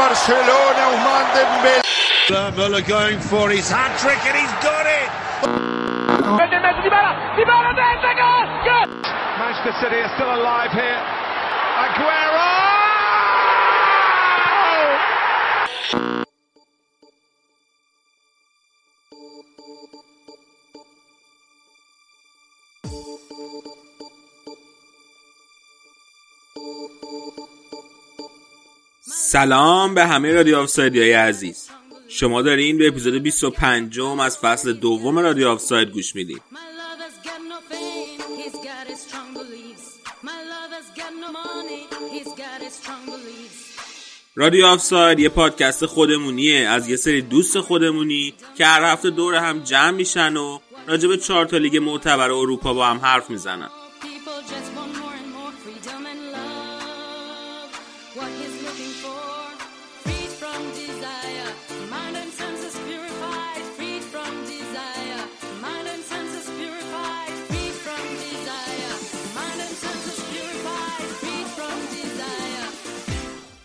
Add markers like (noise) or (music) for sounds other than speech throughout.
Barcelona, Ousmane Dembélé. Muller going for his hat trick and he's got it. Manchester City are still alive here. Aguero! سلام به همه رادیو آفساید های عزیز. شما دارین به اپیزود 25 م از فصل دوم رادیو آفساید گوش می‌دید. رادیو آفساید یه پادکست خودمونیه. از یه سری دوست خودمونی که هر هفته دور هم جمع میشن و راجع به چهار تا لیگ معتبر اروپا با هم حرف می‌زنن.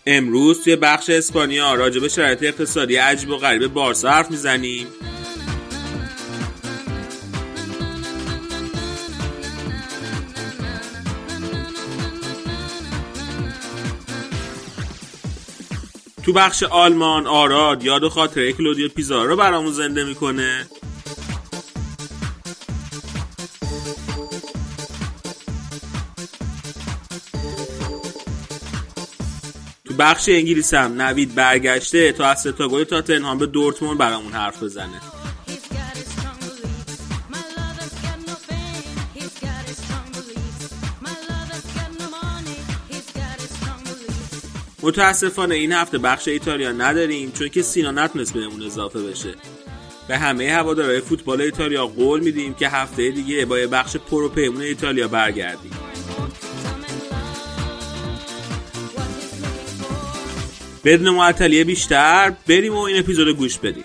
امروز توی بخش اسپانیا راجع به شرایط اقتصادی عجیب و غریب بارسا حرف می‌زنیم. تو بخش آلمان آراد یاد و خاطره کلودیو پیزارو رو برامون زنده می‌کنه. بخش انگلیس هم نوید برگشته تا از ستا گل تاتنهام به دورتموند برامون حرف بزنه. متاسفانه این هفته بخش ایتالیا نداریم چون که سینا نتونست بهمون اضافه بشه. به همه هوادارهای فوتبال ایتالیا قول میدیم که هفته دیگه با یه بخش پرو پیمون ایتالیا برگردیم. بدون معطلی بیشتر بریم و این اپیزود گوش بدیم.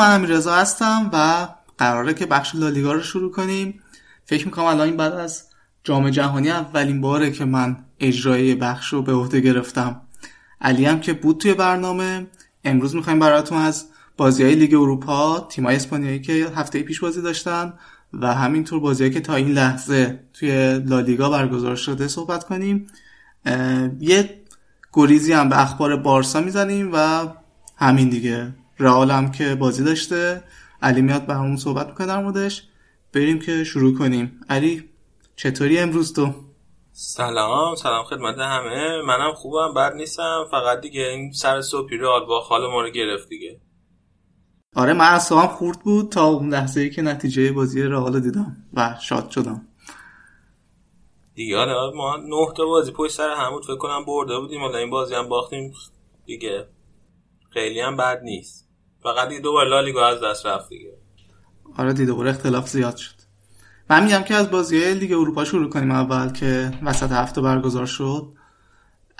من رضا هستم و قراره که بخش لالیگا رو شروع کنیم. فکر می‌کنم الان این بعد از جام جهانی اولین باره که من اجرای بخش رو به عهده گرفتم. علی هم که بود توی برنامه. امروز می‌خوایم براتون از بازی های لیگ اروپا تیمای اسپانیایی که هفته پیش بازی داشتن و همینطور بازی که تا این لحظه توی لالیگا برگزار شده صحبت کنیم. یه گریزی هم به اخبار بارسا می‌زنیم و همین دیگه. رئال هم که بازی داشته. علی میاد برامون صحبت می‌کنه در موردش. بریم که شروع کنیم. علی چطوری امروز تو؟ سلام سلام خدمت همه. منم خوبم بد نیستم. فقط دیگه این سر صبحی رئال با خال ما رو گرفت دیگه. آره من اصلا خورد بود تا اون لحظه ای که نتیجه بازی رئال دیدم و شاد شدم. دیگه حالا ما نه تا بازی پشت سر هم بود فکر کنم برده بودیم. حالا این بازی هم باختیم دیگه. خیلی هم بد نیست. فقط دیگه دوباره لالیگا از دست رفت دیگه. آره دیده دوباره اختلاف زیاد شد. من میگم که از بازی لیگ اروپا شروع کنیم اول که وسط هفته برگزار شد.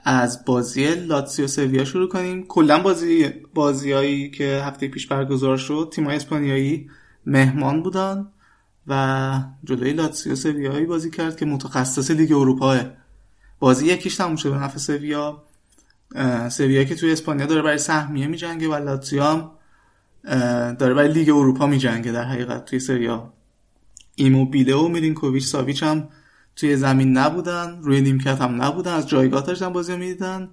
از بازی لاتسیو سویا شروع کنیم. کلا بازی بازیایی که هفته پیش برگزار شد تیم‌های اسپانیایی مهمان بودن و جلوی لاتسیو سویایی بازی کرد که متخصص لیگ اروپاه. بازی یکیش تموم شد به نفع سویا. سویا که توی اسپانیا داره برای سهمیه میجنگه و لاتسیو هم داره برای لیگ اروپا میجنگه در حقیقت توی سریا ایموبیله و میلینکوویچ ساویچ هم توی زمین نبودن روی نیمکت هم نبودن از جایگاه داشتن بازی می‌دیدن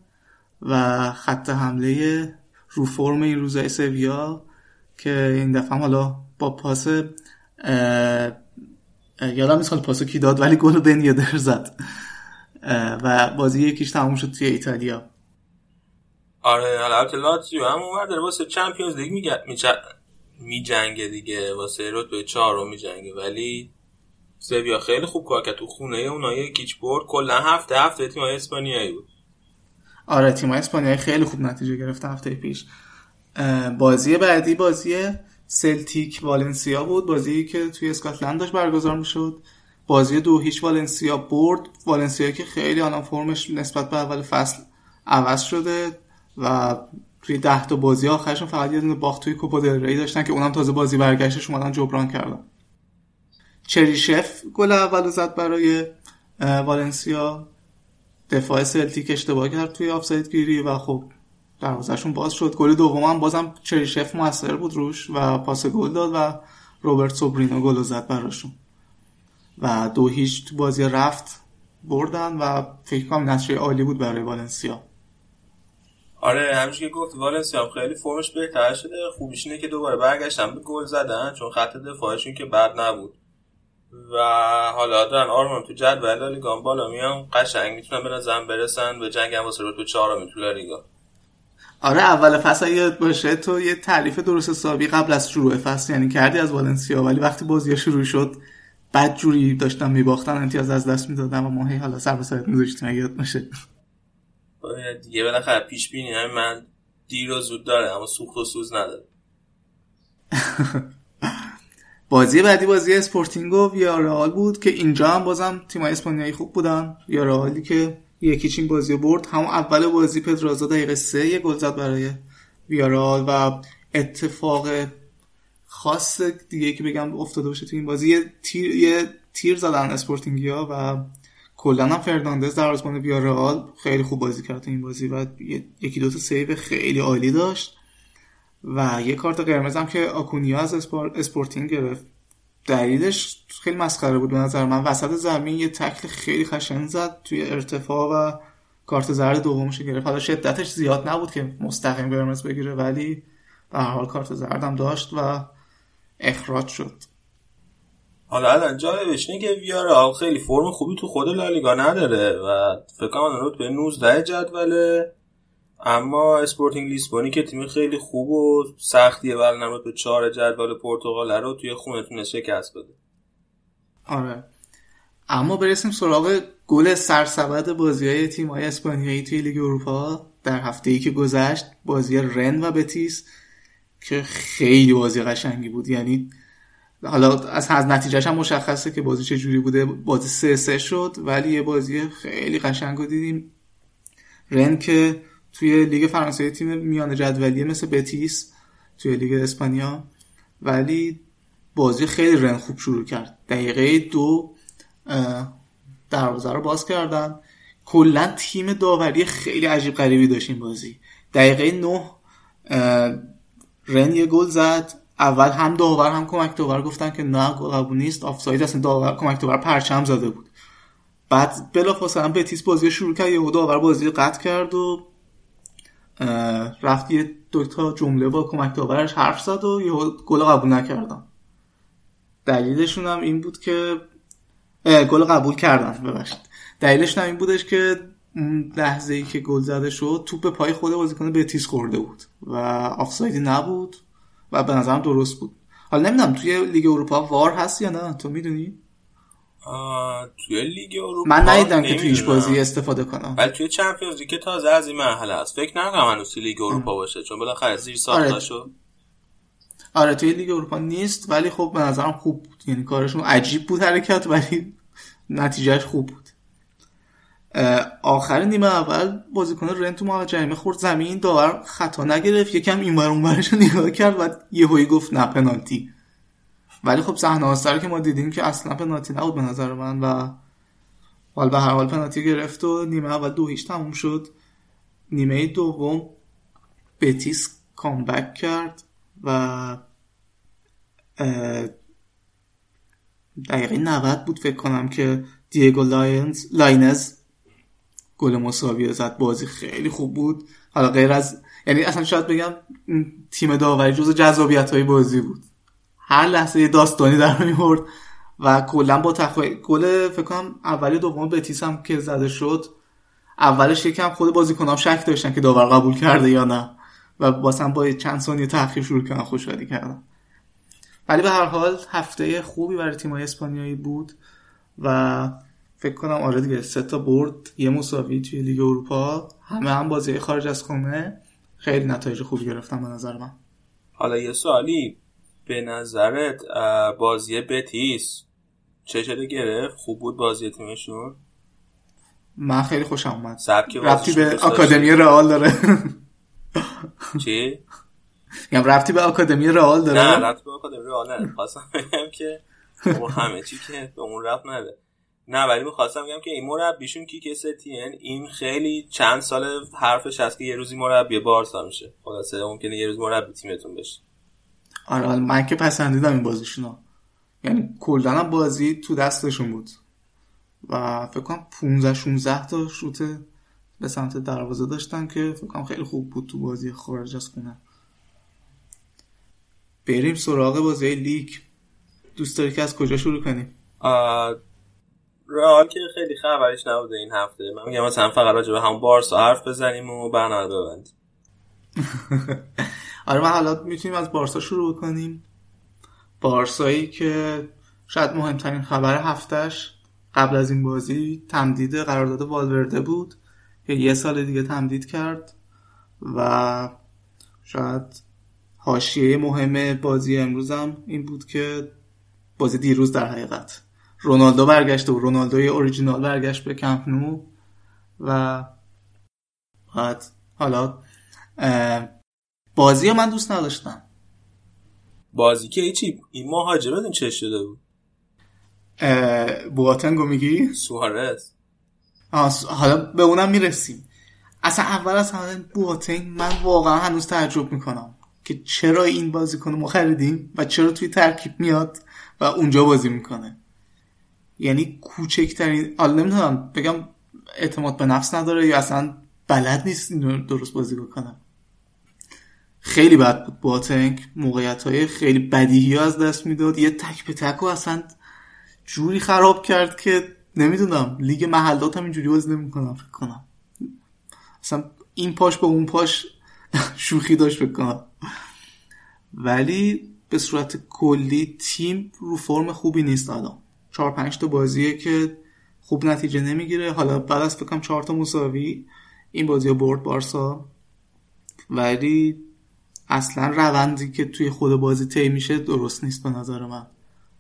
و خط حمله رو فرم این روزای سویا که این دفعه حالا با پاس یادم نیست پاسو کی داد ولی گل بن یدر زد. و بازی یکیش تموم شد توی ایتالیا. آره حالا البته لاتزیو هم اومد داره واسه چمپیونز لیگ میگه میجنگه دیگه واسه رتبه چهارم میجنگه ولی سویا خیلی خوب کار کرد تو خونه اونها یکیچ برد. کلا هفته هفته تیم اسپانیایی بود. آره تیم اسپانیایی خیلی خوب نتیجه گرفتن هفته پیش. بازی بعدی بازی سلتیک والنسیا بود بازی که توی اسکاتلند داشت برگزار می‌شد. بازی دو هیچ والنسیا برد. والنسیا که خیلی الان فرمش نسبت به اول فصل عوض شده. و توی ده تا بازی آخرشون فقط یه دونه باخت توی کوپا دل ری داشتن که اونم تازه بازی برگشتش اومدن جبران کردن. چریشف گل اول زد برای والنسیا. دفاع سلتیک اشتباه کرد توی آفساید گیری و خب دروازهشون باز شد. گل دوم هم بازم چریشف موثر بود روش و پاس گل داد و روبرت سوبرینو گل زد براشون. و دو هیچ بازی رفت بردن و فکر کنم نتیجه عالی بود برای والنسیا. آره همیشه که گفت والنسیا خیلی فرمش بهتر شده. خوبیش اینه که دوباره برگشتن به گل زدن چون خط دفاعشون که بد نبود. و حالا دارن آرمان تو جدول لالیگا هم بالا میان قشنگ می‌تونن به نظرم برسن. به جنگ هم واسه رتبه چهارم تو لالیگا. آره اول فصل یادت باشه تو یه تعریف درست حسابی قبل از شروع فصل یعنی کردی از والنسیا ولی وقتی بازی شروع شد بد جوری داشتن میباختن امتیاز از دست می‌دادن و ما هی حالا سر به سرت میذاشتیم یادت باشه. دیگه بالاخره پیش بینی همین من دیر و زود داره اما سوخت و سوز نداره. (laughs) بازی بعدی بازی اسپورتینگ و ویارال بود که اینجا هم بازم تیمای اسپانیایی خوب بودن. ویارالی که یک هیچ این بازی برد. همون اول بازی پدرازا دقیقه سه یه گل زد برای ویارال و اتفاق خاص دیگه که بگم افتاده باشه تو این بازی یه تیر, یه تیر زدن اسپورتینگیا و کلا هم فرناندز دروازه‌بان ویارال خیلی خوب بازی کرد این بازی و یکی دو تا save خیلی عالی داشت. و یه کارت قرمز هم که آکونیا از اسپار... اسپورتینگ گرفت دلیلش خیلی مسخره بود به نظر من. وسط زمین یه تکل خیلی خشن زد توی ارتفاع و کارت زرد دومش گرفت. حالا شدتش زیاد نبود که مستقیم قرمز بگیره ولی به هر حال کارت زردم داشت و اخراج شد. حالا الان جالبش اینه که ویارال خیلی فرم خوبی تو خود لالیگا نداره و فکر کنم رتبه 19 جدوله. اما اسپورتینگ لیسبونی که تیم خیلی خوب و سختیه ولی رتبه 4 جدول پرتغال رو توی خونه تونست شکست بده. آره. اما برسیم سراغ گل سرسبد بازی های تیم های اسپانیایی توی لیگ اروپا. در هفته ای که گذشت بازی رن و بتیس که خیلی بازی قشنگی بود. یعنی حالا از از نتیجهش هم مشخصه که بازی چجوری بوده. بازی سه سه شد ولی یه بازی خیلی قشنگ رو دیدیم. رن که توی لیگ فرانسه تیم میانه جدولیه مثل بتیس توی لیگ اسپانیا. ولی بازی خیلی رن خوب شروع کرد. دقیقه دو دروازه رو باز کردن. کلا تیم داوری خیلی عجیب غریبی داشت این بازی. دقیقه نه رن یه گل زد. اول هم داور هم کمک داور گفتن که نه قبول نیست. آفساید اصلا داور کمک داور پرچم زده بود. بعد بلافاصله هم بتیس بازی رو شروع کرد یهو داور بازی قطع کرد و رفت یه دو تا جمله با کمک داورش حرف زد و یهو گل قبول نکردن. دلیلشون هم این بود که گل قبول کردن ببخشید. دلیلشون هم این بودش که لحظه ای که گل زده شد توپ به پای خود بازیکن بتیس خورده بود و آفسایدی نبود. و به نظرم درست بود. حالا نمی‌دونم توی لیگ اروپا وار هست یا نه؟ تو می‌دونی؟ توی لیگ اروپا من ندیدم که توی هیچ. بازی استفاده کنم. ولی توی Champions League که تازه از این مرحله است. فکر نکنم هنوز توی لیگ اروپا باشه چون بالاخره زیر ساخته آره. شد آره توی لیگ اروپا نیست ولی خب به نظرم خوب بود. یعنی کارشون عجیب بود حرکت ولی نتیجهش خوب بود. آخر نیمه اول بازیکن رن تو جریمه خورد زمین داور خطا نگرفت یکم این ور اون ورش رو نگاه کرد و یهویی گفت نه پنالتی. ولی خب صحنه آهسته رو که ما دیدیم که اصلا پنالتی نبود به نظر من و حال به هر حال پنالتی گرفت و نیمه اول دو هیچ تموم شد. نیمه دوم بتیس comeback کرد و دقیقه 90 بود فکر کنم که دیگو لاینز لاینز گل مساوی زد بازی خیلی خوب بود. حالا غیر از یعنی اصلا شاید بگم تیم داوری جزو جذابیت های بازی بود. هر لحظه یه داستانی در میاورد و کلا با تخ... گل فکر کنم اولی دوم بتیس هم که زده شد اولش یکم خود بازیکنام شک داشتن که داور قبول کرده یا نه و واسه با چند ثانیه تاخیر شروع کردن خوشحالی کردن. ولی به هر حال هفته خوبی برای تیم‌های اسپانیایی بود و فکر کنم آره دیگه. سه تا برد یه مساوی توی لیگ اروپا. همه هم بازی خارج از خونه خیلی نتایج خوبی گرفتن به نظر من. حالا یه سوالی. به نظرت بازی بتیس چه شده گرفت؟ خوب بود بازی تیمشون؟ من خیلی خوشم اومد. بازیشون به؟ آکادمی رئال داره. چی؟ میگم ربطی به آکادمی رئال نه داره رفت به آکادمی رئال نه خواستم بگم که اون همه چی که به اون رفت نده نه ولی می‌خواستم بگم که این مربیشون کیک ستین این خیلی چند سال حرفش هست که یه روزی مربی بارسا میشه. خلاصه ممکنه یه روز مربی تیمتون بشه. آره من که پسندیدم این بازیشونو یعنی کلا بازی تو دستشون بود. و فکر کنم 15 16 تا شوت به سمت دروازه داشتن که فکر کنم خیلی خوب بود تو بازی خارج از خونه. بریم سراغ بازی لیگ. دوست داری که از کجا شروع کنیم؟ رئال که خیلی خبرش نبوده این هفته. من میگم مثلا فقط راجع به همون بارسا حرف بزنیم و برنامه ببندیم. (laughs) آره من حالا می‌تونیم از بارسا شروع کنیم بارسایی که شاید مهمترین خبر هفتش قبل از این بازی تمدید قرارداد والورده بود که یه سال دیگه تمدید کرد و شاید حاشیه مهم بازی امروز هم این بود که بازی دیروز در حقیقت. رونالدو برگشته و رونالدوی اوریجینال برگشت به کمپ نو و بعد حالا بازی من دوست نداشتم. بازی که هیچی این مهاجم بدون چه شده بود. بواتنگو میگی؟ سوارز. حالا به اونم می‌رسیم. اصلا اول از همه بواتنگ من واقعا هنوز تعجب می‌کنم که چرا این بازیکن ما خریدیم و چرا توی ترکیب میاد و اونجا بازی می‌کنه. یعنی کوچکترین حالا نمی‌دونم بگم اعتماد به نفس نداره یا اصلا بلد نیست این رو درست بازی بکنه. خیلی بد بود. باتنگ موقعیت های خیلی بدیهی از دست می‌داد. یه تک به تک رو اصلا جوری خراب کرد که نمی‌دونم لیگ محلات هم اینجوری بازی نمی‌کنم فکر کنم. اصلا این پاش با اون پاش (laughs) شوخی داشت فکر کنم. ولی به صورت کلی تیم رو فرم خوبی نیست الان. چهار پنج تا بازیه که خوب نتیجه نمی‌گیره. حالا بعد از فکرم چهار تا مساوی. این بازی برد بارسا. ولی اصلا روندی که توی خود بازی طی میشه درست نیست به نظر من.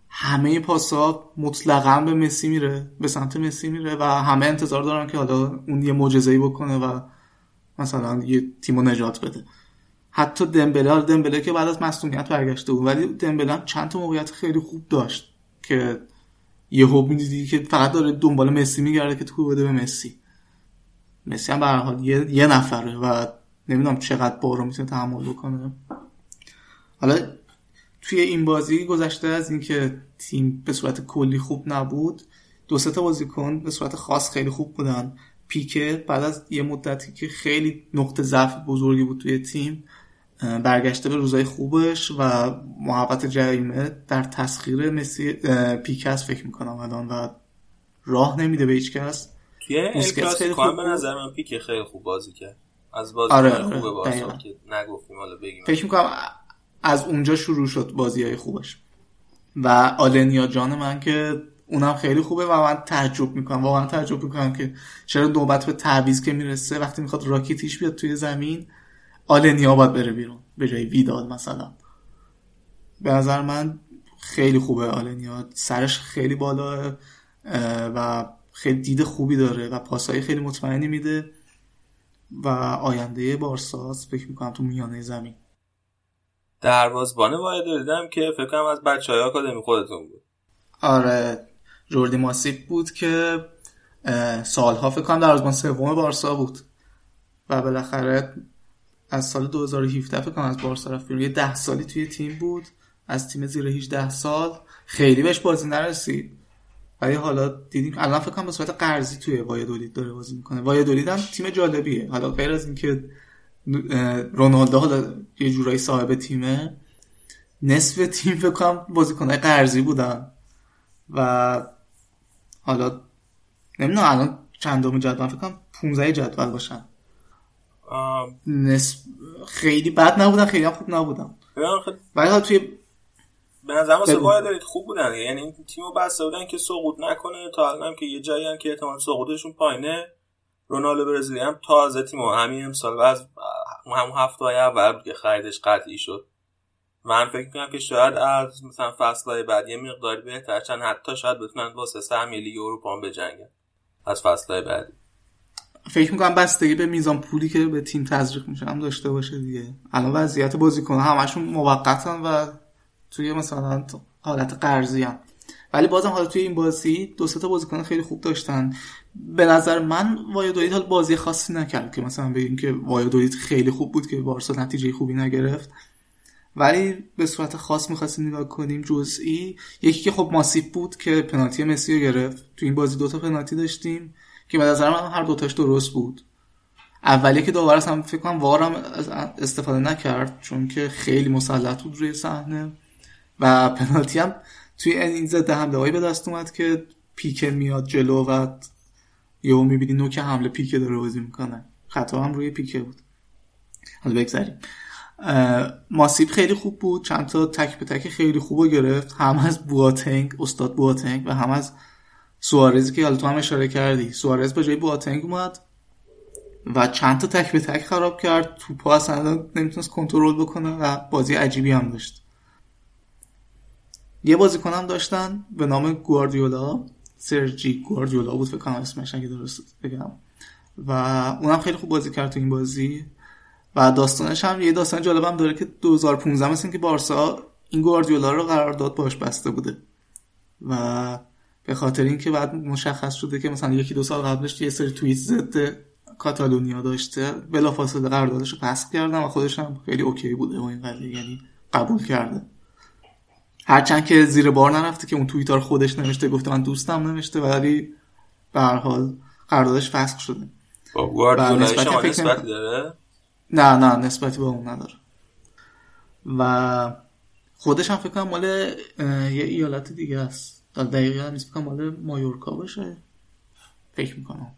همه پاسا مطلقا به مسی میره به سمت مسی میره و همه انتظار دارن که حالا اون یه معجزه‌ای بکنه و مثلا یه تیمو نجات بده. حتی دمبله دمبله که بعد از مصونیت برگشته بود ولی دمبله چند تا موقعیت خیلی خوب داشت که یهو می‌دیدی که فقط داره دنبال مسی میگرده که تو بده به مسی. مسی هم به یه, یه نفره و نمی‌دونم چقدر بارو می‌تونه تحمل بکنه. حالا توی این بازی گذشته از اینکه تیم به صورت کلی خوب نبود دو سه تا بازیکن به صورت خاص خیلی خوب بودن. پیکه بعد از یه مدتی که خیلی نقطه ضعف بزرگی بود توی تیم برگشته به روزای خوبش و محبت جریمه در تسخیر مسی است فکر می‌کنم الان و راه نمیده به هیچ کس. توی به. نظر من پیک خیلی خوب بازی کرد. از بازی آره، آره آره، خوبه بارسا دقیقاً. که نگفتیم حالا بگیم. فکر می‌کنم از اونجا شروع شد بازی های خوبش. و آلنیا جان من که اونم خیلی خوبه و من تعجب می‌کنم واقعا تعجب می‌کنم که چرا نوبت به تعویض که می‌رسه وقتی می‌خواد راکیتیش بیاد توی زمین. آلنیا باید بره بیرون به جای ویدال مثلا. به نظر من خیلی خوبه آلنیا. سرش خیلی بالا و خیلی دید خوبی داره و پاسهای خیلی مطمئنی میده و آینده بارساس فکر می‌کنم تو میانه زمین. دروازبان واحد دیدم که فکر کنم از بچه های آکادمی خودتون بود. آره جوردی ماسیپ بود که سالها فکر کنم دروازه‌بان سوم بارسا بود. و بالاخره از سال 2017 فکر کنم از بارسا رفت یه ده سالی توی تیم بود. از تیم زیر 18 سال. خیلی بهش بازی نرسید. ولی حالا دیدیم الان فکر کنم به صورت قرضی توی وایادولید داره بازی می‌کنه. وایادولید هم تیم جالبیه. حالا غیر از اینکه رونالدو حالا یه جورایی صاحب تیمه نصف تیم فکر کنم بازیکنهای قرضی بودن. و حالا نمی‌دونم الان چندم جدول؟ فکر کنم 15 جدول باشن. نسب... خیلی بد نبودن خیلی هم خوب نبودن ولی توی به نظر واسه بگو. وایادولید خوب بودن. یعنی این تیمو بسته بودن که سقوط نکنه. تا الان هم که یه جایی هم که احتمال سقوطشون پایینه. رونالدو برزیلی هم تازه تیمو همین امسال و از همون هفته های اول بود که خریدش قطعی شد. من فکر می‌کنم که شاید از مثلا فصلهای بعد یه مقداری بهتر چند حتی شاید بتونن واسه سهمیه لیگ اروپا هم بجنگن. از فصلهای بعدی. فکر می‌کنم بستگی به میزان پولی که به تیم تزریق میشه هم داشته باشه دیگه. الان وضعیت بازیکن همشون موقتن و توی مثلا حالت قرضی هم. ولی بازم حالا توی این بازی دو تا بازیکن خیلی خوب داشتن. به نظر من وایادولید حال بازی خاصی نکرد که مثلا بگیم که وایادولید خیلی خوب بود که بارسا نتیجه خوبی نگرفت. ولی به صورت خاص می‌خواستیم نگاه کنیم جزئی یکی که خب ماسیب بود که پنالتی مسی رو گرفت. تو این بازی دوتا پنالتی داشتیم. که به نظر من هر دوتاش درست بود. اولی که داور اصلا فکر کنم وارم استفاده نکرد چون که خیلی مسلط بود روی صحنه. و پنالتی هم توی این ضد حمله هایی به دست اومد که پیکه میاد جلو و یهو می‌بینی نوک حمله پیکه داره بازی می‌کنه. خطا هم روی پیکه بود. حالا بگذاریم ماسیب خیلی خوب بود. چند تا تک به تک خیلی خوب گرفت. هم از بواتنگ استاد بواتنگ و هم از سوارزی که حالا تو هم اشاره کردی. سوارز به جای بواتنگ اومد و چند تا تک به تک خراب کرد. توپا اصلا نمی‌تونست کنترل بکنه و بازی عجیبی هم داشت. یه بازیکن هم داشتن به نام گواردیولا. سرجی گواردیولا بود فکر کنم اسمش اگه درست بگم. و اونم خیلی خوب بازی کرد تو این بازی. و داستانش هم یه داستان جالبم داره که 2015 مثل که بارسا این گواردیولا رو قرارداد باش بسته بوده. و به خاطر اینکه بعد مشخص شده که مثلا یکی دو سال قبلش یه سری توییت ضد کاتالونیا داشته. بلافاصله قراردادش رو پس کردن و خودش هم خیلی اوکی بوده با این قضیه یعنی قبول کرده. هرچند که زیر بار نرفته که اون توییت رو خودش نوشته گفته من دوستم نوشته ولی به هر حال قراردادش فسخ شده. با گواردیولا نسبتی نمی‌کنم. داره؟ نه نه نسبتی به اون نداره. و خودش هم فکر کنم مال یه ایالت دیگه است. در دقیقه نیست. فکر کنم مال مایورکا باشه. فکر می‌کنم.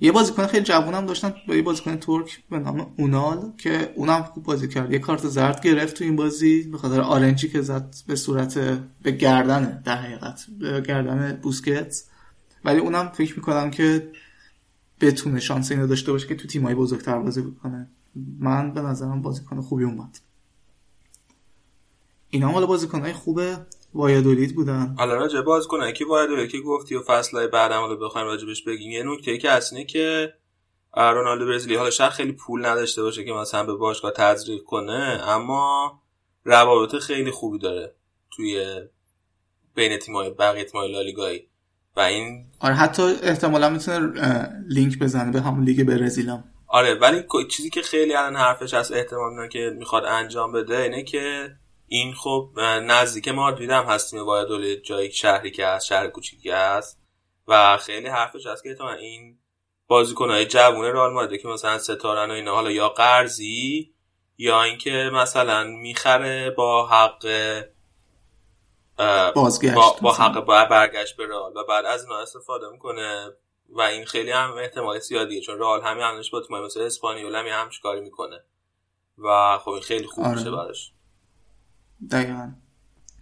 یه بازیکن خیلی جوونم داشتن با یه بازیکن ترک به نام اونال که اونم خوب بازی کرد. یه کارت زرد گرفت تو این بازی به خاطر آرنجی که زد به صورت به گردنه در حقیقت به گردن بوسکتس. ولی اونم فکر می‌کنم که بتونه شانس اینو داشته باشه که تو تیمای بزرگتر بازی بکنه. من به نظرم بازیکن خوبی اومد. اینا حالا بازیکنهای خوب وایادولید بودن. حالا راجع باز کنه که باید که گفتی و فصلهای بعدم حالا بخوایم راجبش بگیم یه نکته که هست اینه که رونالدو برزیلی حالا شاید خیلی پول نداشته باشه که مثلا به باشگاه تزریق کنه اما روابط خیلی خوبی داره توی بین تیمای بقیه تیمای لالیگایی و این آره حتی احتمالا می‌تونه لینک بزنه به همون لیگ برزیلم آره ولی چیزی که خیلی الان حرفش هست احتمال که می‌خواد انجام بده اینه که این خب نزدیک مادرید هم هست تیم وایادولید جایی شهری که هست شهر کوچیکی هست و خیلی حرفش هست که این بازیکنهای جوون رئال مادرید که مثلا ستارن و اینا حالا یا قرضی یا اینکه مثلا می‌خره با حق بازگشت با, با. حق با برگشت به رئال و بعد از اینا استفاده می‌کنه و این خیلی هم احتمال زیادیه چون رئال همین همش با تیمای مثل اسپانیول هم هم کاری می‌کنه و خب این خیلی خوب آره. میشه براش دقیقا.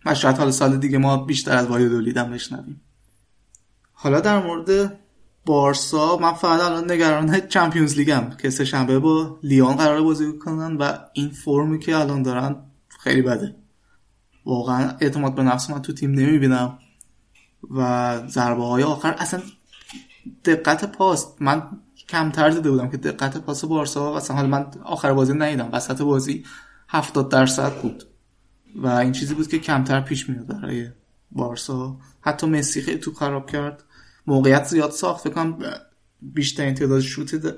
و شاید حالا سال دیگه ما بیشتر از وایادولید هم بشنویم. حالا در مورد بارسا من فقط الان نگران چمپیونز لیگم که سه شنبه با لیون قرار بازی کنن و این فرمی که الان دارن خیلی بده. واقعا اعتماد به نفس من تو تیم نمی‌بینم. و ضربه های آخر اصلا دقت پاس. من کمتر دیده بودم که دقت پاس بارسا اصلا حالا من آخر بازی ندیدم. وسط بازی 70 درصد بود. و این چیزی بود که کمتر پیش میاد برای بارسا. حتی مسی خیلی تو خراب کرد. موقعیت زیاد ساخت. فکر کنم بیشترین تعداد شوت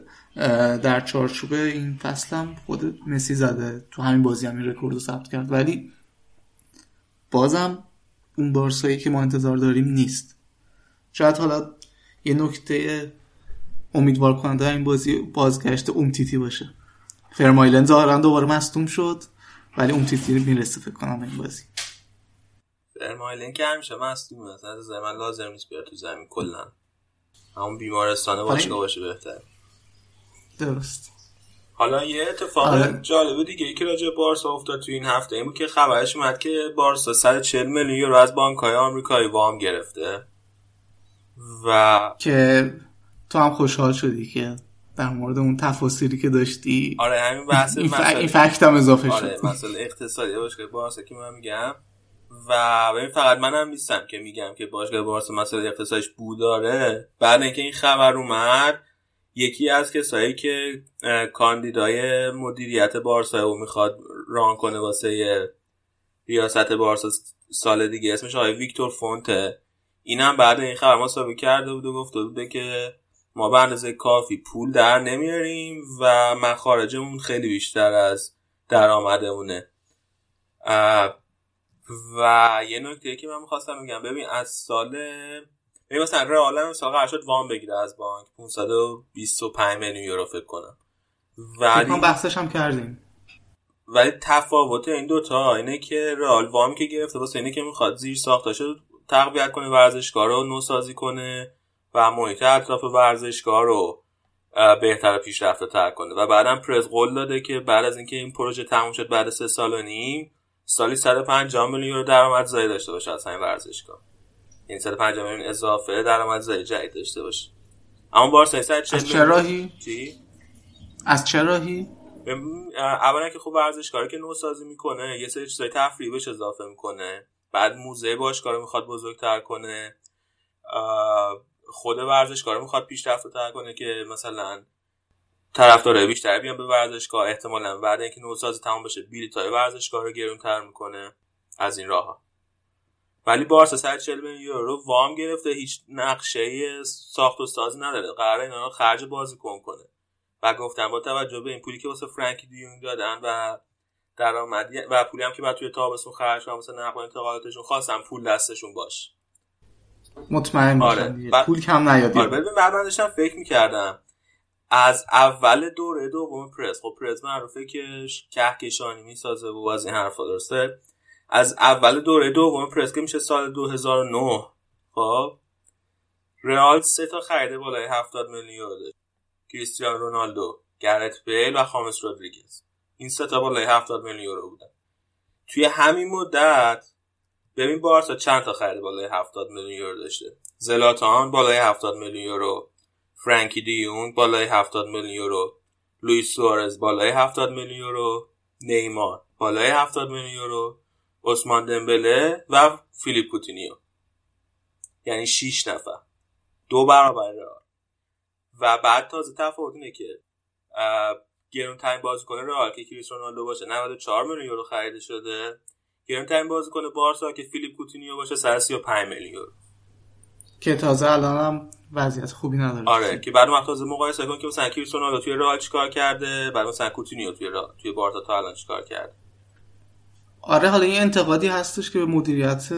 در چارچوب این فصل هم خود مسی زده. تو همین بازی هم این رکورد رو ثبت کرد. ولی بازم اون بارسایی که ما انتظار داریم نیست. شاید حالا یه نکته امیدوار کننده این بازی بازگشت اومتیتی باشه. فرمایلن ظاهرا دوباره مصدوم شد. ولی اومتیتی می‌رسه فکر کنم این بازی. برمایلین که همیشه مصدوم است. از من لازم نیست بیاد تو زمین کلا. همون بیمارستان باشگاه باشه بهتر درست. حالا یه اتفاق آره. جالب دیگه ای که راجع بارسا افتاد تو این هفته این بود که خبرش اومد که بارسا 140 میلیون یورو از بانک‌های آمریکایی وام گرفته. و که تو هم خوشحال شدی که در مورد اون تفاصیلی که داشتی. آره همین بحث این. مسئله- این فکت هم اضافه آره شد. مسئله اقتصادی. باشگاه بارسا که من میگم. و ببین فقط منم نیستم که میگم که باشگاه بارسا مسئله اقتصادیش بو داره. بعد اینکه این خبر اومد یکی از کسایی که کاندیدای مدیریت بارسا او می‌خواد ران کنه واسه ریاست بارسا سال دیگه اسمش آقای ویکتور فونته. اینم بعد این خبر مسابقه کرده بود و گفته بوده که ما به اندازه کافی پول در نمیاریم و مخارجمون خیلی بیشتر از درآمدمونه. و یه نکته که من می‌خواستم بگم ببین از سال ببین مثلا رئال هم سال قرار شد وام بگیره از بانک 525 میلیون یورو فکر کنم. ولی بحثش هم کردیم. ولی تفاوت این دوتا اینه که رئال وامی که گرفته واسه اینه که می‌خواد زیر ساختاشو تقویت کنه ورزشگاه رو نوسازی کنه. و محیط اطراف ورزشگاه رو بهتر و پیشرفته تر کنه. و بعدم پرز قول داده که بعد از اینکه این پروژه تموم شد بعد سه سال و نیم سالی 150 میلیون یورو درآمدزایی داشته باشه از همین ورزشگاه. یعنی 150 میلیون اضافه درآمدزایی جدید داشته باشه. اما بارسا 140 از چه راهی؟ چی؟ از چه راهی؟ اولا که خب ورزشکاری که نوسازی می‌کنه یه سری چیزای تفریحی بهش اضافه می‌کنه. بعد موزه باشگاه رو می‌خواد بزرگتر کنه. خود ورزشکار رو می‌خواد پیشرفت تر کنه که مثلا طرفدارای بیشتر بیان به ورزشگاه. احتمالا بعد اینکه نوسازی تمام بشه بلیطای ورزشگاه رو گرونتر می‌کنه از این راه ولی بارسا 140 میلیون یورو وام گرفته هیچ نقشه ساخت و سازی نداره. قراره اینا رو خرج بازیکن کنه. و گفتم با توجه به این پولی که واسه فرانکی دیونگ دادن و درآمدی و پولی هم که بعد توی تابستون خرج کنن واسه نقل انتقالاتشون خواستم پول دستشون باش مطمئن آره. دیگه. پول کم نیادی آره ببین بعد من داشتم فکر می‌کردم. از اول دوره دوم پرس خب پرس معروفه که کهکشانی می‌سازه و از این حرفا درسته. از اول دوره دوم پرس که میشه سال 2009 خب؟ رئال سه تا خریده بالای 70 میلیون کریستیانو رونالدو گرت بیل و خامس رودریگز. این سه تا بالای 70 میلیون یورو بودن. توی همین مدت ببین بارسا چند تا خرید بالای 70 میلیون یورو داشته. زلاتان بالای 70 میلیون یورو. فرانکی دیونگ بالای 70 میلیون یورو. لوئیس سوارز بالای 70 میلیون یورو. نیمار بالای 70 میلیون یورو. عثمان دمبله و فیلیپ کوتینیو. یعنی 6 نفر. دو برابر رئال. و بعد تازه تفاوت اینه که گرونترین بازیکن رئال که کریس رونالدو باشه 94 میلیون یورو خریده شده. گرونترین بازیکن بارسا که فیلیپ کوتینیو باشه 135 میلیون یورو. که تازه الان هم وضعیت خوبی نداره. آره که بعد تازه مقایسه کن که مثلا کریس رونالدو توی رئال چیکار کرده بعد مثلا کوتینیو توی رئال توی بارسا تا الان چیکار کرده. آره حالا این انتقادی هستش که به مدیریت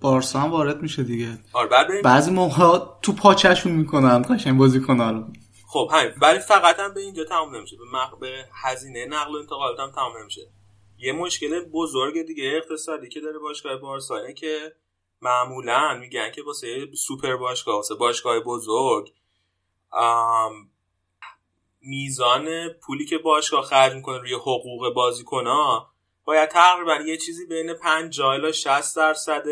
بارسا هم وارد میشه دیگه. آره بعد بعضی موقع تو پاچشون می‌کنن قشنگ بازیکن‌ها رو. خب همین. ولی فقط هم به اینجا تموم نمیشه. به, مق... به هزینه نقل و انتقالات هم تموم نمیشه. یه مشکل بزرگ دیگه اقتصادی که داره باشگاه بارسا. اینه که معمولا میگن که واسه سوپر باشگاه واسه باشگاه بزرگ میزان پولی که باشگاه خرج می‌کنه روی حقوق بازیکنها باید تقریبا یه چیزی بین 50 الی 60 درصد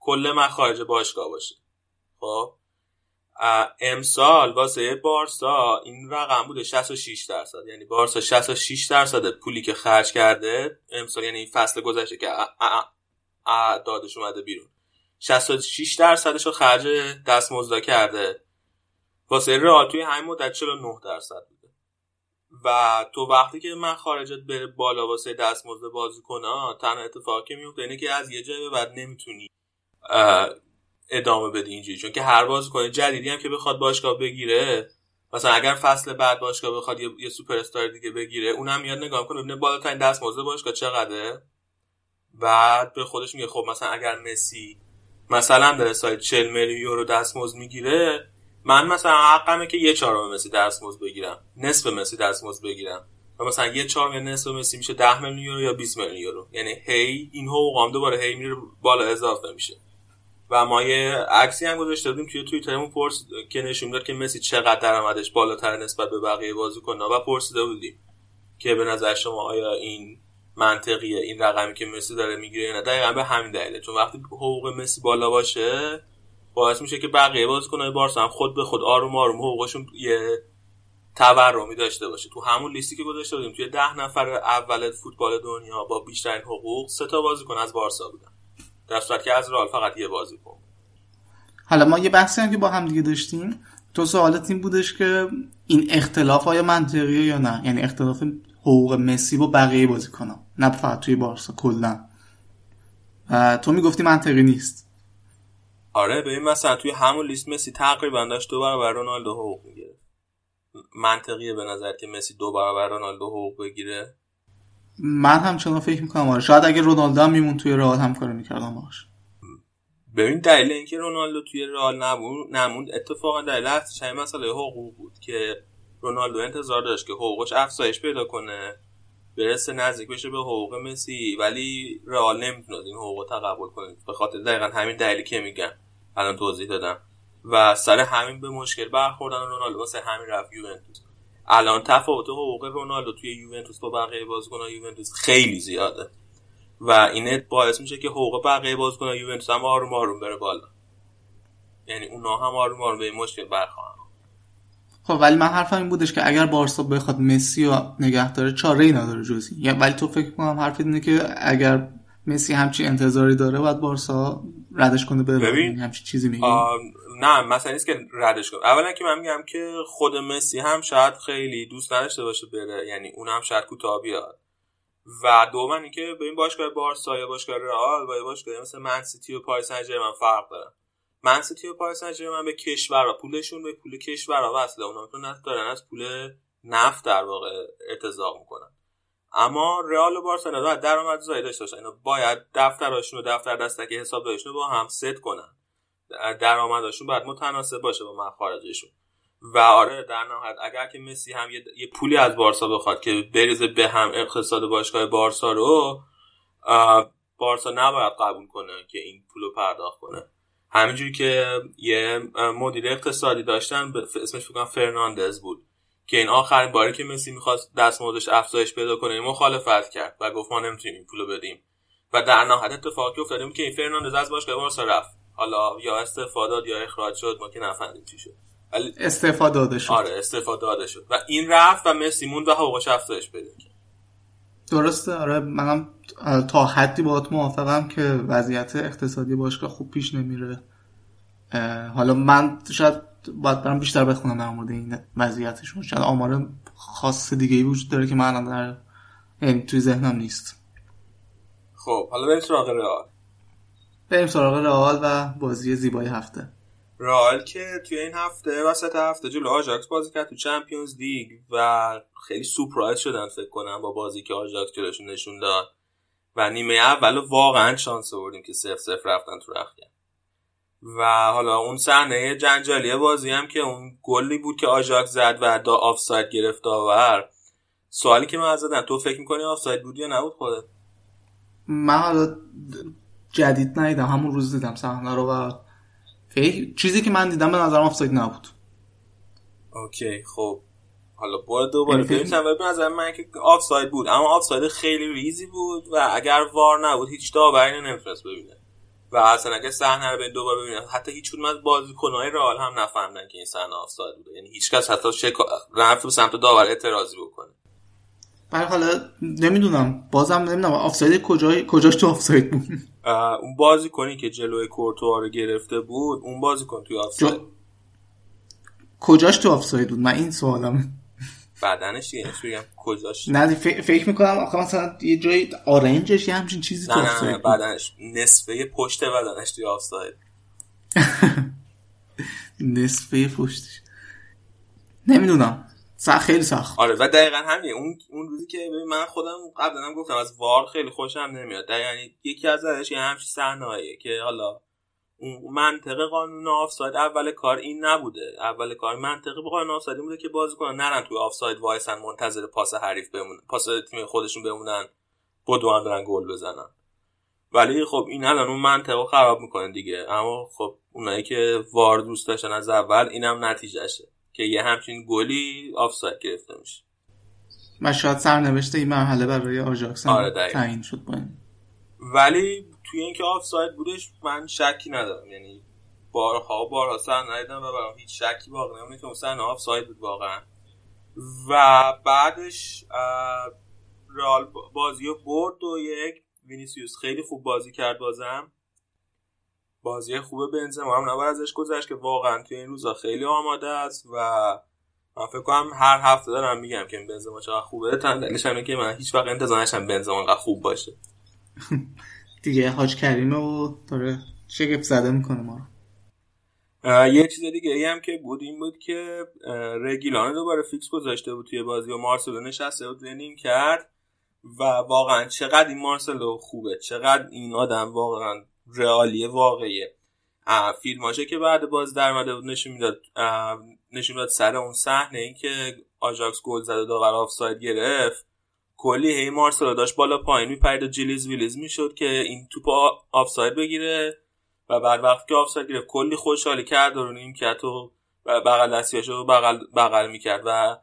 کل مخارج باشگاه باشه. خب؟ امسال واسه بارسا این رقم بوده 66 درصد. یعنی بارسا 66 درصد پولی که خرج کرده امسال یعنی این فصل گذشته که اعدادش اومده بیرون. 66 درصدش رو خرج دستمزد کرده. واسه رئال توی همین مدت 49 درصد بوده. و تو وقتی که من خارجت بره بالا واسه دستمزد بازیکن‌ها تنها اتفاقی میفته اینه که از یه جای به بعد نمی‌تونی ادامه بدی اینجوری. چون که هر بازیکن جدیدی هم که بخواد باشگاه بگیره مثلا اگر فصل بعد باشگاه بخواد یه, یه سوپر استار دیگه بگیره اونم میاد نگاه کنه ببینه بالاترین دستمزد باشگاه چقدره. بعد به خودش میگه خب مثلا اگر مسی مثلا داره سایت 40 میلیون یورو دستمزد می‌گیره من مثلا حقمه که یه چهارم مسی دستمزد بگیرم نصف مسی دستمزد بگیرم. و مثلا یه چهار یا نصف مسی میشه 10 میلیون یورو یا 20 میلیون یورو. یعنی هی این حقوق هم دوباره هی میره بالا اضافه میشه. و ما یه عکسی هم گذاشته بودیم توی توییترمون پرس که نشون داد که مسی چقدر درآمدش بالاتر نسبت به بقیه بازیکن‌ها. و پرسیده بودیم که به نظر شما آیا این منطقیه این رقمی که مسی داره می‌گیره یا نه؟ دقیقا به همین دلیله. چون وقتی حقوق مسی بالا باشه باعث میشه که بقیه بازیکن‌های بارسا هم خود به خود آروم آروم حقوقشون یه تورمی داشته باشه. تو همون لیستی که گذاشته بودیم توی ده نفر اول فوتبال دنیا با بیشترین حقوق سه تا بازیکن از بارسا بودن. در صورتی که از رئال فقط یه بازیکن حالا ما یه بحثی هم که با هم دیگه داشتیم تو سوالت این بودش که این اختلاف آیا منطقیه یا نه؟ یعنی اختلاف حقوق مسی با بقیه بازیکن‌ها نه فقط توی بارسا کلا. و تو می‌گفتی منطقی نیست. آره ببین مثلا توی همون لیست مسی تقریبا داشت دو برابر رونالدو حقوق می‌گیره منطقیه به نظر که مسی دو برابر رونالدو حقوق بگیره. من همچنان فکر می‌کنم آره. شاید اگه رونالدو هم میمون توی رئال هم کار می‌کردم باش ببین دلیل اینکه رونالدو توی رئال نموند نموند اتفاقا دلیل اصلیش همین مسئله حقوق بود که رونالدو انتظار داشت که حقوقش افزایش پیدا کنه برسه نزدیک بشه به حقوق مسی ولی رئال نمی‌تونه این حقوق تقبل کنه. به خاطر دقیقا همین دلیلی که میگم. الان توضیح دادم. و سر همین به مشکل برخوردن رونالدو واسه همین رفت یوونتوس. الان تفاوت حقوق رونالدو توی یوونتوس با بقیه بازیکن‌های یوونتوس خیلی زیاده. و این باعث میشه که حقوق بقیه بازیکن‌های یوونتوس هم آروم آروم بره بالا. یعنی اونا هم آروم آروم به این مشکل برخواهن خب ولی من حرفم این بودش که اگر بارسا بخواد مسی رو نگه داره چاره ای نداره جزی یا ولی تو فکر کنم حرف اینه که اگر مسی همچین انتظاری داره باید بارسا ردش کنه یعنی همچین چیزی میگی آه، نه مثلا نیست که ردش کنم. اولا که من میگم که خود مسی هم شاید خیلی دوست نداشته باشه بره یعنی اون هم شاید کوتاه بیاد. و دوما اینکه به این باشگاه بارسا یا باشگاه رئال با باشگاه مثل من سیتی و پاریس سن فرق داره. من سیتی و پاریس سن به کشورها پولشون به پول کشورها وصله. اونا تو نه دارن از پول نفت در واقع ارتزاق می‌کنن. اما رئال و بارسلونا باید درآمد زایی داشته باشن. اینا باید دفتراشون و دفتر دستک حسابداریشون رو با هم ست کنن. درآمدشون باید متناسب باشه با مخارجشون و آره در نهایت اگر که مسی هم یه, یه پولی از بارسا بخواد که بریزه به هم اقتصاد باشگاه بارسا رو بارسا نباید قبول کنه که این پولو پرداخت کنه. همینجوری که یه مدیر اقتصادی داشتن اسمش کنم فرناندز بود که این آخرین باری که مسی می‌خواست دستمزدش افزایش پیدا کنه این مخالفت کرد و گفت ما نمی‌تونیم این پولو بدیم. و در نهایت اتفاقی افتاده بود که این فرناندز از باشگاه بارسا رفت. حالا یا استعفا داد یا اخراج شد ما که نفهمیدیم چی شد. ولی استعفا داده شد. آره استعفا داده شد. و این رفت و مسی موند و حقوقش پیدا کرد. درسته. آره منم تا حدی باهات موافقم که وضعیت اقتصادی باشگاه خوب پیش نمیره. حالا من شاید باید برم بیشتر بخونم در مورد این وضعیتشون. شاید آمار خاص دیگه ای وجود داره که من الان در یعنی توی ذهنم نیست. خب حالا بریم سراغ رئال. بریم سراغ رئال و بازی زیبای هفته. رئال که توی این هفته وسط هفته جلو آژاکس بازی کرد تو چمپیونز لیگ و خیلی سورپرایز شدن فکر کنم با بازی که آژاکس جلوشون نشون داد. و نیمه اول واقعا شانس آوردیم که صفر صفر رفتن تو رخکن و حالا اون صحنه جنجالی بازی هم که اون گلی بود که آژاکس زد و دا آفساید گرفت داور سوالی که من زدم تو فکر می‌کنی آفساید بود یا نبود خودت؟ من حالا جدید ندیدم همون روز دیدم صحنه رو و خیلی چیزی که من دیدم به نظرم آفساید نبود. OK خب. حالا برو دوباره. ببینم به نظر من که آفساید بود اما آفساید خیلی ریزی بود و اگر VAR نبود هیچ داوری نمی‌تونست ببینه. و اصلا اگه صحنه رو به دوباره ببینه حتی هیچ کدوم از بازیکن‌های رئال هم نفهمیدن که این صحنه آفساید بوده. یعنی هیچکس حتی شکا... رفت به سمت داور اعتراضی بکنه. ولی حالا نمی‌دونم بازم نمی‌دونم آفساید کجای کجاش تو آفساید بود؟ اون بازیکنی که جلوی کورتوا رو گرفته بود اون بازیکن توی آفساید. جو- کجاش تو آفساید بود؟ من این سوالم. بدنش دیگه بگم؟ کجاش؟ نه ف- فکر می‌کنم آخه مثلا یه جای آرنجش یه همچین چیزی تو نه نه نه آفساید بود. بدنش نصفه پشت بدنش توی آفساید. (laughs) نصفه پشتش. نمی‌دونم. سخت خیلی سخت. آره و دقیقا همین. اون اون روزی که من خودم قبلا هم گفتم از وار خیلی خوشم نمیاد. دقیقا یکی از ازش یه همچین صحنه‌ایه که حالا اون منطق قانون آفساید اول کار این نبوده. اول کار منطق قانون آفساید بوده که بازیکن نرن توی آفساید وایسن منتظر پاس حریف بمونن پاس تیم خودشون بمونن بدوان برن گل بزنن. ولی خب این الان اون منطق رو خراب می‌کنه دیگه. اما خب اونایی که VAR دوست داشتن از اول اینم نتیجهشه. که یه همچین گلی آفساید گرفته میشه. و شاید سرنوشت این مرحله برای آژاکس آره،. تعیین شد با این. ولی توی اینکه آفساید بودش من شکی ندارم. یعنی بارها و بارها صحنه رو دیدم و برام هیچ شکی واقعا نمونده که صحنه آفساید بود واقعا. و بعدش اه، رئال بازی رو برد دو یک وینیسیوس خیلی خوب بازی کرد بازم. بازی خوب بنزما هم نباید ازش گذشت که واقعا توی این روزا خیلی آماده است و من فکر کنم هر هفته دارم میگم که بنزما چقدر خوبه. تندلیش همه که من هیچ وقت انتظار نداشتم بنزما انقدر خوب باشه. (laughs) دیگه حاج کریمه و داره شگفت زده می‌کنه ما یه چیز دیگه ای هم که بود این بود که رگیلان دوباره فیکس گذاشته بود توی بازی و مارسلو نشسته بود رو نیمکت و واقعا چقدر این مارسلو خوبه چقدر این آدم واقعا رئالیه واقعیه. فیلماش که بعد باز در اومده بود نشون می‌داد نشون می‌داد سر اون صحنه این که آژاکس گل زد و داور آفساید گرفت کلی هی مارسلو داشت بالا پایین میپرید و جلیز ویلیز می‌شد که این توپ آفساید بگیره و بعد وقتی که آفساید گرفت کلی خوشحالی کرد و رو نیمکت و بغل دستیاشو بغل بغل می‌کرد و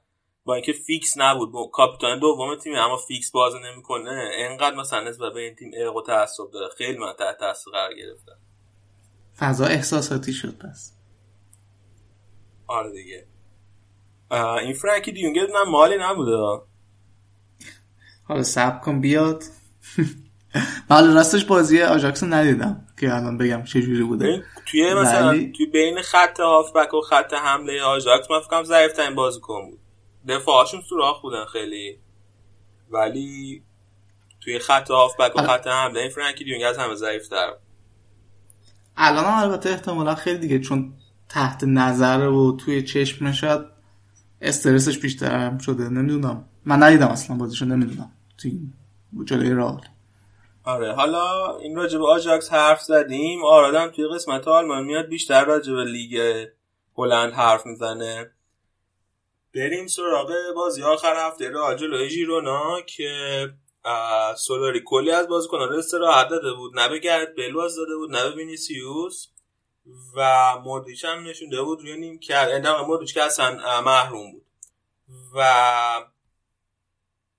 با اینکه فیکس نبود با کاپیتان دوم تیم اما فیکس بازی نمی‌کنه. انقدر مثلا نسبت به این تیم عرق و تعصب داره. خیلی من تحت تاثیر قرار گرفتم فضا احساساتی شد پس. آره دیگه. این فرانکی دیونگر نه مالی نبوده. حالا سب کن بیاد. (laughs) حالا راستش بازی آژاکس رو ندیدم که الان بگم چه جوری بوده. توی مثلا ولی- توی بین خط هافبک و خط حمله آژاکس من فکر کنم ضعیف ترین بازیکن بود. دفاعشون سوراخ بودن خیلی. ولی توی خط هافبک و. خط حمله این فرانکی دیونگ از همه ضعیف تر الان هم البته احتمالا خیلی دیگه چون تحت نظر و توی چشم شاید استرسش بیشتر هم شده نمی‌دونم. من ندیدم اصلا بازیشو نمی‌دونم. توی این جلوی رئال. آره حالا این راجع به آژاکس حرف زدیم. آرادم توی قسمت آلمان میاد بیشتر راجع به لیگ هلند حرف می‌زنه. بریم سراغ بازی آخر هفته رئال جلوی ژیرونا که سولاری کلی از بازیکنان رو استراحت داده بود. نه به گرت بیل بازی داده بود نه به وینیسیوس. و مودریچ هم نشونده بود روی نیم کرد اندام مودریچ که اصلا محروم بود. و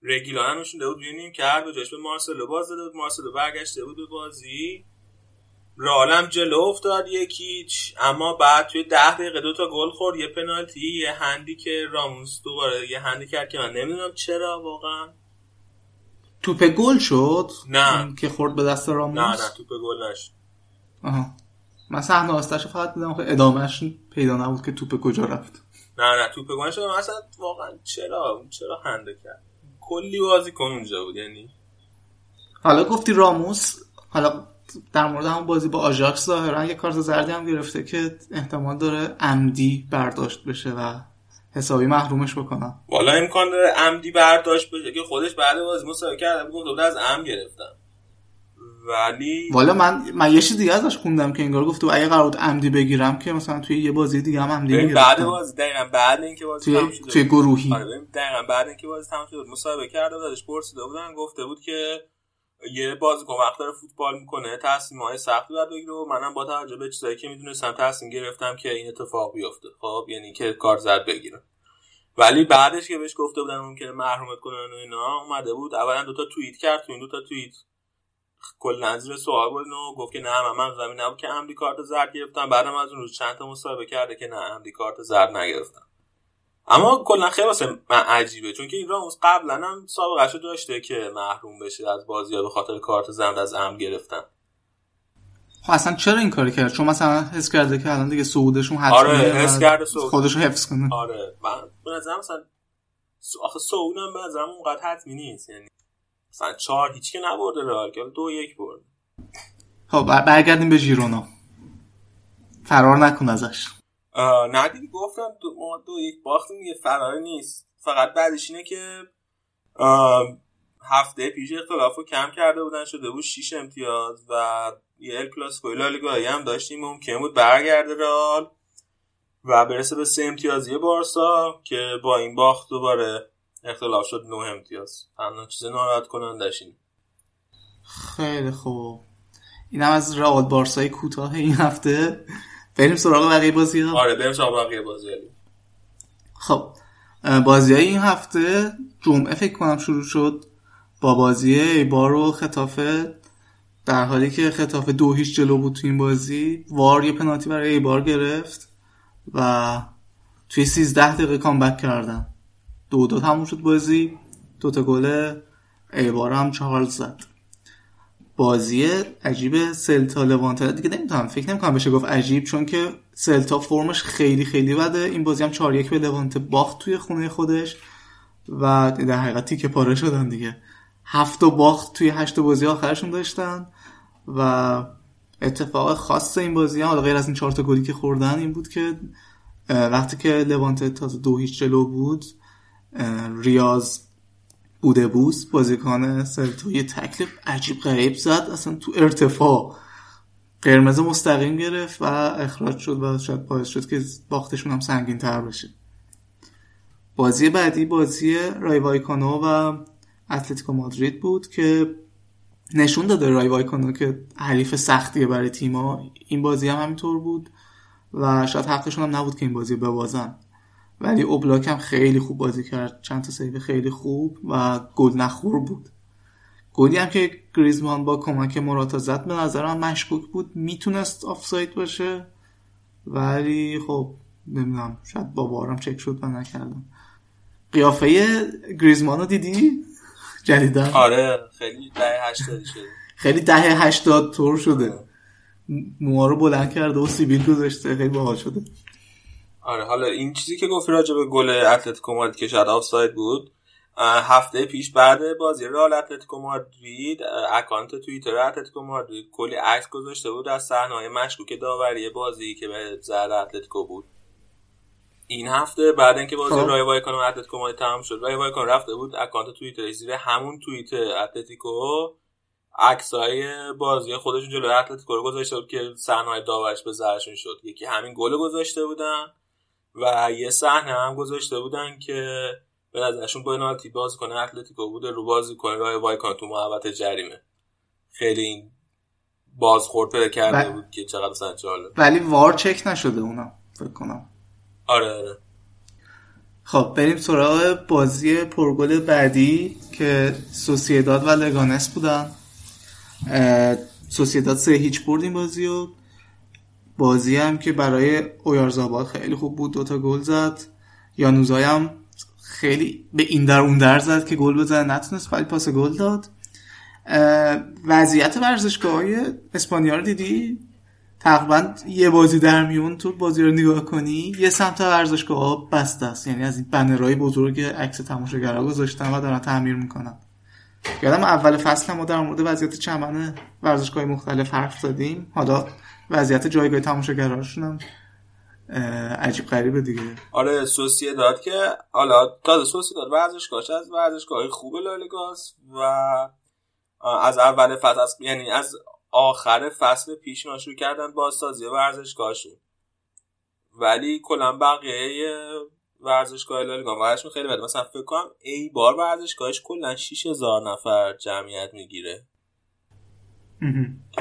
رگیلان هم نشونده بود روی نیم کرد به جاش به مارسلو باز داده بود. مارسلو برگشته بود به بازی. رئالم جلو افتاد یکیچ اما بعد توی ده دقیقه دو تا گل خورد یه پنالتی یه هندی که راموس دوباره یه هندی کرد که من نمی‌دونم چرا واقعا. توپ گل شد؟ نه. که خورد به دست راموس؟ نه نه توپ گل نشد. آها. من صحنه آستش فقط دیدم آخه ادامهش پیدا نبود که توپ کجا رفت. نه نه توپ گل نشد. اصلا واقعا چرا چرا هنده کرد؟ کلی بازی کن اونجا بود یعنی. حالا گفتی راموس حالا در مورد همون بازی با آژاکس ظاهرا یه کارت زردی هم گرفته که احتمال داره عمدی برداشت بشه و حسابی محرومش بکنن. والا امکان داره عمدی برداشت بشه که خودش بعد بازی مسابقه کرده. گفت از عم گرفتم. ولی والا من من یه چیز دیگه ازش خوندم که انگار گفته اگه قرار بود عمدی بگیرم که مثلا توی یه بازی دیگه هم عمدی ببین بعد بازی دقیقا بعد اینکه بازی توی توی. گروهی. آره دقیقا بعد اینکه بازی تموم شد مصاحبه کرده بودش پرسیده بودن گفته بود که یه بازیکن وقت داره فوتبال می‌کنه تصمیم های سختی باید بگیره و منم با توجه به چیزایی که می‌دونستم تصمیم گرفتم که این اتفاق بیفته. خب یعنی که کار زد بگیره ولی بعدش که بهش گفته بودن ممکنه محرومت کنن و اینا اومده بود اولا دوتا توییت کرد تو این دوتا توییت کل نظیر سوال بود و گفت که نه من من زمین نبود که عمدی کارت زرد گرفتم بعدم از اون روز چند تا مصاحبه کرده که نه عمدی کارت زرد نگرفتم اما کلا خیلی واسه من عجیبه چون که این راموس قبلا هم سابقه شو داشته که محروم بشه از بازی به خاطر کارت زرد از ام گرفتن. خب اصلا چرا این کاری کرد؟ چون مثلا حس کرده که الان دیگه صعودشون حتمیه آره، حس کرده صعود. خودشو حفظ کنه. آره من به نظرم مثلا آخه سعود هم به نظرم اونقدر حتمی نیست یعنی مثلا چهار هیچ که نبرده رئال که دو یک برد خب بر- برگردیم به ژیرونا. فرار نکن ازش. نه دیگه گفتم دو, ما دو یک باختیم دیگه فراری نیست. فقط بعدش اینه که هفته پیش اختلاف کم کرده بودن شده بود 6 امتیاز و یه ال کلاسیکو لالیگایی هم داشتیم ممکن بود برگرده رئال و برسه به سه امتیازی بارسا که با این باخت دوباره اختلاف شد نه امتیاز. تنها چیز ناراحت کنندش اینه. خیلی خوب. اینم از رئال بارسای کوتاه این هفته. بریم سراغ بقیه بازی ها. آره بریم سراغ بقیه بازی خب بازی های این هفته جمعه فکر کنم شروع شد با بازی ایبار و خطافه در حالی که خطافه دو هیچ جلو بود تو این بازی. وار یه پنالتی برای ایبار گرفت و توی 13 دقیقه کامبک کردن. دو دو تموم شد بازی. دو تا گل ایبار هم چارلز زد. بازی عجیب سلتا لوانته دیگه نمی‌تونم فکر نمی‌کنم بشه گفت عجیب چون که سلتا فرمش خیلی خیلی بده. این بازی هم 4 1 به لوانته باخت توی خونه خودش و در حقیقت تیکه پاره شدن دیگه. هفت و باخت توی هشت بازی آخرشون داشتن و اتفاق خاص این بازی هم حالا غیر از این چهار تا گلی که خوردن این بود که وقتی که لوانته تازه دو هیچ جلو بود ریاض بوده بوس بازیکن سلتا یه تکلیف عجیب غریب زد. اصلا تو ارتفاع قرمز مستقیم گرفت و اخراج شد و شاید باعث شد که باختشون هم سنگین تر بشه. بازی بعدی بازی رای وایکانو و اتلتیکو مادرید بود که نشون داده رایو وایکانو که حریف سختیه برای تیما این بازی هم همینطور بود و شاید حقشون هم نبود که این بازی ببازن. ولی اوبلاک هم خیلی خوب بازی کرد. چند تا save خیلی خوب و گل نخور بود. گلی هم که گریزمان با کمک مراتا زد به نظر من مشکوک بود. می‌تونست آفساید باشه ولی خب نمی‌دونم شاید با VAR م چک شد و نکردم. قیافه گریزمان رو دیدی؟ جدیدن آره خیلی ده هشتادی شده. خیلی ده هشتاد طور شده. موها رو بلند کرده و سیبیل گذاشته. خیلی باحال شده. آره حالا این چیزی که گفتی راجع به گل اتلتیکو مادرید که شاید آفساید بود هفته پیش بعد بازی رئال اتلتیکو مادرید account توییتر اتلتیکو مادرید کلی عکس گذاشته بود از صحنه‌های مشکوک داوری بازی که به ضرر اتلتیکو بود. این هفته بعد اینکه بازی رای وایکانو اتلتیکو مادرید تمام شد رای وایکانو رفته بود اکانت توییتر زیر همون توییت اتلتیکو. عکسای بازی خودشون جلوی اتلتیکو رو گذاشته بود که صحنه‌های داورش به ضررشون شد. یکی همین گل گذاشته بودن. و یه صحنه هم گذاشته بودن که به نظرشون پنالتی بازیکن اتلتیکو بوده رو بازیکن رای وایکانو تو محوطه جریمه. خیلی این بازخورد پیدا کرده بود که چقدر مثلا جالب. ولی وار چک نشده اونا فکر کنم. آره آره. خب بریم سراغ بازی پرگل بعدی که سوسیداد و لگانس بودن. سوسیداد سه هیچ برد این بازی و بازی هم که برای اویارزاباد خیلی خوب بود دوتا گل زد. یانوزای هم خیلی به این در اون در زد که گل بزنه نتونست ولی پاس گل داد. وضعیت ورزشگاه های اسپانیا رو دیدی؟ تقریبا یه بازی در میون تو بازی رو نگاه کنی یه سمت ورزشگاه ها بسته است. یعنی از این بنرهای بزرگ عکس تماشاگرها گذاشتن و دارن تعمیر می‌کنن. یادم اول فصل ما در مورد وضعیت چمن ورزشگاه مختلف حرف زدیم. حالا وضعیت جایگاه تماشاگرهاشون هم عجیب غریبه دیگه. آره سوسیه داد که حالا تازه سوسیه داد. ورزشگاهش از ورزشگاه خوب لالیگاست و از اول فصل یعنی از آخر فصل پیش شروع کردن بازسازی ورزشگاهشون. ولی کلا بقیه ورزشگاه لالیگا ورزشگاهشون خیلی بده. مثلا فکر کنم ایبار ورزشگاهش کلا 6000 نفر جمعیت می‌گیره.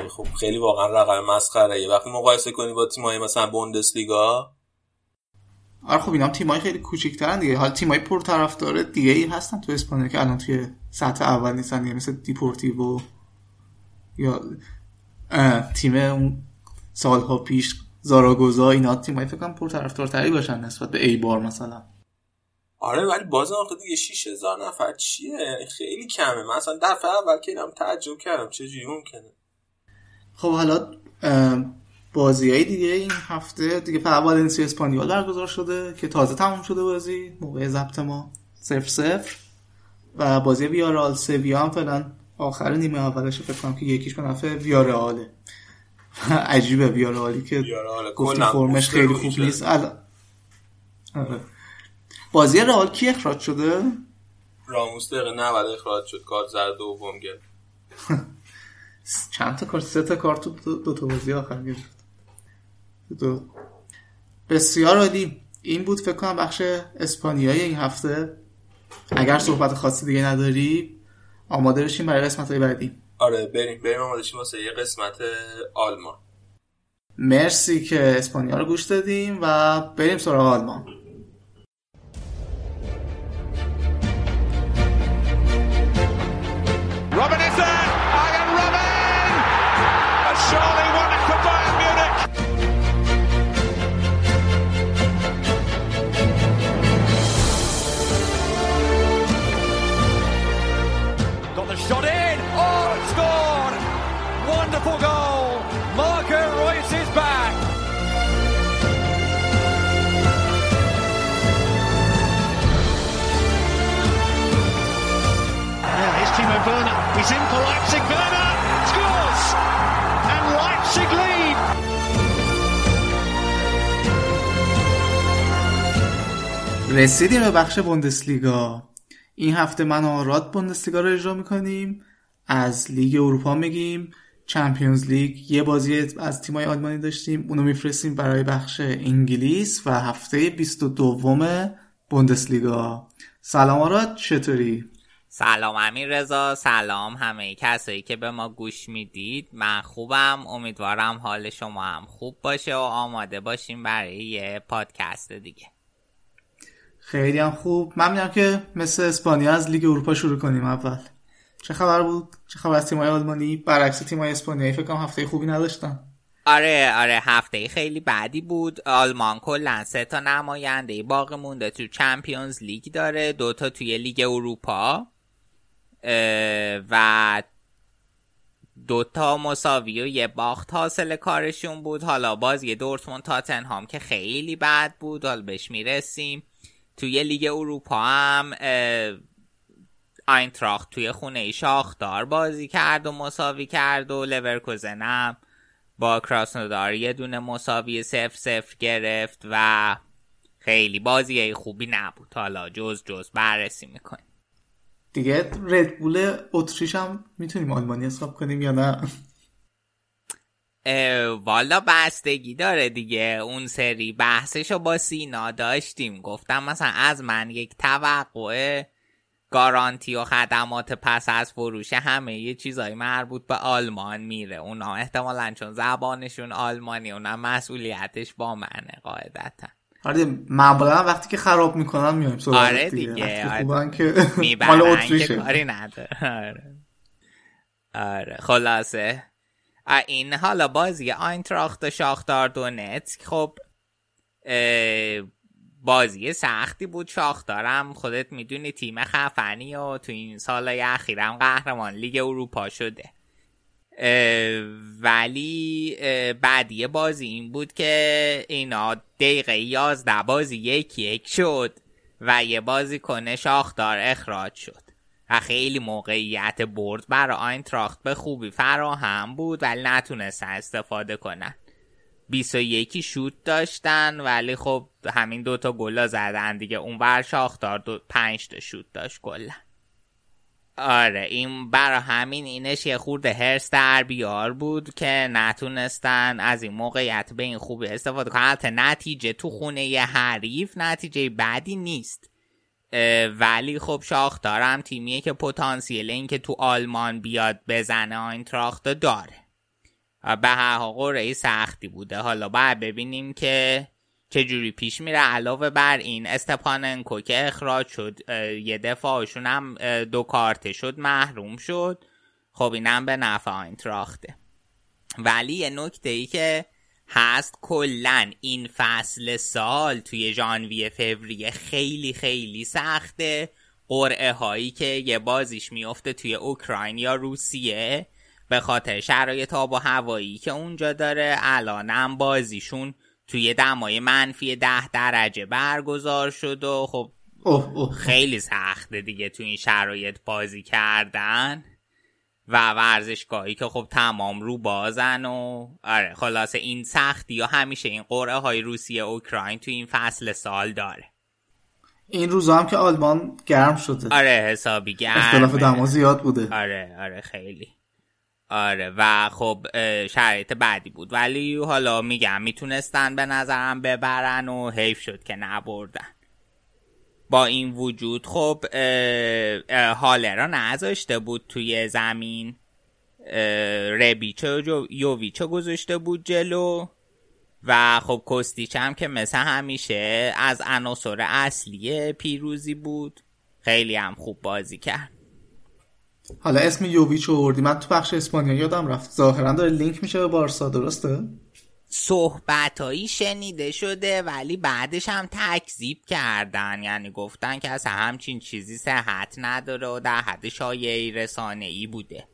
خب خیلی واقعا رقم مسخره. یه وقتی مقایسه کنی با تیمای مثلا بوندسلیگا؟ آره خب اینا تیمای خیلی کوچیک‌ترن دیگه. حالا تیمای پرطرفدار دیگه ای هستن تو اسپانیا که الان توی سطح اول نیستن. دیگه مثل دیپورتیو یا تیم اون سالها پیش زاراگوزا اینا تیمای فکر کنم پرطرفدارتری باشن نسبت به ای بار مثلا. آره ولی باز آخه دیگه 6000 نفر چیه؟ خیلی کمه. من اصلا دفعه اول که اینم تعجب کردم. چجوری ممکنه؟ خب حالا بازی های دیگه این هفته دیگه فقط والنسی اسپانیول برگزار شده که تازه تموم شده بازی موقع ضبط ما صفر صفر. و بازی ویارال سویا هم فعلا آخر نیمه اولش فکر کنم که یکیش به نفع ویاراله (laughs) عجیبه ویارالی که گفتی فرمش خیلی خوب نیست. الان آره. بازی رئال کی اخراج شده؟ راموس دقیقه 90 اخراج شد کارت زرد دوم گرفت. چند تا کارت؟ سه تا کارت دو, دو تا بازی آخر گرفت. دو. بسیار عالی. این بود فکر کنم بخش اسپانیایی این هفته. اگر صحبت خاصی دیگه نداری آماده بشیم برای قسمت های بعدی. آره بریم بریم آماده شیم واسه یه قسمت آلمان. مرسی که اسپانیا رو گوش دادیم و بریم سراغ آلمان. رسیدیم به بخش بوندسلیگا. این هفته من و آراد بوندسلیگا رو اجرا می‌کنیم. از لیگ اروپا میگیم. چمپیونز لیگ یه بازی از تیمای آلمانی داشتیم. اونو میفرستیم برای بخش انگلیس و هفته 22 بوندسلیگا. سلام آراد چطوری؟ سلام امیر رضا سلام همه کسایی که به ما گوش می‌دید. من خوبم. امیدوارم حال شما هم خوب باشه و آماده باشیم برای یه پادکست دیگه. خیلی هم خوب. من میگم که مثل اسپانیا از لیگ اروپا شروع کنیم اول. چه خبر بود؟ چه خبر از تیمای آلمانی؟ برعکس تیمای اسپانیایی فکر کنم هفته خوبی نداشتن. آره آره هفته خیلی بعدی بود. آلمان کلا سه تا نماینده باقی مونده تو چمپیونز لیگ داره دوتا توی لیگ اروپا. و دوتا مساوی و یه باخت حاصل کارشون بود. حالا بازی دورتموند تاتنهام که خیلی بد بود. حالا بهش می‌رسیم. توی لیگ اروپا هم آینتراخت توی خونه شاخدار بازی کرد و مساوی کرد و لورکوزن هم با کراسنودار یه دونه مساوی سف سف گرفت و خیلی بازی خوبی نبود. حالا جز جز بررسی می‌کنیم. دیگه ردبول اتریش هم می‌تونیم آلمانی حساب کنیم یا نه؟ والا بستگی داره دیگه. اون سری بحثشو با سینا داشتیم. گفتم مثلا از من یک توقع گارانتی و خدمات پس از فروش همه یه چیزای مربوط به آلمان میره. اونا احتمالا چون زبانشون آلمانی اونا مسئولیتش با منه قاعدتا. آره معمولا وقتی که خراب می‌کنن میایم سراغ آره دیگه، وقتی آره. که کاری نداره. آره. آره. خلاصه. این حالا بازی آینتراخت و شاختار دونتسک خب بازی سختی بود. شاختارم خودت می‌دونی تیم خفنی و تو این سالهای اخیرم قهرمان لیگ اروپا شده. ولی اه، بعدی بازی این بود که اینا دقیقه یازده بازی یک یک شد و یه بازی کنه شاختار اخراج شد. و خیلی موقعیت برد برای آینتراخت به خوبی فراهم بود ولی نتونستن استفاده کنن. 21 شوت داشتن ولی خب همین دوتا گلا زدن دیگه. اون بر شاختار دو پنج تا شوت داشت کلا. آره این برا همین اینش یه خورده هرس در بیار بود که نتونستن از این موقعیت به این خوبی استفاده کنن. البته نتیجه تو خونه یه حریف نتیجه بدی نیست. ولی خب شاختارم تیمیه که پتانسیل این که تو آلمان بیاد بزنه آینتراخت داره. و به هر حال قرعه سختی بوده. حالا باید ببینیم که چجوری پیش میره. علاوه بر این استپاننکو که اخراج شد یه دفاعشون هم دو کارته شد محروم شد. خب اینم به نفع آینتراخته. ولی یه نکته ای که هست کلا این فصل سال توی ژانویه فوریه خیلی خیلی سخته. قرعه هایی که یه بازیش میفته توی اوکراین یا روسیه. به خاطر شرایط آب و هوایی که اونجا داره الانم بازیشون توی دمای منفی ده درجه برگزار شد و خب اوه اوه. خیلی سخته دیگه تو این شرایط بازی کردن. و ورزشگاهی که خب تمام رو بازن و آره خلاصه این سختی یا همیشه این قرعه های روسیه اوکراین تو این فصل سال داره. این روزا هم که آلمان گرم شده. آره حسابی گرمه. اختلاف دما زیاد بوده. آره آره خیلی. آره و خب شرایط بعدی بود. ولی حالا میگم می‌تونستن به نظرم ببرن و حیف شد که نبردن. با این وجود خب را نذاشته بود توی زمین. اه، ربیچ و جو- یوویچ رو گذاشته بود جلو. و خب کستیچ هم که مثل همیشه از عناصر اصلی پیروزی بود. خیلی هم خوب بازی کرد. حالا اسم یوویچ رو من تو بخش اسپانیا یادم رفت. ظاهرا داره لینک میشه به بارسا درسته؟ صحبتهایی شنیده شده ولی بعدش هم تکذیب کردن. یعنی گفتن که اصلا همچین چیزی صحت نداره و در حد شایعی رسانه ای بوده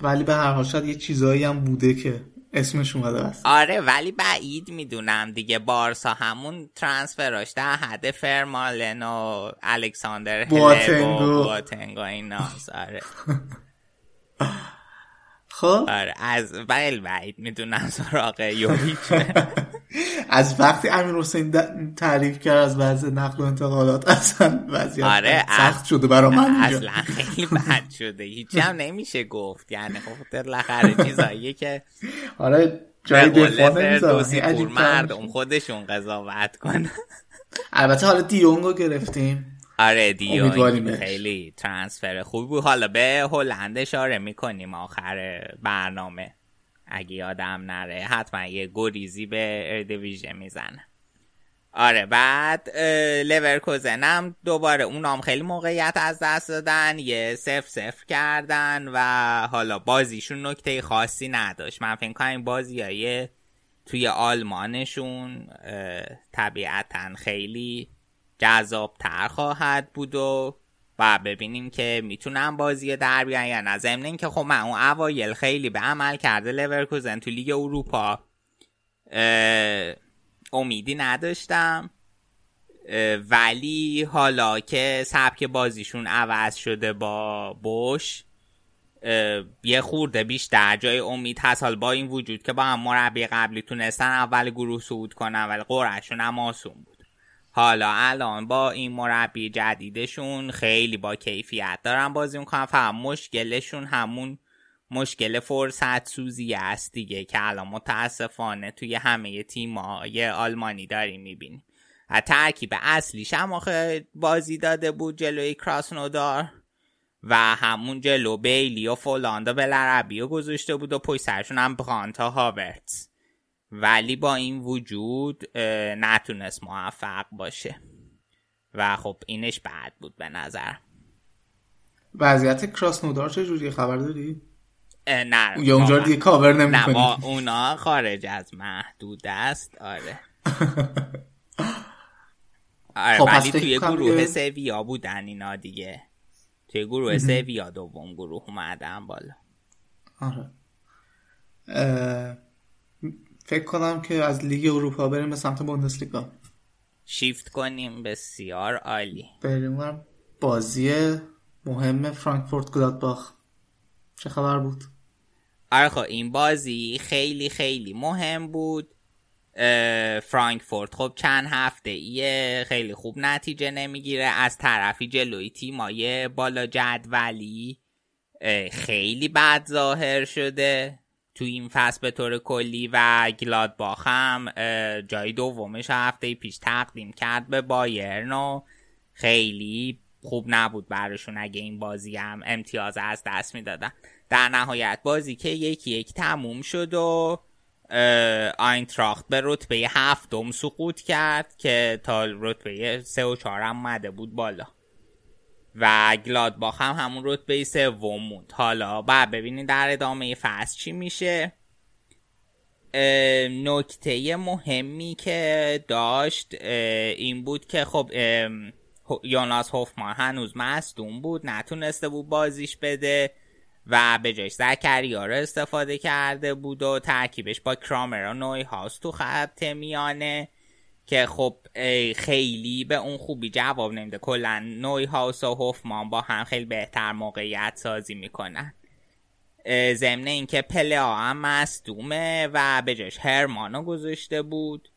ولی به هر حال شاید یه چیزایی هم بوده که اسمش اومده است. آره ولی بعید می‌دونم دیگه. بارسا همون ترانسفراش در حد فرمالن و الکساندر بواتنگو. و بواتنگو ایناست آره. (laughs) خب؟ آره از بل بعید می‌دونم سراغ یوویچ (laughs) از وقتی امیر حسین تعریف کرد از وضع نقل و انتقالات اصلا وضعیت آره سخت از- شده برا من اصلا خیلی بد شده هیچی هم نمیشه گفت. یعنی خب بالاخره چیزاییه که آره جای دفاع تر مردم میشه. خودشون قضاوت کنن البته حالا دیونگو گرفتیم. آره دیو. خیلی ترانسفر خوبی بود. حالا به هلند اشاره می‌کنیم. آخر برنامه. اگه یادم نره حتما یه گریزی به اردویژه می‌زنه. آره بعد لورکوزن هم دوباره اونام خیلی موقعیت از دست دادن. یه صفر صفر کردن و حالا بازیشون نکته خاصی نداشت. من فکر کنم این بازی های توی آلمانشون طبیعتا خیلی جذاب تر خواهد بود و و ببینیم که می‌تونن بازی در بیان یا نه. ضمن اینکه خب من اون اوایل خیلی به عمل کرده لورکوزن تو لیگ اروپا. امیدی نداشتم. ولی حالا که سبک بازیشون عوض شده با بوش یه خورده بیشتر جای امید هست. حال با این وجود که با هم مربی قبلی تونستن اول گروه صعود کنن ولی قرعشون هم آسون بود. حالا الان با این مربی جدیدشون خیلی با کیفیت دارن بازی می‌کنن. فقط مشکلشون همون مشکل فرصت سوزی است دیگه که الان متاسفانه توی همه تیمای آلمانی داریم می‌بینیم. ترکیب اصلیش هم آخه بازی داده بود جلوی کراسنودار و همون جلو بیلی و فولاند و بلربی و گذاشته بود و پشت سرشون هم برانتا هاورتس ولی با این وجود نتونست موفق باشه. و خب اینش بد بود به نظر. وضعیت کراسنودار چه جوری خبر داری؟ نه یا اونجا. دیگه کاور نه نمی‌کنی با اونا خارج از محدود است آره. (laughs) آره خب، ولی توی گروه سویا بودن اینا دیگه. توی گروه سویا دوم گروه اومدن بالا. آره. فکر کنم که از لیگ اروپا بریم به سمت بوندسلیگا. شیفت کنیم. بسیار عالی. بریم بازی مهم فرانکفورت گلادباخ. چه خبر بود؟ آره خب این بازی خیلی خیلی مهم بود. فرانکفورت خب چند هفته ایه خیلی خوب نتیجه نمی‌گیره. از طرفی جلوی تیمای بالا جدولی خیلی بد ظاهر شده. تو این فصل به طور کلی و گلادباخ هم جای دومش هفته پیش تقدیم کرد به بایرن و خیلی خوب نبود براشون اگه این بازی هم امتیاز از دست می‌دادن. در نهایت بازی که یکی یک تموم شد و آینتراخت به رتبه هفتم سقوط کرد که تا رتبه سه و چهار هم اومده بود بالا. و گلادباخ هم همون رتبه سوم موند. حالا بعد ببینید در ادامه فصل چی میشه. نکته مهمی که داشت این بود که خب یوناس هوفمان هنوز مصدوم بود نتونسته بود بازیش بده و به جایش زکریا رو استفاده کرده بود و ترکیبش با کرامر و نوی هاست تو خط میانه. که خب خیلی به اون خوبی جواب نمیده. کلا نوی هاوس و هوفمان با هم خیلی بهتر موقعیت سازی می‌کنن. ضمن اینکه پلها هم مصدومه و به جاش هرمانو گذاشته بود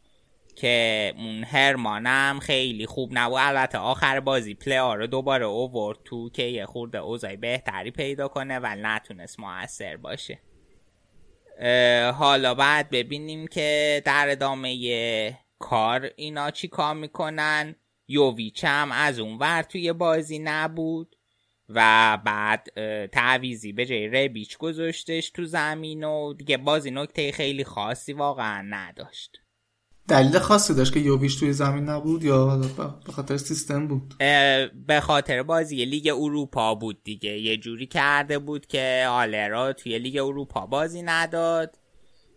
که اون هرمانم خیلی خوب نبود. البته آخر بازی پلیا رو دوباره اوورد تو که یه خورده اوضاع بهتری پیدا کنه ولی نتونست موثر باشه. حالا بعد ببینیم که در ادامه کار اینا چی کار می‌کنن؟ یوویچ هم از اون ور توی بازی نبود و بعد تعویزی به جای ربیچ گذاشتش تو زمین و دیگه بازی نکته خیلی خاصی واقعا نداشت. دلیل خاصی داشت که یوویچ توی زمین نبود یا به خاطر سیستم بود؟ به خاطر بازی لیگ اروپا بود دیگه. یه جوری کرده بود که آلرا توی لیگ اروپا بازی نداد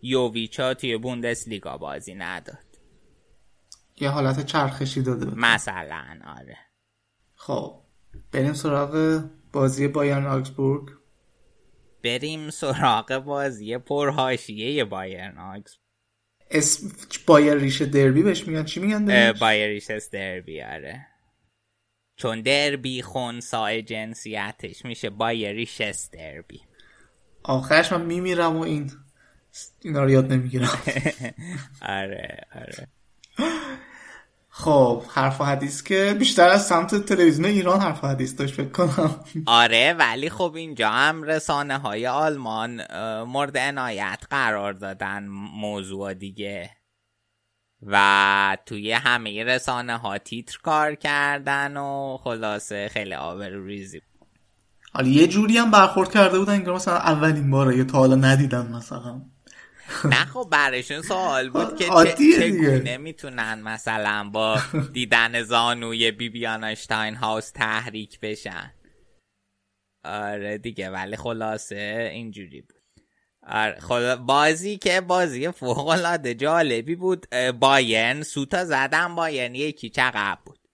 یوویچا توی بوندس لیگا بازی نداد. یه حالت چرخشی داده بود مثلا آره. خب بریم سراغ بازی بایرن آگزبورگ بریم سراغ بازی پرهاشیه بایرن آکس اسم بایر ریشه دربی بهش میگن. چی میگن بهش؟ بایریش دربی آره. چون دربی خونسای جنسیتش میشه بایریش دربی. آخرش من میمیرم و این اینا رو یاد نمی‌گیرم. (laughs) آره آره. خب حرف و حدیث که بیشتر از سمت تلویزیون ایران حرف و حدیث داشت فکر کنم. آره ولی خب اینجا هم رسانه های آلمان مورد عنایت قرار دادن موضوع دیگه. و توی همه رسانه ها تیتر کار کردن و خلاصه خیلی آبرو ریزی حالا یه جوری هم برخورد کرده بودن انگار مثلا اولین باره یا تا حالا ندیدن مثلا. نه خب براشون سوال بود که. چگونه می‌تونن مثلا با دیدن زانوی بیبیان اشتاین هاوس تحریک بشن؟ آره دیگه ولی خلاصه اینجوری بود. آره بازی که بازی فوق العاده جالبی بود. بایرن سوتا زدن بایرن یکی چقدر بود؟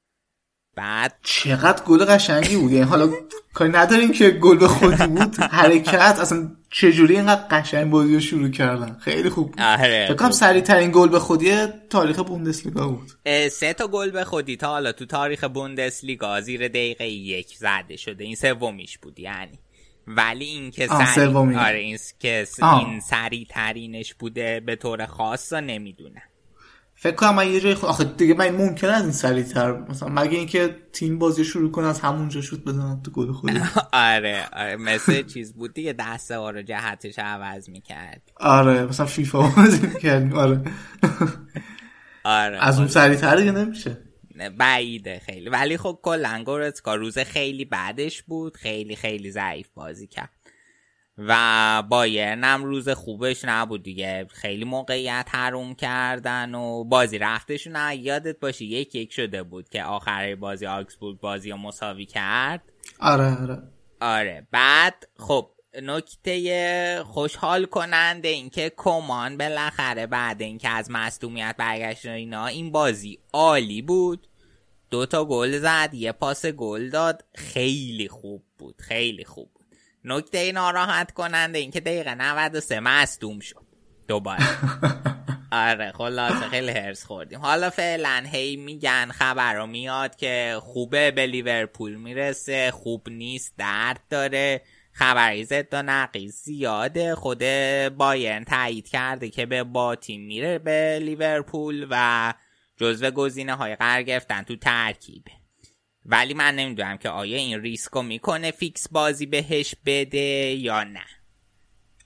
بعد چقدر گل قشنگی بود یعنی حالا کاری نداریم که گل به خودی بود حرکت اصلا چجوری اینقدر قشنگ بازی رو شروع کردن خیلی خوب. آره فکر کنم خوب. سریع ترین گل به خودی تاریخ بوندسلیگا بود سه تا گل به خودی تا حالا تو تاریخ بوندسلیگا زیر دقیقه یک زده شده این سومیش بود یعنی ولی این که سومی. آره این که. این سریع ترینش بوده به طور خاص نمی‌دونم فکر کنم من یه جای خود آخه دیگه من ممکن از این سریع تر مثلا مگه اینکه تیم بازی شروع کنه از همونجا شوت بزنن تو گل خودی؟ (laughs) آره آره مثل چیز بود دیگه دسته ها رو جهتش عوض می‌کرد. آره مثلا فیفا بازی می‌کردیم آره. آره از اون سریع تر دیگه نمیشه. بعیده خیلی. ولی خب کلا گورتسکا روز خیلی بعدش بود خیلی خیلی ضعیف بازی کرد. و بایرن هم روز خوبش نبود دیگه. خیلی موقعیت حروم کردن و بازی رفتشون هم یادت باشه یک یک شده بود که آخر بازی آکسبورگ بازی رو مساوی کرد. آره آره. آره. بعد خب نکته خوشحال کننده اینکه کمان بالاخره بعد اینکه از مصدومیت برگشت اینا این بازی عالی بود. دو تا گل زد یه پاس گل داد. خیلی خوب بود خیلی خوب نکته ناراحت کننده اینکه دقیقه 93 مصدوم شد. دوباره. (laughs) آره خلاصه خیلی هرس خوردیم. حالا فعلا هی میگن خبر رو میاد که خوبه به لیورپول می‌رسه خوب نیست درد داره. خبرای ضد و نقیض زیاده. خود بایرن تایید کرده که به با تیم میره به لیورپول و جزو گزینه های قرار گرفتن تو ترکیبه. ولی من نمی‌دونم که آیا این ریسکو می‌کنه فیکس بازی بهش بده یا نه.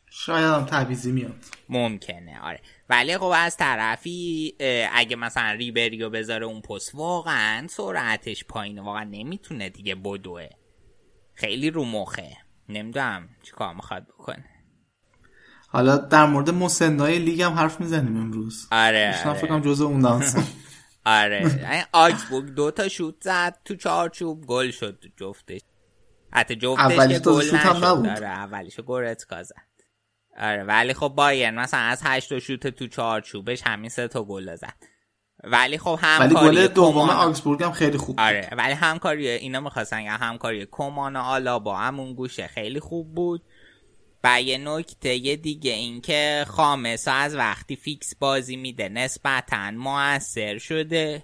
شاید هم تعویضی میاد. ممکنه آره. ولی خب از طرفی اگه مثلا ریبریو بذاره اون پست واقعا سرعتش پایینه. واقعا نمی‌تونه دیگه بدوه. خیلی رو مخه. نمی‌دونم چیکار می‌خواد بکنه. حالا در مورد مسنای لیگ هم حرف می‌زنیم امروز. آره آره. فکر کنم جزء اون دانس (laughs) آره. آکسبورگ دو تا شوت زد تو چارچوب گل شد جفتش. حتی جفتش اولیش که گل نشد. آره اولیشو گورتسکا زد. آره ولی خب بایرن مثلا از هشت تا شوت تو چارچوبش همین سه تا گل زد. ولی خب ولی همکاری گل دوم آگزبورگ هم خیلی خوب بود. آره ولی همکاری اینا می‌خواستن یا همکاری کمان آلا با همون گوشه خیلی خوب بود. و یه نکته دیگه این که خامسا از وقتی فیکس بازی میده نسبتا موثر شده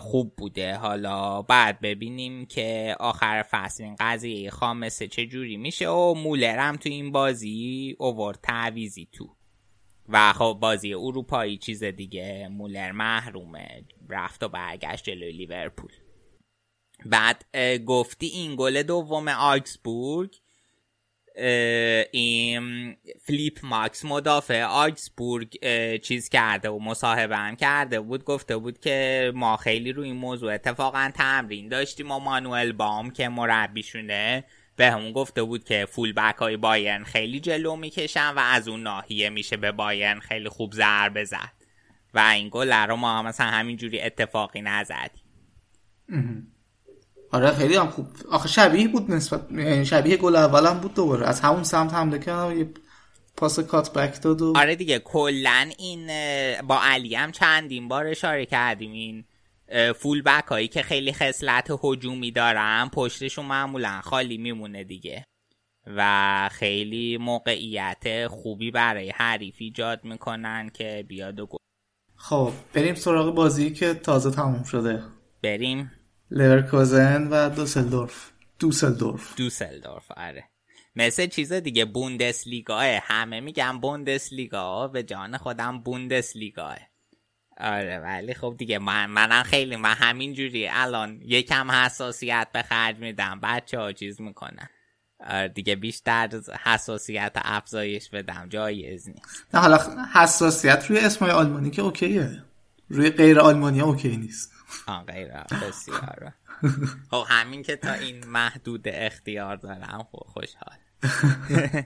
خوب بوده. حالا بعد ببینیم که آخر فصل این قضیه خامسه چه جوری میشه و مولر هم تو این بازی اوورد تعویزی تو. و خب بازی اروپایی چیز دیگه مولر محرومه رفت و برگشت جلوی لیورپول. بعد گفتی این گل دوم آکسبورگ این فلیپ ماکس مدافع آکسبورگ اه، چیز کرده و مصاحبه هم کرده بود گفته بود که ما خیلی روی این موضوع اتفاقا تمرین داشتیم و مانوئل بام که مربیشونه به همون گفته بود که فول بک های بایرن خیلی جلو می‌کشن و از اون ناحیه میشه به بایرن خیلی خوب ضربه زد. و این گل رو ما مثلا همینجوری اتفاقی نزدیم. آره خیلی هم خوب. آخه شبیه بود نسبت یعنی شبیه گل اولم بود دوباره. از همون سمت حمله کردم یه پاس کات بک داد و آره دیگه کلا این با علی هم چندین بار اشاره کردیم. این فول بک هایی که خیلی خصلت هجومی دارن پشتشون معمولا خالی میمونه دیگه. و خیلی موقعیت خوبی برای حریف ایجاد می‌کنن که بیاد و گل. خب بریم سراغ بازی که تازه تموم شده. بریم. لورکوزن و دوسلدورف. دوسلدورف. دوسلدورف آره. مثل چیز دیگه بوندس لیگاه همه میگن بوندس لیگا به جان خودم بوندس لیگاه آره ولی خب دیگه من منم خیلی من همین جوری الان یکم حساسیت به خرج میدم. بچه ها چیز می‌کنن. آره دیگه بیشتر حساسیت افزایش بدم. جایز نیست. نه حالا حساسیت روی اسمای آلمانی که اوکیه. روی غیر آلمانی ها اوکی نیست. آن غیر بسیار. خب همین که تا این محدود اختیار دارم خب خوشحال. (laughs)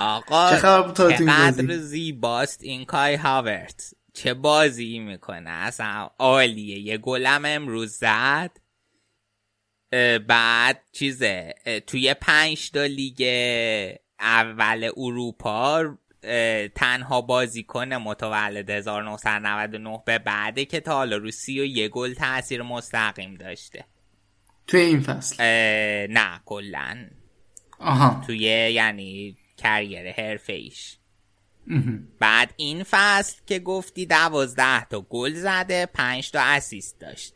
آقا چقدر؟ زیباست این کای هاورت. چه بازی می‌کنه؟ اصلا عالیه. یه گلم امروز زد. بعد چیزه؟ توی پنج تا لیگ اول اروپا تنها بازیکن متولد 1999 به بعده که تا حالا رو سی و یه گل تاثیر مستقیم داشته. توی این فصل؟ نه کلا. آها. توی یعنی کریر حرفه ایش بعد این فصل که گفتی دوازده تا گل زده پنج تا اسیست داشت.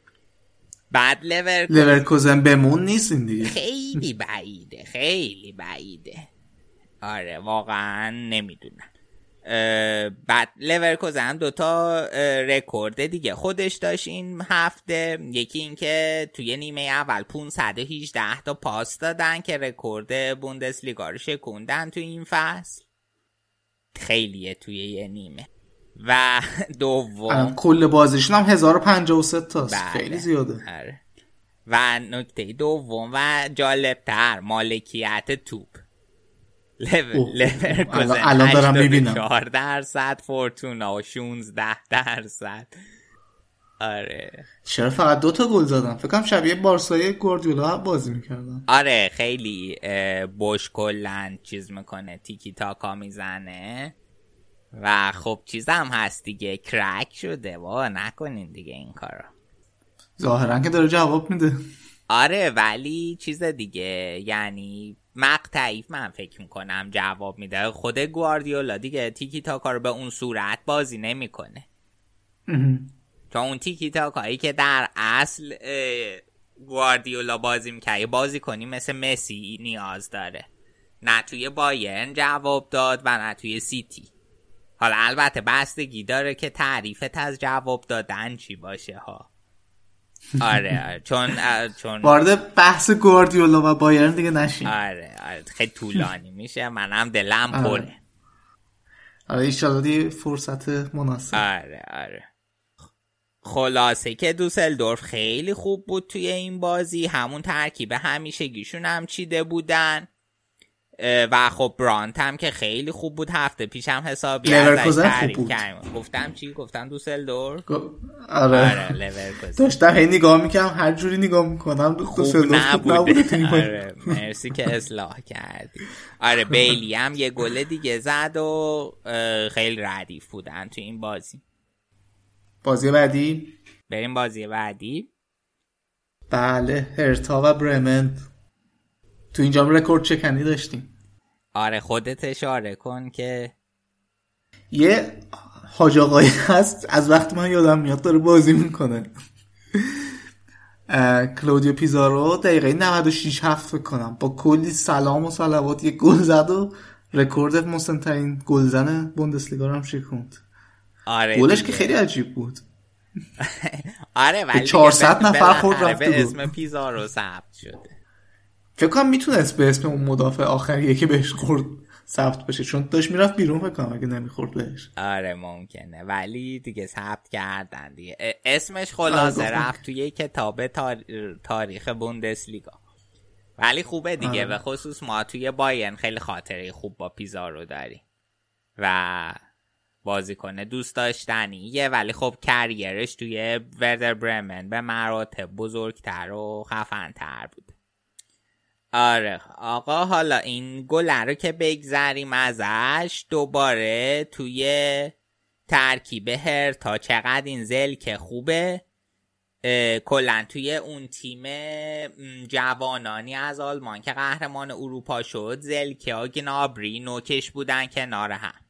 بعد لورکوزن لورکوزن بمون نیست این دیگه. خیلی بعیده خیلی بعیده. آره واقعا نمی‌دونم. بعد لورکوزن دوتا اه، رکورد دیگه خودش داشت این هفته. یکی اینکه توی نیمه اول 518 تا پاس دادن که رکورد بوندسلیگا رو شکوندن توی این فصل. خیلیه توی یه نیمه. و (laughs) دوم کل بازیشون هم 1053 تاست. بله. خیلی زیاده. آره. و نکته دوم و جالبتر مالکیت توپ. لورکوزن الان- دارم 84 می‌بینم. درصد فورتونا و 16 درصد. آره. چرا فقط دوتا گل زدن؟ فکر کنم شبیه بارسای گواردیولا بازی می‌کردن. آره خیلی بش کلن چیز می‌کنه تیکی تاکا می‌زنه. و خب چیزم هست دیگه کرک شده. وا نکنین دیگه این کارو. ظاهرا که داره جواب میده. آره ولی چیز دیگه یعنی مقطعی من فکر می‌کنم جواب میده. خود گواردیولا دیگه تیکی تاکا رو به اون صورت بازی نمی‌کنه. چون اون تیکی تاکایی که در اصل گواردیولا بازی می‌کنه یه بازی کنی مثل مسی نیاز داره. نه توی بایرن جواب داد و نه توی سیتی. حالا البته بستگی داره که تعریفت از جواب دادن چی باشه ها. آره آره. چون چون وارد بحث گواردیولا و بایرن دیگه نشین. آره آره خیلی طولانی میشه. منم دلم آره. پره. آره ایشالا دیگه فرصت مناسب. آره آره. خلاصه که دوسلدورف خیلی خوب بود توی این بازی. همون ترکیب همیشگیشون هم چیده بودن. و خب برانت هم که خیلی خوب بود هفته پیشم حسابی ازش لورکوزن خوب بود. گفتم چی؟ گفتم دوسلدورف؟ گو- آره. آره لورکوزن داشتم هی نگاه می‌کنم هر جوری نگاه می‌کنم دو خوب تیم آره مرسی که اصلاح کردی. آره بیلی هم یه گل دیگه زد و خیلی ردیف بودن تو این بازی. بازی بعدی؟ بریم بازی بعدی. بله هرتا و برمن تو اینجا هم رکورد شکنی داشتیم. آره خودت اشاره کن که یه حاج آقایی هست از وقت من یادم میاد داره بازی می‌کنه. کلودیو پیزارو دقیقه 96 فک کنم. با کلی سلام و صلوات یه گل زد و رکورد مسنترین گلزن بوندسلیگا رو هم شکوند. آره گلش. که خیلی عجیب بود. (laughs) آره ولی دیگه 400 به- نفر بالاخره رفت به. اسم پیزارو ثبت شده. فکر کنم می‌تونست به اسم اون مدافع آخریه که بهش خورد ثبت بشه. چون داشت می‌رفت بیرون فکر کنم اگه نمی‌خورد بهش. آره ممکنه. ولی دیگه ثبت کردن دیگه. اسمش خلاصه آره،. رفت توی کتاب تار... تاریخ بوندسلیگا. ولی خوبه دیگه. آره. به خصوص ما توی باین خیلی خاطره خوب با پیزارو داریم. و بازیکن دوست داشتنیه ولی خب کریرش توی وردر برمن به مراتب بزرگتر و خفنتر بود. آره. آقا حالا این گل رو که بگذریم ازش دوباره توی ترکیب هر تا چقدر این زل که خوبه. کلا توی اون تیم جوانانی از آلمان که قهرمان اروپا شد زلکه ها گنابری نوکش بودن کنار هم.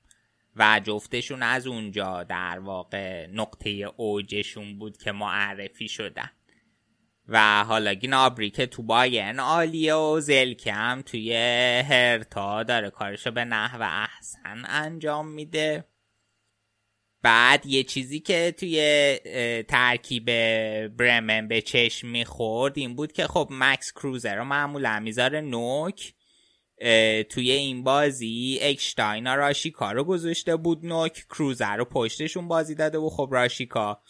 و جفتشون از اونجا در واقع نقطه اوجشون بود که معرفی شدن. و حالا گنابری که تو باین عالیه و زلکه هم توی هرتا داره کارشو به نحو احسن انجام میده. بعد یه چیزی که توی ترکیب برمن به چشم می‌خورد این بود که خب مکس کروزر رو معمولا می‌ذاره نوک توی این بازی اکشتاین و راشیکا رو گذاشته بود نوک کروزر رو پشتشون بازی داده و خب راشیکا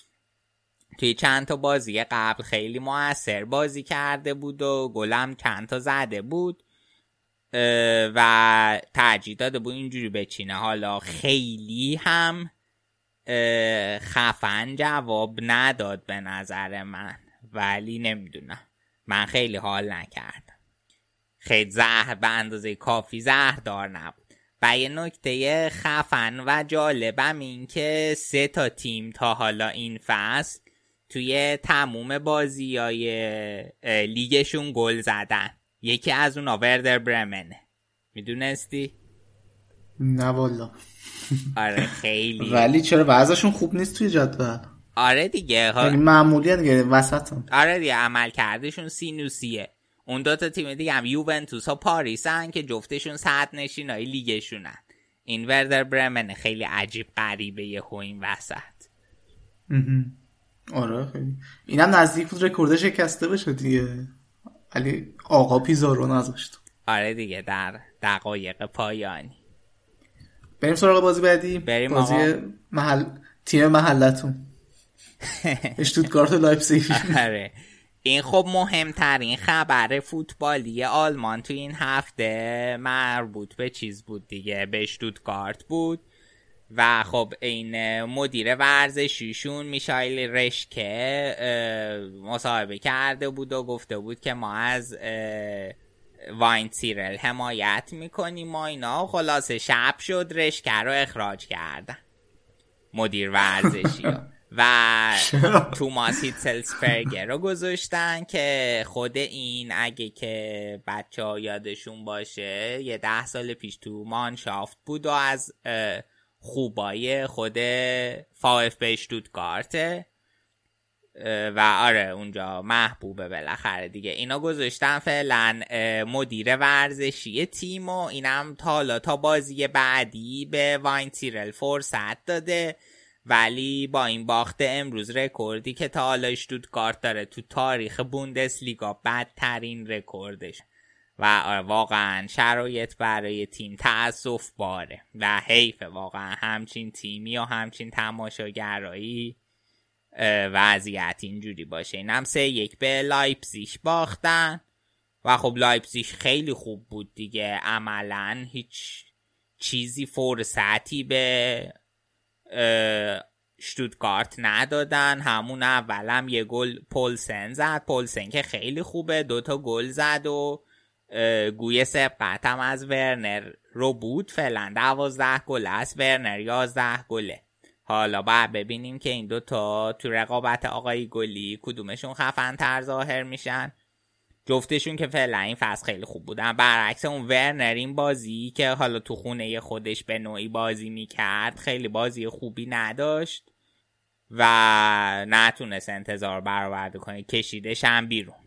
توی چند تا بازی قبل خیلی موثر بازی کرده بود و گلم چند تا زده بود و ترجیح داده بود اینجوری بچینه. حالا خیلی هم خفن جواب نداد به نظر من ولی نمی‌دونم. من خیلی حال نکردم. خیلی زهر به اندازه کافی زهردار نبود. و یه نکته خفن و جالبم این که سه تا تیم تا حالا این فصل توی تموم بازی های لیگشون گل زدن. یکی از اونا وردر برمنه. می‌دونستی؟ نه والا. آره خیلی. (laughs) ولی چرا؟ وضعشون خوب نیست توی جدول. آره دیگه ها- یعنی معمولی دیگه وسط هم. آره دیگه عمل کردشون سینوسیه. اون دوتا تیم دیگه هم یوونتوس ها پاریسن که جفتشون صد نشینای لیگشونن. این وردر برمن خیلی عجیب غریبه یه این وسط. آره خیلی. اینم نزدیک بود رکورد شکسته بشه دیگه. ولی آقا پیزارو نذاشت. آره دیگه در دقایق پایانی. بریم سراغ بازی بعدی. بریم بازی آقا. محل تیم محلتون. (laughs) اشتوتگارت و لایپزیگ. آره. این خب مهمترین خبر فوتبالی آلمان تو این هفته مربوط به چیز بود دیگه؟ به اشتوتگارت بود. و خب این مدیر ورزشیشون میشایل رشکه مصاحبه کرده بود و گفته بود که ما از واین تیرل حمایت می‌کنیم و اینا. خلاصه شب شد رشکه رو اخراج کردن. مدیر ورزشی ها. (laughs) و توماس هیتسلسپرگر رو گذاشتن که خود این اگه که بچه ها یادشون باشه یه ده سال پیش تو مانشافت بود و از خوبای خود فاف اه، و آره اونجا محبوبه بالاخره دیگه. اینا گذاشتن فعلا مدیر ورزشی تیم و اینم تا تا بازی بعدی به واینتسیرل فرصت داده. ولی با این باخت امروز رکوردی که تا حالا اشتوتگارت داره تو تاریخ بوندسلیگا بدترین رکوردش. و واقعا شرایط برای تیم تأسف باره و حیف واقعا همچین تیمی و همچین تماشاگرایی وضعیت اینجوری باشه. اینم سه یک به لایپزیش باختن و خب لایپزیش خیلی خوب بود دیگه. عملا هیچ چیزی فرصتی به شتوتگارت ندادن. همون اولم یه گل پولسن زد. پولسن که خیلی خوبه. دوتا گل زد و گوی سبقت هم از ورنر رو بود فعلا. دوازده گل است ورنر یازده گله. حالا باید ببینیم که این دوتا تو رقابت آقای گلی کدومشون خفن تر ظاهر میشن. جفتشون که فعلا این فصل خیلی خوب بودن. برعکس اون ورنر این بازی که حالا تو خونه خودش به نوعی بازی می‌کرد خیلی بازی خوبی نداشت و نتونست انتظار برآورده کنه. کشیدش هم بیرون.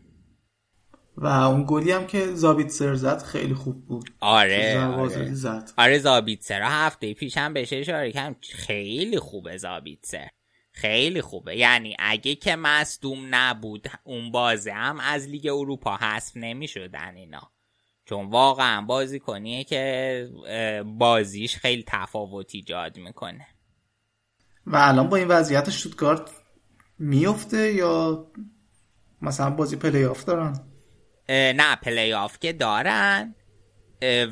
و اون گلی هم که زابیت سر زد خیلی خوب بود. آره آره, زد. آره زابیتسر هفته پیش هم بهش اشاره کردم. خیلی خوبه زابیتسر خیلی خوبه. یعنی اگه که مصدوم نبود اون بازه هم از لیگ اروپا حذف نمی شدن اینا. چون واقعا بازیکنیه که بازیش خیلی تفاوت ایجاد می‌کنه. و الان با این وضعیت اشتوتگارت میفته یا مثلا بازی پلی آف دارن؟ نه پلی آف که دارن.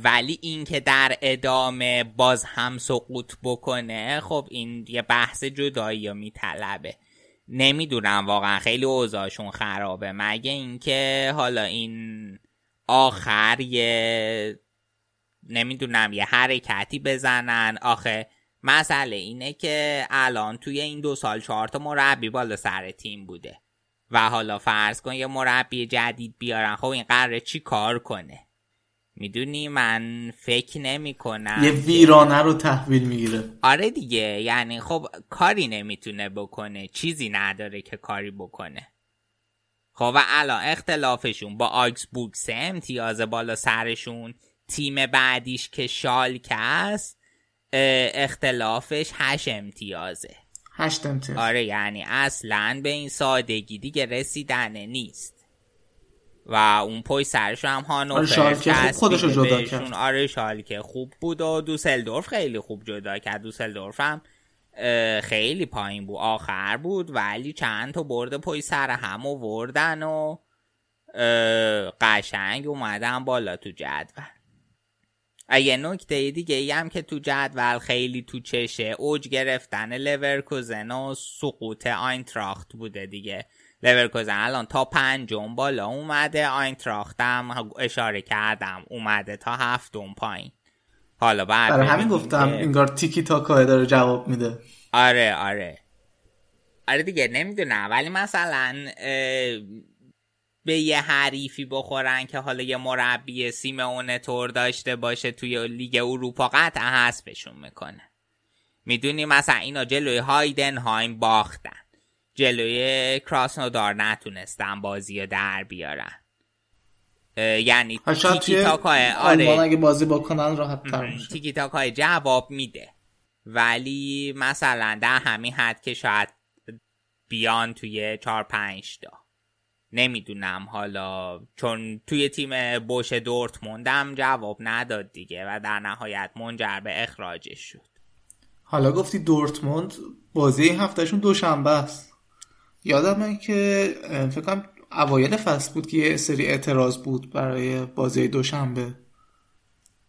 ولی اینکه در ادامه باز هم سقوط بکنه خب این یه بحث جدایی رو میطلبه. نمی‌دونم واقعا خیلی اوضاعشون خرابه. مگه اینکه حالا این آخر یه نمی‌دونم یه حرکتی بزنن. آخه مسئله اینه که الان توی این دو سال چهار تا مربی بالا سر تیم بوده. و حالا فرض کن یه مربی جدید بیارن. خب این قراره چی کار کنه؟ می‌دونی من فکر نمی کنم یه ویرانه رو تحویل می‌گیره. آره دیگه یعنی خب کاری نمی‌تونه بکنه چیزی نداره که کاری بکنه. خب و الان اختلافشون با آکسبورگ سه امتیاز بالا سرشون تیم بعدیش که شالکه است اختلافش هشت امتیازه. هشت امتیاز. آره یعنی اصلا به این سادگی دیگه رسیدنه نیست. و اون پای سرش هم هانوفر آره، خوب چسبیده خودشو جدا. کرد. آره شالکه خوب بود و دوسلدورف خیلی خوب جدا کرد. دوسلدورف هم خیلی پایین بود. آخر بود ولی چند تا برده پای سر هم وردن و قشنگ اومدن بالا تو جدول. یه نکته دیگه ای هم که تو جدول خیلی تو چشه اوج گرفتن لورکوزن و سقوط آینتراخت بوده دیگه. لورکوزن الان تا پنجم بالا اومده آینتراخت هم اشاره کردم اومده تا هفتم پایین. حالا بعد برای همین گفتم که- انگار تیکی تاکا داره جواب میده. آره آره. آره دیگه نمی‌دونم. ولی مثلا به یه حریفی بخورن که حالا یه مربی سیمون تور داشته باشه توی لیگ اروپا قطعا حذفشون می‌کنه. می‌دونی مثلا اینا جلوی هایدنهایم باختن. جلوی کراسنودار نتونستن بازی رو در بیارن. یعنی تیکی تاکای آره. اگه بازی بکنن راحت تر میشه. تیکی تاکای جواب میده. ولی مثلا در همین حد که شاید بیان توی چهار پنج تا. نمی‌دونم. حالا چون توی تیم بوش دورتموندم جواب نداد دیگه و در نهایت منجر به اخراجش شد. حالا گفتی دورتموند بازی این هفتهشون دوشنبه است. یادمه که اه، فکر کنم اوایل فصل بود که یه سری اعتراض بود برای بازی دوشنبه.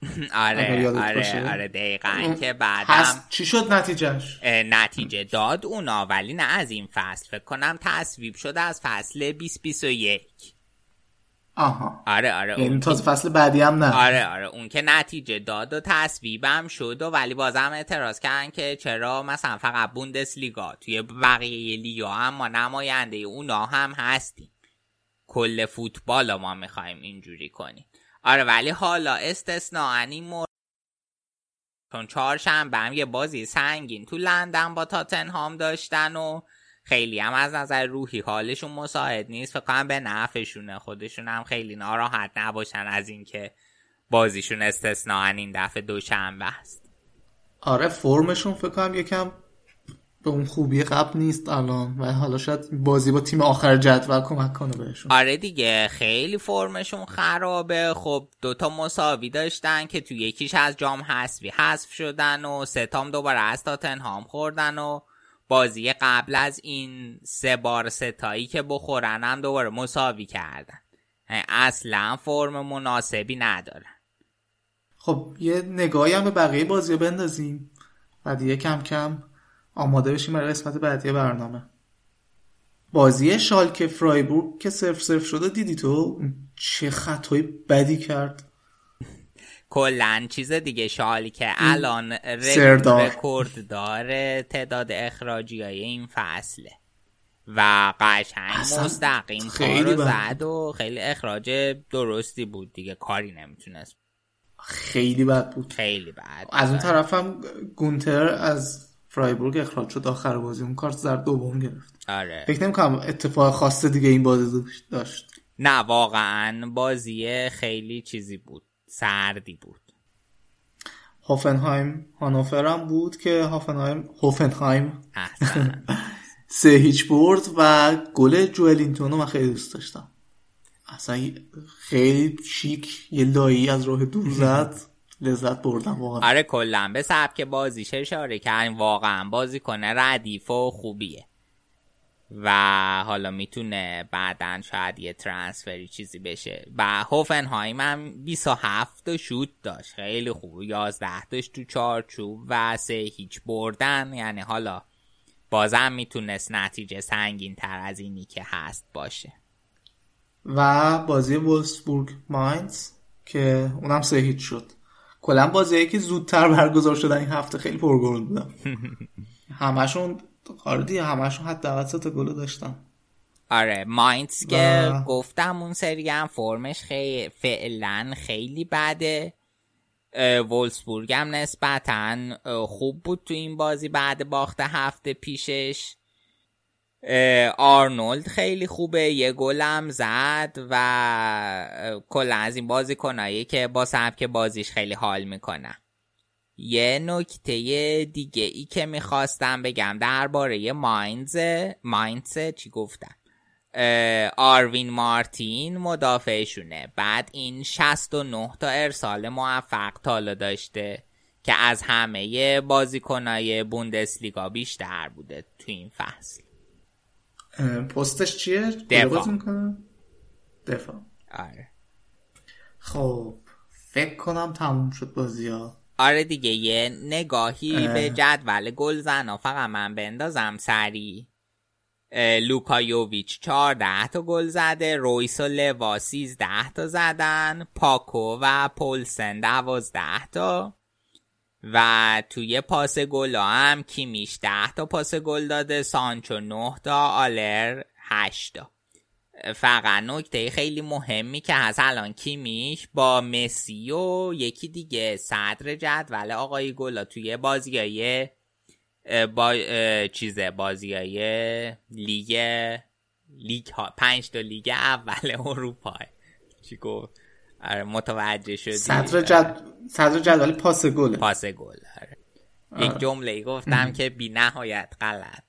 (laughs) آره آره. آره دقیقا که بعدم چی شد نتیجهش؟ نتیجه داد اونا ولی نه از این فصل. فکر کنم تصویب شد از فصل 2021 آها. آره آره یعنی اون تازه فصل بعدی هم نه. آره آره اون که نتیجه داد و تصویبم شد و ولی بازم اعتراض کردن که چرا مثلا فقط بوندس لیگا توی بقیه لیگا هم ما نماینده اونا هم هستیم. کل فوتبال رو ما می‌خوایم اینجوری کنیم. آره ولی حالا استثناء این مورد چون چهارشنبه هم یه بازی سنگین تو لندن با تاتنهام داشتن و خیلی هم از نظر روحی حالشون مساعد نیست. فکر کنم به نفعشونه. خودشون هم خیلی ناراحت نباشن از اینکه بازیشون استثناء این دفعه دوشنبه است. آره فرمشون فکر کنم یکم به اون خوبی قبل نیست الان و حالا شاید بازی با تیم آخر جدول کمک کنه بهشون. آره دیگه خیلی فرمشون خرابه. خب دوتا مساوی داشتن که تو یکیش از جام حذفی حذف شدن و ستام دوباره از تاتنهام خوردن و بازی قبل از این سه بار ستایی که بخورن هم دوباره مساوی کردن. اصلا فرم مناسبی ندارن خب یه نگاهی هم به بقیه بازی بندازیم. و دیگه کم کم آماده بشیم برای قسمت بعدی برنامه. بازی شالکه فرایبورگ که صرف صرف شده دیدی تو؟ چه خطای بدی کرد. کلا چیز دیگه شالی که الان. رکورد داره تعداد اخراجی های این فصله. و قشنگ مستقیم خیلی کارو زد و خیلی اخراج درستی بود دیگه کاری نمی‌تونست. خیلی بد بود. خیلی بد. از اون طرف هم گونتر از فرایبورگ اخراج شد آخر بازی اون کارت زرد دوم گرفت. آره. فکر نمی‌کنم اتفاق خاص دیگه این بازی داشت. نه واقعا بازی خیلی چیزی بود سردی بود. هوفنهایم هانوفر هم بود که هوفنهایم هوفنهایم (laughs) سه هیچ برد و گل جوئلینتون رو من خیلی دوست داشتم. اصلا خیلی شیک یه لایی از راه دور زد. (laughs) لذت بردم واقعا. آره کلا. به سبک بازیش اشاره کردیم واقعا بازی کنه ردیف و خوبیه. و حالا می‌تونه بعدا شاید یه ترانسفری چیزی بشه. و هوفنهایم هم 27 تا شوت داشت. خیلی خوب. 11 داشت تو چارچوب و سه هیچ بردن. یعنی حالا بازم می‌تونست نتیجه سنگین تر از اینی که هست باشه. و بازی وولسبورگ ماینز که اونم سه هیچ شد. کلا بازی که زودتر برگزار شدن این هفته خیلی پرگل بودن. (laughs) همشون دیگه همشون حداقل سه تا گل داشتن. آره ماینز که و- گفتم اون سری هم فرمش خیلی فعلا خیلی بده. وولسبورگ هم نسبتا خوب بود تو این بازی بعد باخت هفته پیشش. آرنولد خیلی خوبه یه گلم زد و کلا از این بازی کنایی که با سبک بازیش خیلی حال می‌کنه یه نکته دیگه ای که می‌خواستم بگم درباره ماینز ماینز چی گفتم آروین مارتین مدافعشونه. بعد این 69 تا ارسال موفق تالا داشته که از همه بازیکنای بوندسلیگا بیشتر بوده تو این فصل. پستش چیه؟ دفاع. می‌کنه؟ دفاع آره خب فکر کنم تموم شد بازی ها آره دیگه یه نگاهی اه. به جدول گلزنا فقط من بندازم سری لوکا یوویچ 14 تا گل زده رویس و لوا 13 تا زدن پاکو و پولسن 12 تا و توی پاس گل هم کیمیش 10 تا پاس گل داده سانچو 9 تا آلر 8 تا. فقط نکته خیلی مهمی که هست الان کیمیش با مسی و یکی دیگه صدر جدول آقای گلا توی بازیای با چیزه بازیای لیگ لیگ ها پنج تا لیگ اول اروپا. چی گفت؟ آره متوجه شدی؟ صدر جد صدر جدول پاس گله. پاس گل آره. یک جمله گفتم که بی نهایت غلط.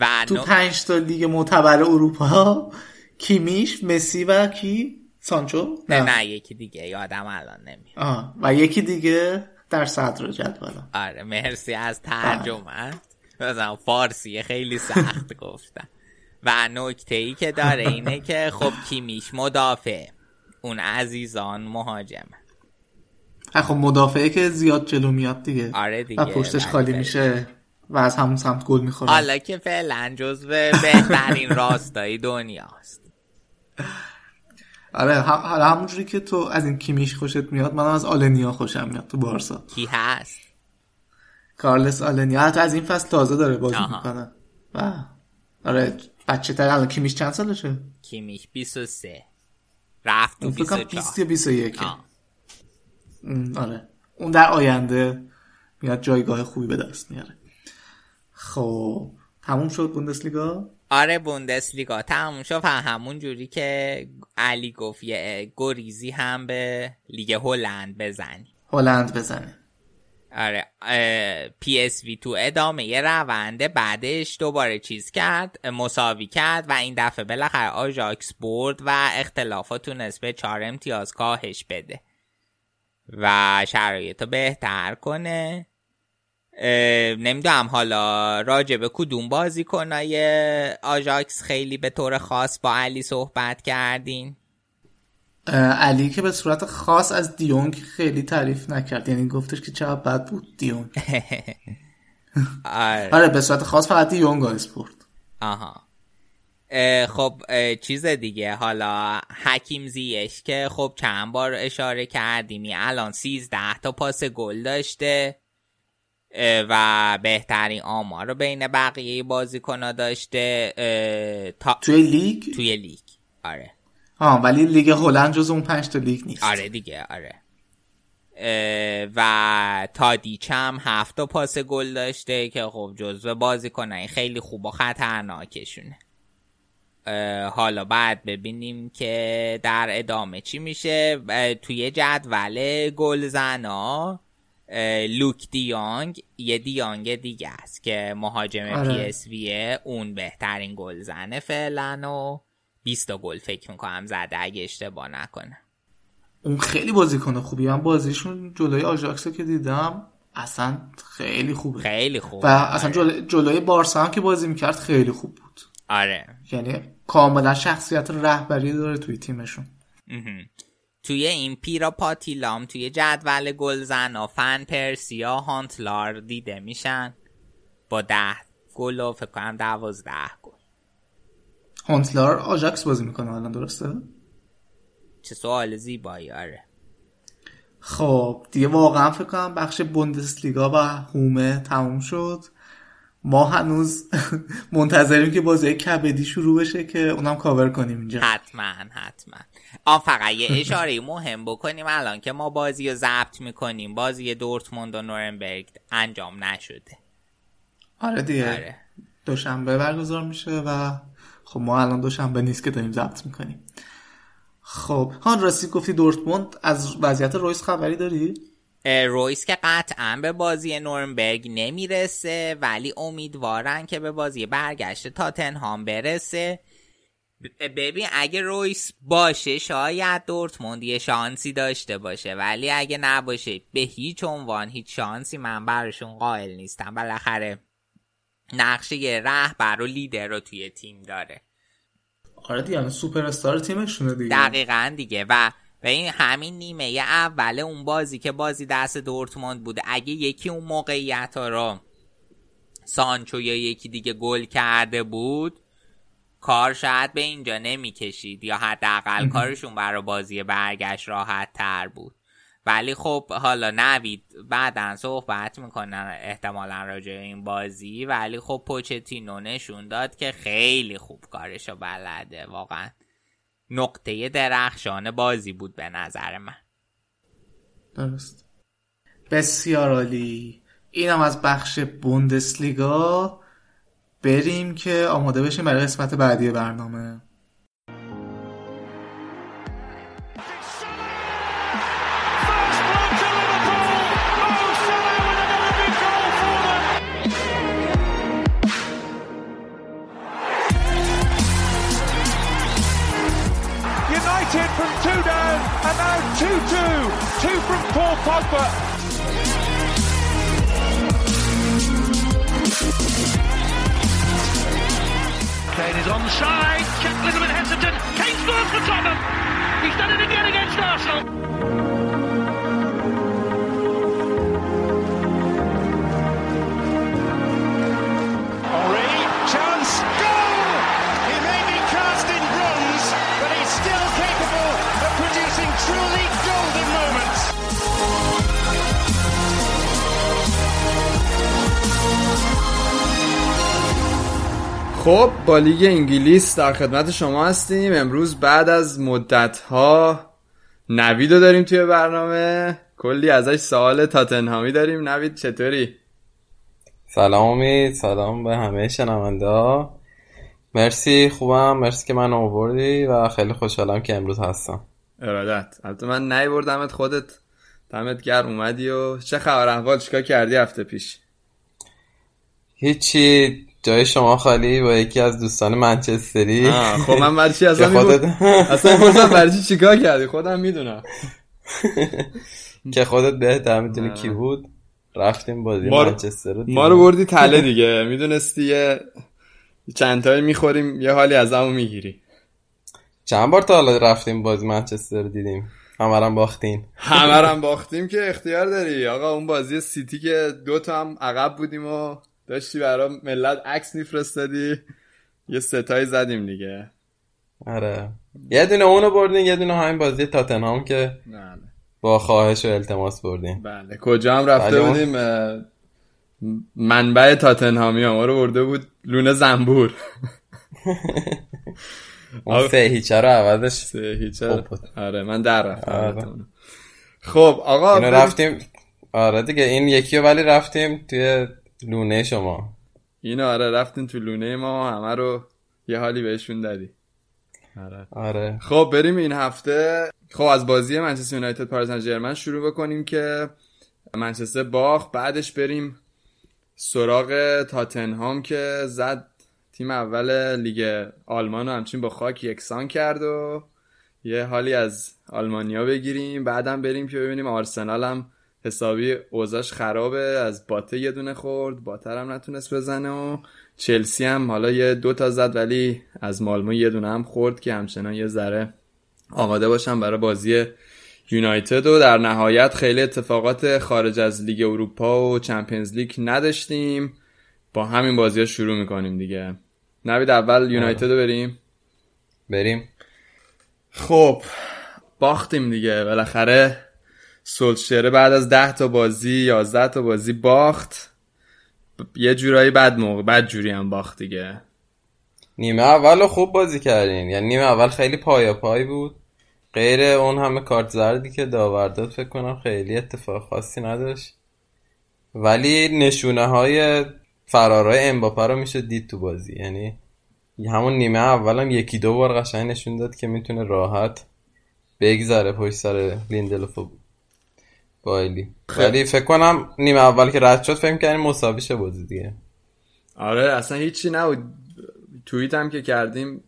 و تو پنج تا لیگ معتبر اروپا کیمیش مسی و کی؟ سانچو؟ نه نه. یکی دیگه یادم الان نمیاد. آه. و یکی دیگه در صدر جدول. آره مرسی از ترجمه مثلا فارسی خیلی سخت (laughs) گفتم. و نکته ای که داره اینه که خب کیمیش مدافع. اون عزیزان مهاجم. خب مدافعه که زیاد جلو میاد دیگه. آره دیگه و پشتش خالی. میشه و از همون سمت گل می‌خوره. حالا که فعلا جزو بهترین راستای دنیاست. آره حالا همونجوری که تو از این کیمیش خوشت میاد منم از آلنیا خوشم میاد تو بارسا. کی هست؟ کارلس آلنیا. حتی از این فصل تازه داره بازی آها. می‌کنه. و آره بچه تر الان کیمیش چند سالشه؟ کیمیش 23 رفت تو اون فکر کنم 24 20 یا 21 آه. ام، آره. اون در آینده میاد جایگاه خوبی به دست میاره. خب تموم شد بوندسلیگا؟ آره بوندسلیگا. تموم شد. همون جوری که علی گفت یه گریزی هم به لیگ هلند بزنی. هلند بزنه آره پی اس وی تو ادامه ی روند بدش دوباره چیز کرد مساوی کرد و این دفعه بالاخره آژاکس برد و اختلافو تونست به چهار امتیاز کاهش بده. و شرایط رو بهتر کنه. نمی‌دونم حالا راجع به کدوم بازی کنای آژاکس خیلی به طور خاص با علی صحبت کردین؟ علی که به صورت خاص از دیونگ خیلی تعریف نکرد. یعنی گفتش که چقدر بد بود دیونگ. (laughs) (laughs) آره. آره به صورت خاص فقط دیونگ اسپورت آها. خب چیز دیگه. حالا حکیم زیش که خب چند بار اشاره کردیمی الان سیزده تا پاس گل داشته و بهترین آمار رو بین بقیه بازیکنها داشته تا توی لیگ؟ توی لیگ. آره. ها ولی لیگ هلند جز اون پنج تا لیگ نیست. آره دیگه آره. و تادیچ هم هفت تا پاس گل داشته که خب جزو بازیکنای خیلی خوب و خطرناکشونه. حالا بعد ببینیم که در ادامه چی میشه. توی جدول گلزنا لوک دیانگ یه دیانگ دیگه است که مهاجم آره. پی اس ویه اون بهترین گلزنه فعلا و 20 تا گل فکر می‌کنم زده اگه اشتباه نکنم اون خیلی بازیکن خوبی من بازیشون جلوی آژاکس که دیدم اصلا خیلی خوبه. خیلی خوب. و اصلا جلوی, جلوی بارسا هم که بازی می‌کرد خیلی خوب بود. آره. یعنی کاملا شخصیت رهبری داره توی تیمشون. توی این پیرا پاتیلام توی جدول گلزن و فن پرسیا هانتلار دیده میشن. با ده گل و فکر کنم دوازده گل. هانتلار آژاکس بازی می‌کنه الان درسته؟ چه سوال زیبایی آره. خب دیگه واقعا فکر کنم بخش بوندسلیگا و هومه تموم شد. ما هنوز (laughs) منتظریم که بازی کبدی شروع بشه که اونم کاور کنیم اینجا. حتما حتما. آن فقط یه اشاره مهم بکنیم الان که ما بازی رو ضبط می‌کنیم. بازی دورتموند و نورنبرگ انجام نشده. آره دیگه. آره. دوشنبه برگزار میشه و خب ما الان دوشنبه نیست که داریم ضبط می‌کنیم. خب هان راستی گفتی دورتموند از وضعیت رویس خبری داری؟ رویس که قطعا به بازی نورنبرگ نمی‌رسه ولی امیدوارن که به بازی برگشت تاتنهام برسه. ببین اگه رویس باشه شاید دورتموند یه شانسی داشته باشه ولی اگه نباشه به هیچ عنوان هیچ شانسی من براشون قائل نیستم. بالاخره نقشه رهبر و لیدر رو توی تیم داره. آره دیگه سوپر استار تیمشونه دیگه. دقیقا دیگه. و و این همین نیمه اول اون بازی که بازی دست دورتموند بوده اگه یکی اون موقعیت ها رو سانچو یا یکی دیگه گل کرده بود کار شاید به اینجا نمی‌کشید یا حداقل کارشون برای بازی برگشت راحت تر بود. ولی خب حالا نوید بعدا صحبت می‌کنن احتمالا راجع این بازی. ولی خب پوچتینو نشون داد که خیلی خوب کارشو بلده واقعا. نقطه درخشان بازی بود به نظر من. درست. بسیار عالی. اینم از بخش بوندسلیگا. بریم که آماده بشیم برای قسمت بعدی برنامه. Paul Pogba. Kane is onside. Check a little bit hesitant. Kane scores for Tottenham. He's done it again against Arsenal. خب با لیگ انگلیس در خدمت شما هستیم. امروز بعد از مدت ها نوید رو داریم توی برنامه. کلی ازش سوال تاتنهامی داریم. نوید چطوری؟ سلام امید. سلام به همه شنونده ها مرسی خوبم. مرسی که من آوردی و خیلی خوشحالم که امروز هستم. ارادت. البته من نیوردمت خودت. دمت گرم اومدی و چه خبر؟ احوال چیکار کردی هفته پیش؟ هیچی. جای شما خالی با یکی از دوستان منچستری. خب من برای چی که (laughs) اصلا خودت (laughs) اصلا می‌پرسم برای چی چیکار کردی؟ خودم می‌دونم. (laughs) که خودت بهتر می‌دونی. کی بود. رفتیم بازی منچستر رو ما رو بردی تله دیگه. می‌دونستی یه چند تایی می‌خوریم یه حالی از همون می‌گیری. چند بار تا حالا رفتیم بازی منچستر رو دیدیم؟ همرم باختین. همه رو هم باختیم که اختیار داری. آقا اون بازی سیتی که دو تا هم عقب بودیم و داشتی برای ملت عکس میفرستادی. یه ستایی زدیم دیگه. آره. یه دونه اونو بردین یه دونه همین بازی تاتنهام که بله. با خواهش و التماس بردین. بله. کجا هم رفته بله، بودیم؟ منبع تاتنهامی ها ما رو برده بود لونه زنبور. (laughs) اون آره. سه هیچه رو عوضش سه هیچ خوب بود. آره من در رفتم آره. خب آقا اینو رفتیم. آره دیگه این یکی رو ولی رفتیم توی لونه شما. اینو آره رفتین تو لونه ما همه رو یه حالی بهشون دادی. آره. آره. خب بریم این هفته. خب از بازی منچستر یونایتد پاریس سن ژرمن شروع بکنیم که منچستر باخت. بعدش بریم سراغ تاتنهام که زد تیم اول لیگ آلمان رو همچین با خاک یکسان کرد و یه حالی از آلمانیا بگیریم. بعدم بریم که ببینیم آرسنال هم حسابی اوضاش خرابه از باته یه دونه خورد باتر هم نتونست بزنه و چلسی هم حالا یه دو تا زد ولی از مالمو یه دونه هم خورد که همچنان یه ذره آماده باشم برای بازی یونایتد و در نهایت خیلی اتفاقات خارج از لیگ اروپا و چمپیونز لیگ نداشتیم. با همین بازی ها شروع می‌کنیم دیگه. نوید اول یونایتد رو بریم؟ بریم. خب باختیم دیگه. بالاخره سولشره بعد از ده تا بازی یازده تا بازی باخت. یه جورایی بد موقع بد جوری هم باخت دیگه. نیمه اول خوب بازی کردین. یعنی نیمه اول خیلی پایا پای بود. غیر اون همه کارت زردی که داور داد فکر کنم خیلی اتفاق خاصی نداشت. ولی نشونه های فرارای امباپه رو میشه دید تو بازی. یعنی همون نیمه اولم یکی دو بار قشنگ نشون داد که می‌تونه راحت بگذره پشت سر لیندلوف و بایلی ولی فکر کنم نیمه اول که رد شد فکر کردیم مساوی شه بازی دیگه. آره اصلا هیچی نبود. توییت هم که کردیم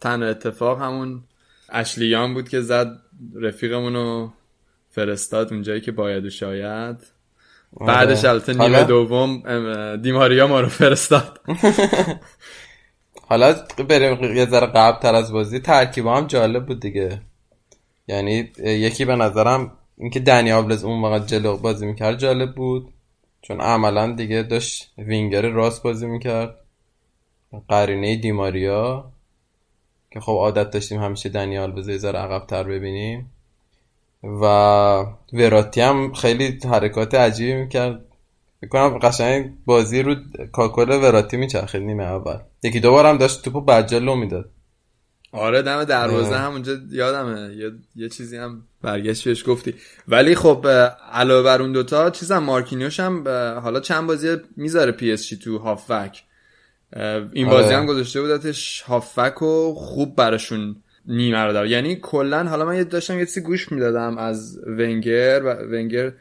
تنها اتفاق همون اشلیان بود که زد رفیقمون رو فرستاد اونجایی که باید و شاید. بعدش البته نیمه دوم دیماریا ما رو فرستاد. (laughs) حالا بریم یه ذره قبل تر از بازی. ترکیب هم جالب بود دیگه. یعنی یکی به نظرم اینکه دنی آبلز اون وقت جلو بازی می‌کرد جالب بود. چون عملا دیگه داشت وینگر راست بازی می‌کرد. قرینه دیماریا که خب عادت داشتیم همیشه دنی آلوز ذره عقب تر ببینیم. و وراتی هم خیلی حرکات عجیبی می‌کرد. می‌کنم قشنگ بازی رو کاکل وراتی میچرخید نیمه اول. یکی دو بار هم داشت توپو بجلو می‌داد. آره دم دروازه آره. همونجا یادمه. یه, یه چیزی هم برگشت بهش گفتی. ولی خب علاوه بر اون دوتا چیزم مارکینیوش هم حالا چند بازی می‌ذاره پی اس جی تو هافبک. این آره. بازی هم گذاشته بودتش هافبک و خوب براشون نیمه رو دار یعنی کلا حالا من یه داشتم یه چیزی گوش می‌دادم از ونگر و ونگر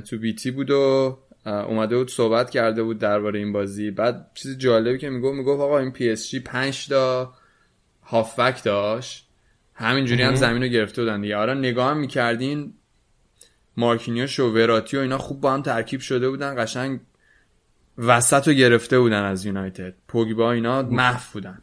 تو BT بود و اومده بود صحبت کرده بود درباره این بازی. بعد چیز جالبی که می‌گفت می‌گفت آقا این پی اس جی 5 تا هافبک داشت. همینجوری هم زمین رو گرفته بودن دیگه. آره نگاه هم می‌کردین مارکینیوش و وراتی و اینا خوب با هم ترکیب شده بودن. قشنگ وسط رو گرفته بودن از یونایتد. پوگبا اینا محو بودن.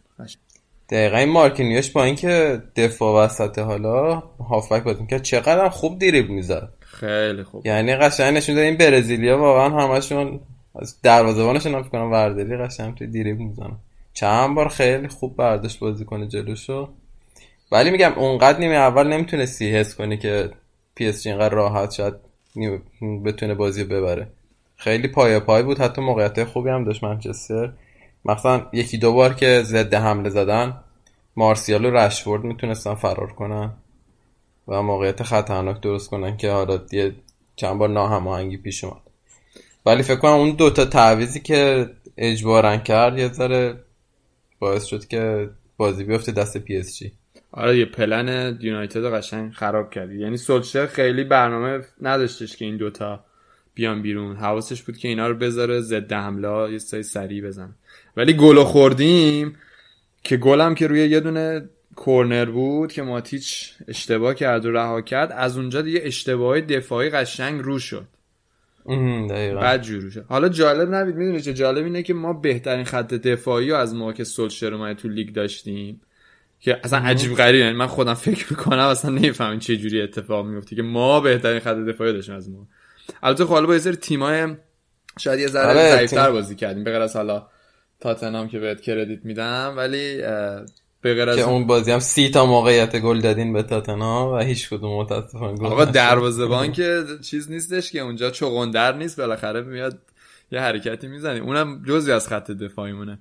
دقیقا این مارکینیوش با اینکه دفاع وسط حالا هافبک بازی می‌کرد چقدر خوب دریبل می‌زد. خیلی خوب. یعنی قشنگ نشون این برزیلیا واقعا همشون از دروازه‌بانشون هم فکر کنم وردلی قشنگ توی دریبل می‌زنن. چند بار خیلی خوب برداشت بازی کنه جلوشو. ولی میگم اونقدر نیمه اول نمی‌تونستی حس کنی که پی اس جی اینقدر راحت نیمه- بتونه بازی ببره. خیلی پایاپای بود. حتی موقعیت خوبی هم داشت منچستر. مثلا یکی دو بار که ضد حمله زدن مارسیال و رشفورد می‌تونستن فرار کنن و موقعیت خطرناک درست کنن که حالا یه چند بار ناهماهنگی پیش اومد. ولی فکر کنم اون دوتا تعویضی که اجبارن کرد یه ذره باعث شد که بازی بیفته دست پی اس جی. آره یه پلن یونایتد قشنگ خراب کردی. یعنی سولشر خیلی برنامه نداشتش که این دوتا بیان بیرون. حواسش بود که اینا رو بذاره ضد حمله یه سری سریع بزن ولی گل خوردیم که گلم که روی یه دونه کورنر بود که ماتیچ اشتباه کرد و رها کرد از اونجا دیگه اشتباه دفاعی قشنگ رو شد. بعد جورو شد حالا جالب نبید می‌دونی چه جالب؟ اینه که ما بهترین خط دفاعی رو از موقع که سولشر اومده تو لیگ داشتیم که اصلا عجیب غریبه یعنی من خودم فکر می‌کنم اصلا نمی‌فهمم چه جوری اتفاق میفته که ما بهترین خط دفاعی داشتیم از ما البته خب حالا با یه سری تیمای شاید یه ذره آره، ضعیفتر بازی کردیم به غیر از حالا تاتنهام که بهت کردیت میدم ولی اه، به غیر از که اون بازی هم سی تا موقعیت گل دادین به تاتنا و هیچ کدوم متاسفانه گل آقا. دروازه‌بان که چیز نیستش که اونجا چغندر نیست بالاخره میاد یه حرکتی می‌زنی اونم جزی از خط دفاعیمونه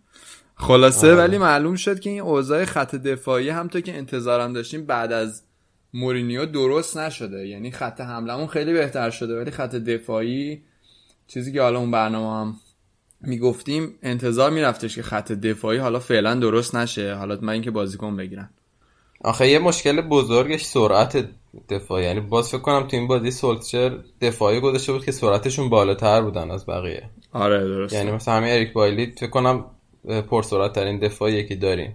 خلاصه آره. ولی معلوم شد که این اوضاع خط دفاعی هم تو که انتظارم داشتیم بعد از مورینیو درست نشده یعنی خط حملمون خیلی بهتر شده ولی خط دفاعی چیزی که حالا اون برنامه هم می‌گفتیم انتظار میرفتش که خط دفاعی حالا فعلا درست نشه. حالا من اینکه بازیکن بگیرن. آخه یه مشکل بزرگش سرعت دفاع. یعنی باز فکر کنم تو این بازی سولچر دفاعی گذاشته بود که سرعتشون بالاتر بودن از بقیه. آره درست یعنی مثلا همین اریک بایلی فکر کنم پرسرعت ترین دفاعی که دارین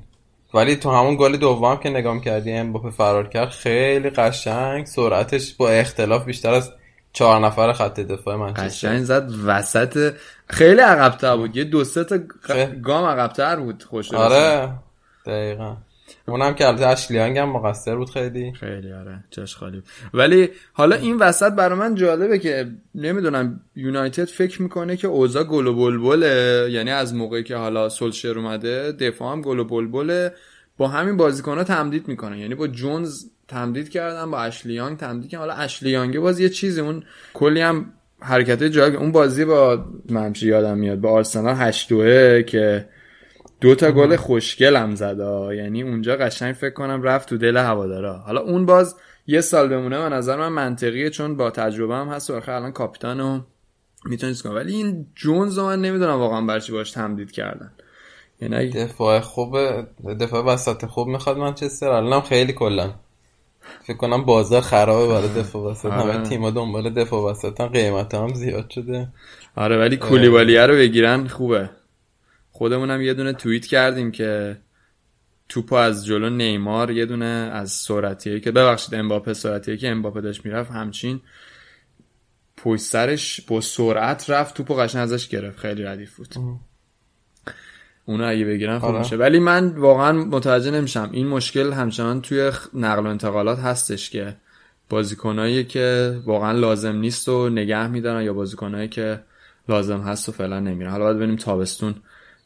ولی تو همون گل دوم که نگاه کردی امباپه فرار کرد خیلی قشنگ سرعتش با اختلاف بیشتر از چهار نفر خط دفاع منچستر. قشنگ زد وسط. خیلی عقبتر بود. یه دو سه تا. گام عقبتر بود خوش آره. دقیقا. اونم که البته اشلیانگ هم مقصر بود خیلی. خیلی آره. جاش خالی. ولی حالا این وسط برای من جالبه که نمی‌دونم یونایتد فکر می‌کنه که اوضاع گل و بلبله. یعنی از موقعی که حالا سولشر اومده دفاع هم گل و بلبله. با همین بازیکن‌ها تمدید می‌کنن یعنی با جونز تمدید کردن با اشلیانگ تمدید کردن حالا اشلیانگ باز یه چیزی اون کلی هم حرکت جالب اون بازی با منچی یادم میاد با آرسنال 8 2 که دو تا گل خوشگل هم زد آه. یعنی اونجا قشنگ فکر کنم رفت تو دل هوادارا. حالا اون باز یه سال بمونه به نظر من منطقیه چون با تجربه هم هست و آخه الان کاپیتان و می‌تونه چیز کنه ولی این جونز رو من نمی‌دونم واقعا برای چی باش تمدید کردن. یعنی دفاع خوب دفاع وسط خوب می‌خواد منچستر الانم خیلی کلا. فکر کنم بازار خرابه برای دفاع وسط. آره. همه تیما دنبال دفاع وسط. قیمت هم زیاد شده. آره ولی کولیبالیه رو بگیرن خوبه. خودمونم یه دونه توییت کردیم که توپو از جلو نیمار یه دونه از سرعتیه که ببخشید امباپه سرعتیه که امباپه داشت می‌رفت همچین پشت سرش با سرعت رفت توپو قشنگ ازش گرفت. خیلی ردیف بود. اونو اگه بگیرن خوب آره. میشه. ولی من واقعا متوجه نمیشم. این مشکل همچنان توی نقل و انتقالات هستش که بازیکنایی که واقعا لازم نیست و نگه میدارن یا بازیکنایی که لازم هست و فعلا نمیرن حالا باید ببینیم تابستون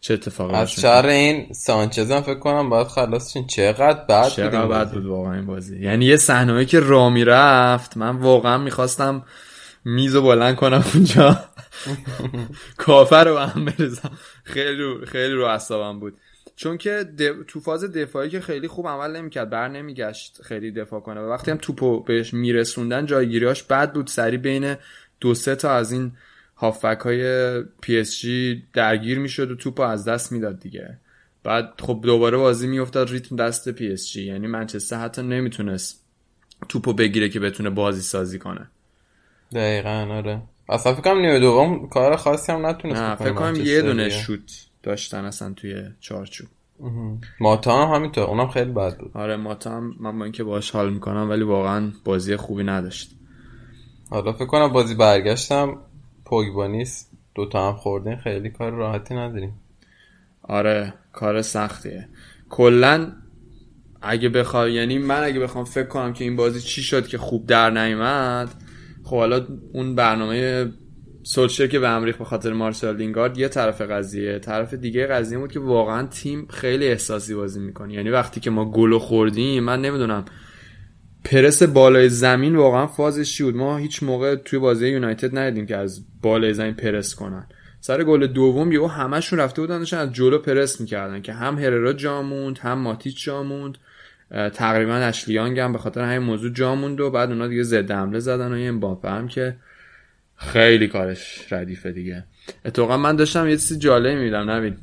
چه اتفاقی از شر این سانچز هم فکر کنم باید خلاص شین چقدر بد بود چقدر بد. بود واقعا این بازی. یعنی یه صحنه که را می‌رفت من واقعا می‌خواستم میزو بلند کنم اونجا. کافر رو هم بریزم. خیلی رو- خیلی رو اعصابم بود. چون که تو فاز دفاعی که خیلی خوب عمل نمی‌کرد بر نمیگشت خیلی دفاع کنه. و وقتی هم توپو بهش میرسوندن جایگیریاش بد بود. سری بین دو سه تا از این هافبک های پی اس جی درگیر می‌شد و توپو از دست می‌داد دیگه. بعد خب دوباره بازی میافتاد ریتم دست پی اس جی. یعنی منچستر حتی نمی‌تونست توپو بگیره که بتونه بازی سازی کنه. دقیقا آره. اصلا فکر کنم نیمه دوم کار خاصی هم نتونست نه فکر کنم یه دونه. شوت داشتن اصلا توی چارچوب. ماتا هم همینطور اونم خیلی بد بود. آره ماتا هم من با اینکه باهاش حال می‌کنم ولی واقعا بازی خوبی نداشت. حالا فکر کنم بازی برگشتم پوگبا نیست دوتا هم خوردین خیلی کار راحتی نداریم. آره کار سختیه. کلا اگه بخوای یعنی من اگه بخوام فکر کنم که این بازی چی شد که خوب در نیومد خب حالا اون برنامه سولشر که به امریخ به خاطر مارسل لینگارد یه طرف قضیه طرف دیگه قضیه بود که واقعا تیم خیلی احساسی بازی می‌کنه. یعنی وقتی که ما گلو خوردیم من نمی‌دونم پرس بالای زمین واقعا فازش بود؟ ما هیچ موقع توی بازی یونایتد ندیدیم که از بالای زمین پرس کنن. سر گل دوم یهو همشون رفته بودن داشتن از جلو پرس می‌کردن که هم هررا جا موند هم ماتیچ جا موند. اه، تقریبا اشلیانگ هم به خاطر همین موضوع جا موند و بعد اونا دیگه ضد حمله زدن و یه امباپه هم که خیلی کارش ردیفه دیگه. اتفاقا من داشتم یه چیزی جالب میدم نبین.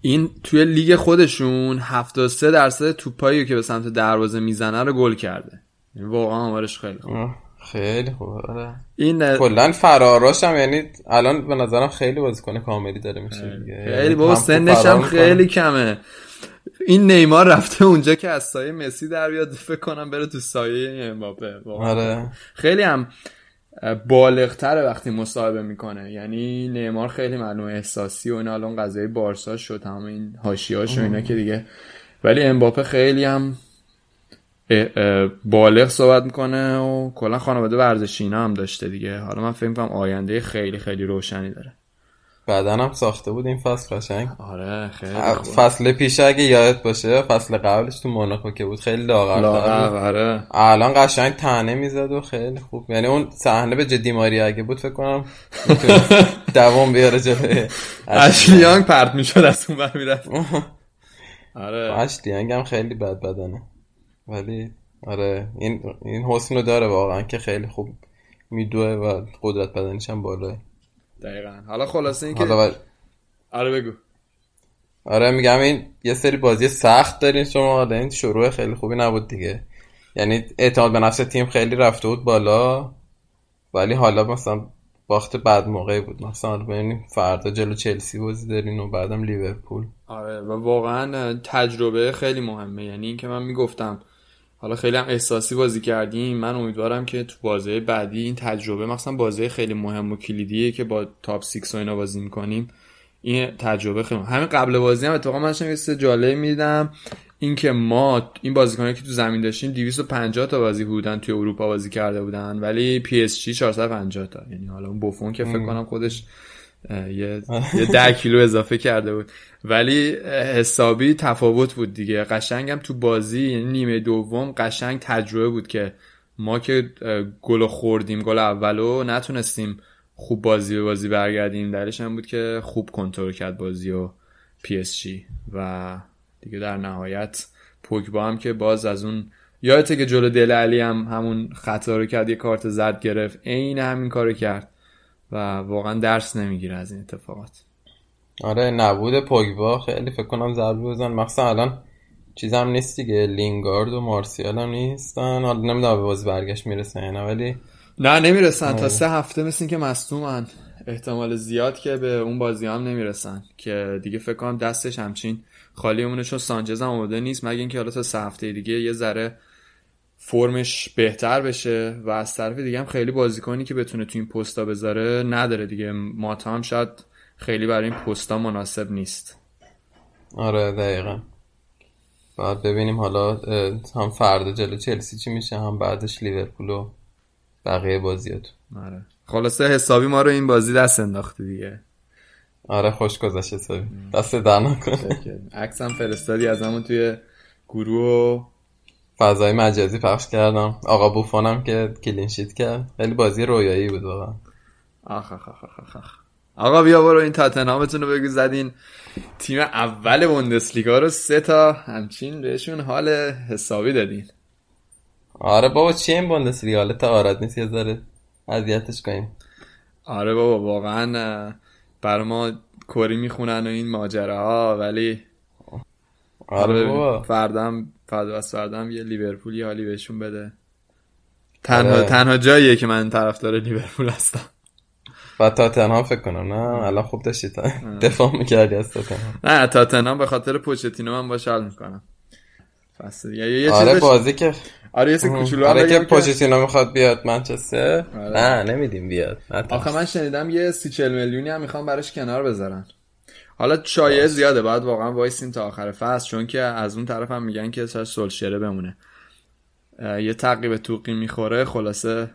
این توی لیگ خودشون 73 درصد توپایی که به سمت دروازه می‌زنه رو گل کرده. یعنی واقعا آمارش خیلی خوب. آه، خیلی خوبه آره. این کلا فراراش هم یعنی الان به نظرم خیلی بازیکن کاملی داره میشه دیگه. یعنی خیلی بابا سنش هم. خیلی کمه. این نیمار رفته اونجا که از سایه مسی در بیاد فکر کنم بره تو سایه امباپه. آره. خیلی هم بالغتره وقتی مصاحبه می‌کنه. یعنی نیمار خیلی معلومه احساسی و اینا الان قضیه بارسا شد همه این حاشیه‌اش و اینا که دیگه. ولی امباپه خیلی هم اه- اه بالغ صحبت می‌کنه و کلا خانواده ورزشی اینا هم داشته دیگه. حالا من فکر می‌کنم آینده خیلی خیلی روشنی داره. بعدن هم ساخته بود این فصل قشنگ. آره خیلی. فصل پیش اگه یادت باشه فصل قبلش تو موناکو که بود خیلی لاغر آره. الان قشنگ تنه می‌زد و خیلی خوب. یعنی اون صحنه به جدی ماری اگه بود فکر کنم (laughs) دوام بیاره جلوی اشلیانگ پرت می‌شد از اون بر می‌رفت. (laughs) آره. اشلیانگ هم خیلی بد بدنه. ولی آره این این حسن رو داره واقعا که خیلی خوب میدوه و قدرت بدنیش هم بالاه دقیقا. حالا خلاصه اینکه حالا ب- آره بگو. آره میگم این یه سری بازی سخت دارین شما. این شروع خیلی خوبی نبود دیگه. یعنی اعتماد به نفس تیم خیلی رفته بود بالا. ولی حالا مثلا باخت بعد موقعی بود. مثلا ببینیم فردا جلو چلسی بازی دارین و بعدم لیورپول. آره و واقعا تجربه خیلی مهمه. یعنی اینکه من می‌گفتم حالا خیلی هم احساسی بازی کردیم. من امیدوارم که تو بازی بعدی این تجربه مثلا بازی خیلی مهم و کلیدیه که با top 6 و اینا بازی می‌کنیم این تجربه خیلی مهم. همین قبل بازی هم اتفاقا من داشتم یه چیز جالب می‌دیدم اینکه ما این بازیکنایی که تو زمین داشتیم 250 تا بازی بودن توی اروپا بازی کرده بودن ولی پی اس جی 450 تا. یعنی حالا اون بوفون که فکر کنم خودش یه یه ده کیلو اضافه کرده بود. ولی حسابی تفاوت بود دیگه. قشنگم تو بازی یعنی نیمه دوم قشنگ تجربه بود که ما که گل خوردیم گل اولو نتونستیم خوب بازی به بازی برگردیم. دلیلش هم بود که خوب کنترل کرد بازی و پی اس جی. و دیگه در نهایت پوگبا هم که باز از اون یادته که جلو دله علی هم همون خطا رو کرد یه کارت زرد گرفت. عین همین کارو کرد. و واقعا درس نمی‌گیره از این اتفاقات. آره نبود پوگبا. خیلی فکر کنم ضربه بزن. مخصوصا الان چیز هم نیست دیگه. لینگارد و مارسیال هم نیستن. حالا نمی‌دونم به بازی برگشت می‌رسن نه ولی نه نمی‌رسن. تا آره. سه هفته مثل این که مصدومن. احتمال زیاد که به اون بازی هم نمی‌رسن. که دیگه فکر کنم دستش همچین خالی مونه چون سانچز هم آماده نیست. مگه اینکه حالا تا سه هفته دیگه یه ذره فرمش بهتر بشه و از طرف دیگه هم خیلی بازیکنی که بتونه تو این پستا بذاره نداره دیگه. ماتا هم شاید خیلی برای این پستا مناسب نیست. آره دقیقا. بعد ببینیم حالا هم فردا جلو چلسی چی میشه هم بعدش لیورپول و بقیه بازیات آره. خلاصه حسابی ما رو این بازی دست انداخته دیگه. آره خوش گذشت حسابی. دست در نکن عکس هم فرستادی از همون توی گروه. فضای مجازی پخش کردم. آقا بوفونم که کلینشیت کرد. خیلی بازی رویایی بود واقعا. آخ آخ آخ آخ. آقا بیا برو این تاتنهامتون رو بگو. زدین تیم اول بوندسلیگا رو سه تا همچین بهشون حال حسابی دادین. آره بابا چی این بوندسلیگا؟ حالا تا آراد نیست یه ذره اذیتش کنیم. آره بابا واقعا بر ما کری می‌خونن و این ماجراها ولی آره بابا. فردم فردا از فردم یه لیورپول یه حالی بهشون بده. تنها آره. تنها جاییه که من طرفدار لیورپول هستم. و تاتنهام فکر کنم. نه الان خوب داشتی. تا دفاع می‌کردی از تاتنهام. نه تاتنهام به خاطر پوچتینو من باش حال می‌کنم. فصل دیگه. یه آره چیزش- بازی که آره یه کوچولو آره که پوچتینو می‌خواد بیاد منچستر. آره. نه نمیدیم بیاد. آخه من شنیدم یه سی چل میلیونی هم می‌خوام براش کنار بذارن. حالا شایعه زیاده بعد واقعا وایسیم تا آخر فصل چون که از اون طرف هم میگن که شاید سولشره بمونه. یه تعقیب توقی می‌خوره خلاصه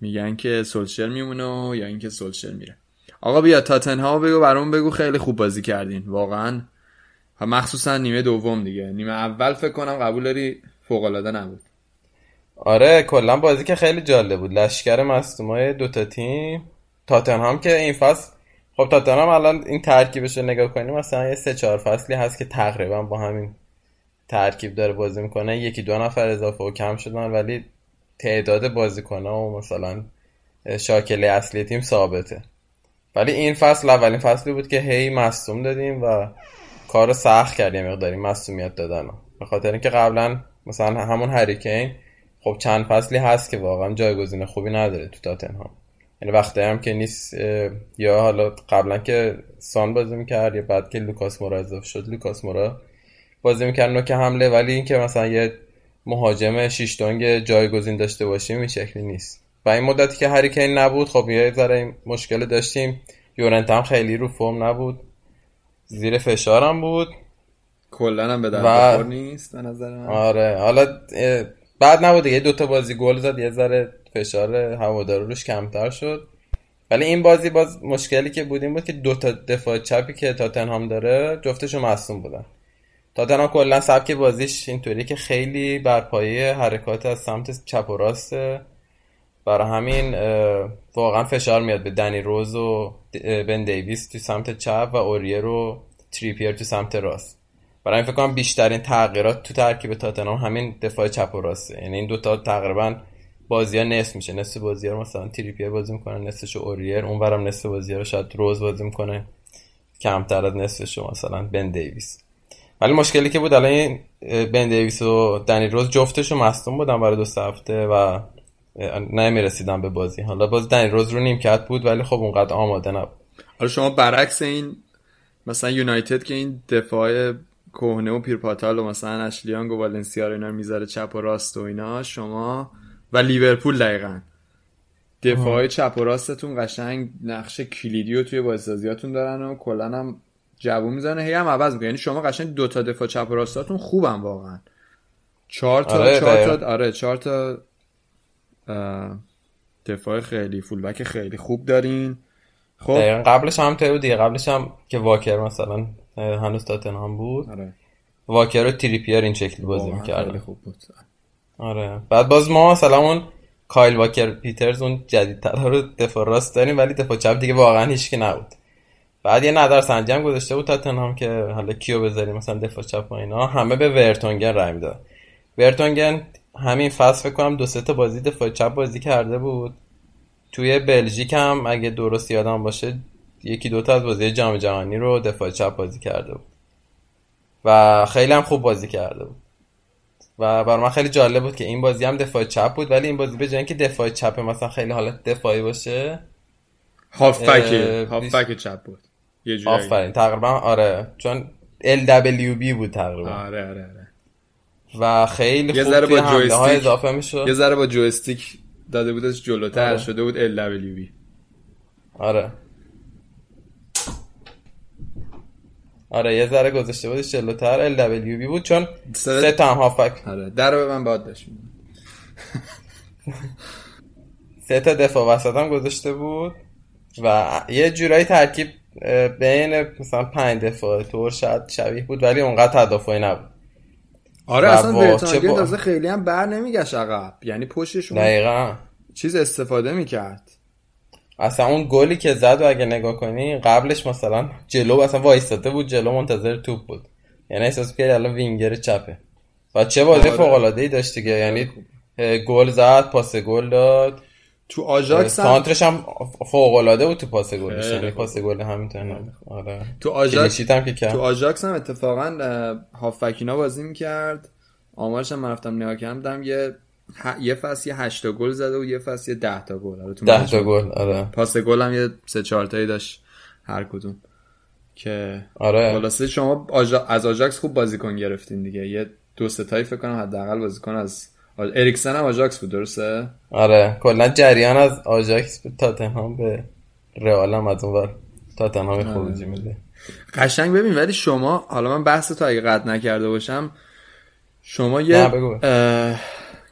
میگن که سولشر میمونه و یا اینکه سولشر میره. آقا بیا تاتنهام بگو برام بگو خیلی خوب بازی کردین. واقعا. مخصوصا نیمه دوم دیگه. نیمه اول فکر کنم قبول داری فوق العاده نبود. آره کلا بازی که خیلی جالب بود. لشکر مصدومای دوتا تیم. تاتنهام که این فصل خب تاتنهام الان این ترکیبش رو نگاه کنیم مثلا یه سه چهار فصلی هست که تقریبا با همین ترکیب داره بازی می‌کنه. یکی دو نفر اضافه و کم شدن ولی تعداد بازیکن‌ها و مثلا شاکله اصلی تیم ثابته. ولی این فصل اولین فصلی بود که هی مصدوم دادیم و کار سخت کردیم مقداری مصدومیت دادن به خاطر اینکه قبلا مثلا همون هریکین خب چند فصلی هست که واقعا جایگزین خوبی نداره تو تاتنهام. یعنی وقتی هم که نیست یا حالا قبلا که سان بازی می‌کرد یا بعد که لوکاس مورا اضافه شد لوکاس مورا بازی می‌کرد نوک حمله. ولی اینکه مثلا یه مهاجم شیشتونگ جایگزین داشته باشیم این شکلی نیست. و این مدتی که هریکین نبود خب یه ذره این مشکل داشتیم. یورنت هم خیلی رو فرم نبود. زیر فشارم بود. کلا هم به درد و- نیست به نظر من. آره. حالا بعد نبود دیگه. دوتا بازی گل زد یه ذره فشار هوادار روش کمتر شد. ولی این بازی باز مشکلی که بود این بود که دوتا دفاع چپی که تاتنهام داره جفتشون مصوم بودن. تاتنهام کلا سبک بازیش اینطوری که خیلی بر پایه حرکات از سمت چپ و راسته برای همین واقعا فشار میاد به دنی روز و بن دیویس تو سمت چپ و اوریر و تریپیر تو سمت راست. برای این فکر کنم بیشترین تغییرات تو ترکیب تاتنهام همین دفاع چپ و راسته یعنی این دوتا تقریبا بازی ها نصف میشه. نصف بازی ها رو مثلا تریپیر بازی می‌کنه نصفش اوریر. اونورم نصف بازی رو شاید روز بازی می‌کنه. کمتر از نصفش رو مثلا بن دیویس. ولی مشکلی که بود الان بن دیویس و دنی روز جفتشون مصدوم بودن برای دو هفته و نمی‌رسیدن به بازی. حالا باز دنی روز رو نیمکت بود ولی خب اونقدر آماده نبود. حالا شما برعکس این مثلا یونایتد که این دفاع کهنه و پیرپاتال و مثلا اشلی یانگ و والنسیا رو اینا رو می‌ذاره چپ و راست و اینا شما و لیورپول دقیقا. دفاع چپ و راستتون قشنگ نقش کلیدی رو توی بازسازیاتون دارن و کلا هم جوون می‌زنه. هی هم عوض می‌کنه. یعنی شما قشنگ دو تا دفاع چپ و راستاتون خوبن واقعا. چهار تا آره، چهار. تا آره چهار تا دفاع خیلی فولبک خیلی خوب دارین. خب؟ قبلش هم تو دیگه. قبلش هم که واکر مثلا هنوز تاتنهام بود. آره. واکر و تریپیر این شکلی بازی می‌کردن. خیلی خوب بود. آره. بعد باز ما مثلا اون کایل واکر پیترز اون جدیدتر رو دفاع راست داریم ولی دفاع چپ دیگه واقعا هیچکی نبود. بعد یه نظر سنجی هم گذاشته بود تاتنهام که حالا کیو بذاریم مثلا دفاع چپ و اینا. همه به ورتونگن رای می‌دادن ورتونگن همین فصل فکر کنم دو سه تا بازی دفاع چپ بازی کرده بود. توی بلژیک هم اگه درست یادم باشه یکی دوتا از بازی جام جهانی رو دفاع چپ بازی کرده بود. و خیلی هم خوب بازی کرده بود. و بر من خیلی جالب بود که این بازی هم دفاع چپ بود ولی این بازی به جای اینکه دفاع چپ مثلا خیلی حالت دفاعی باشه اه، هافبک چپ بود. یه جورایی آفرین تقریبا آره چون LWB بود تقریبا. آره آره آره. و خیلی یه ذره با جویستیک- اضافه می‌شد. یه ذره با جویستیک داده بودش جلوتر آره. شده بود LWB آره. آره یه ذره گذاشته بودش جلوتر LWB بود چون سه- سه تا هم هافک آره در رو به من باد داشت. (laughs) سه تا دفاع وسط هم گذاشته بود و یه جورایی ترکیب بین مثلا پنج دفاع طور شاید شبیه بود ولی اونقدر تدافعی نبود. آره اصلا چه با- خیلی هم بر نمیگشت عقب. یعنی پشتشون دقیقا. چیز استفاده می‌کرد. اصلا اون گلی که زد و اگه نگاه کنی قبلش مثلا جلو اصلا وایستاده بود جلو منتظر توپ بود. یعنی احساس کردی الان وینگر چپه. و چه بازی آره. فوق العاده ای داشت دیگه. یعنی گل زد پاس گل داد. تو آژاکس هم سانترش هم فوق العاده بود تو پاس گلش خیلی یعنی. پاس گل همینطور آره. تو آژاکس هم که کرد. تو آژاکس هم اتفاقا اه، هافبکینا بازی می‌کرد. آمارش هم رفتم نگاه کردم یه ه- یه فصل یه 8 تا گل زده و یه فصل یه 10 تا گل. آره تو ده مجموع. تا گل آره. پاس گل هم یه سه چهار تایی داشت هر کدوم. که آره. خلاصه شما آجا... از آژاکس خوب بازیکن گرفتین دیگه. یه دو سه تایی فکر کنم حداقل بازیکن از آ- اریکسن هم آژاکس بود درسته؟ آره. کلا جریان از آژاکس به تاتنهام به رئال هم از اون ور تاتنهام خروجی میده. قشنگ ببین ولی شما حالا من بحث تو اگه قطع نکرده باشم شما یه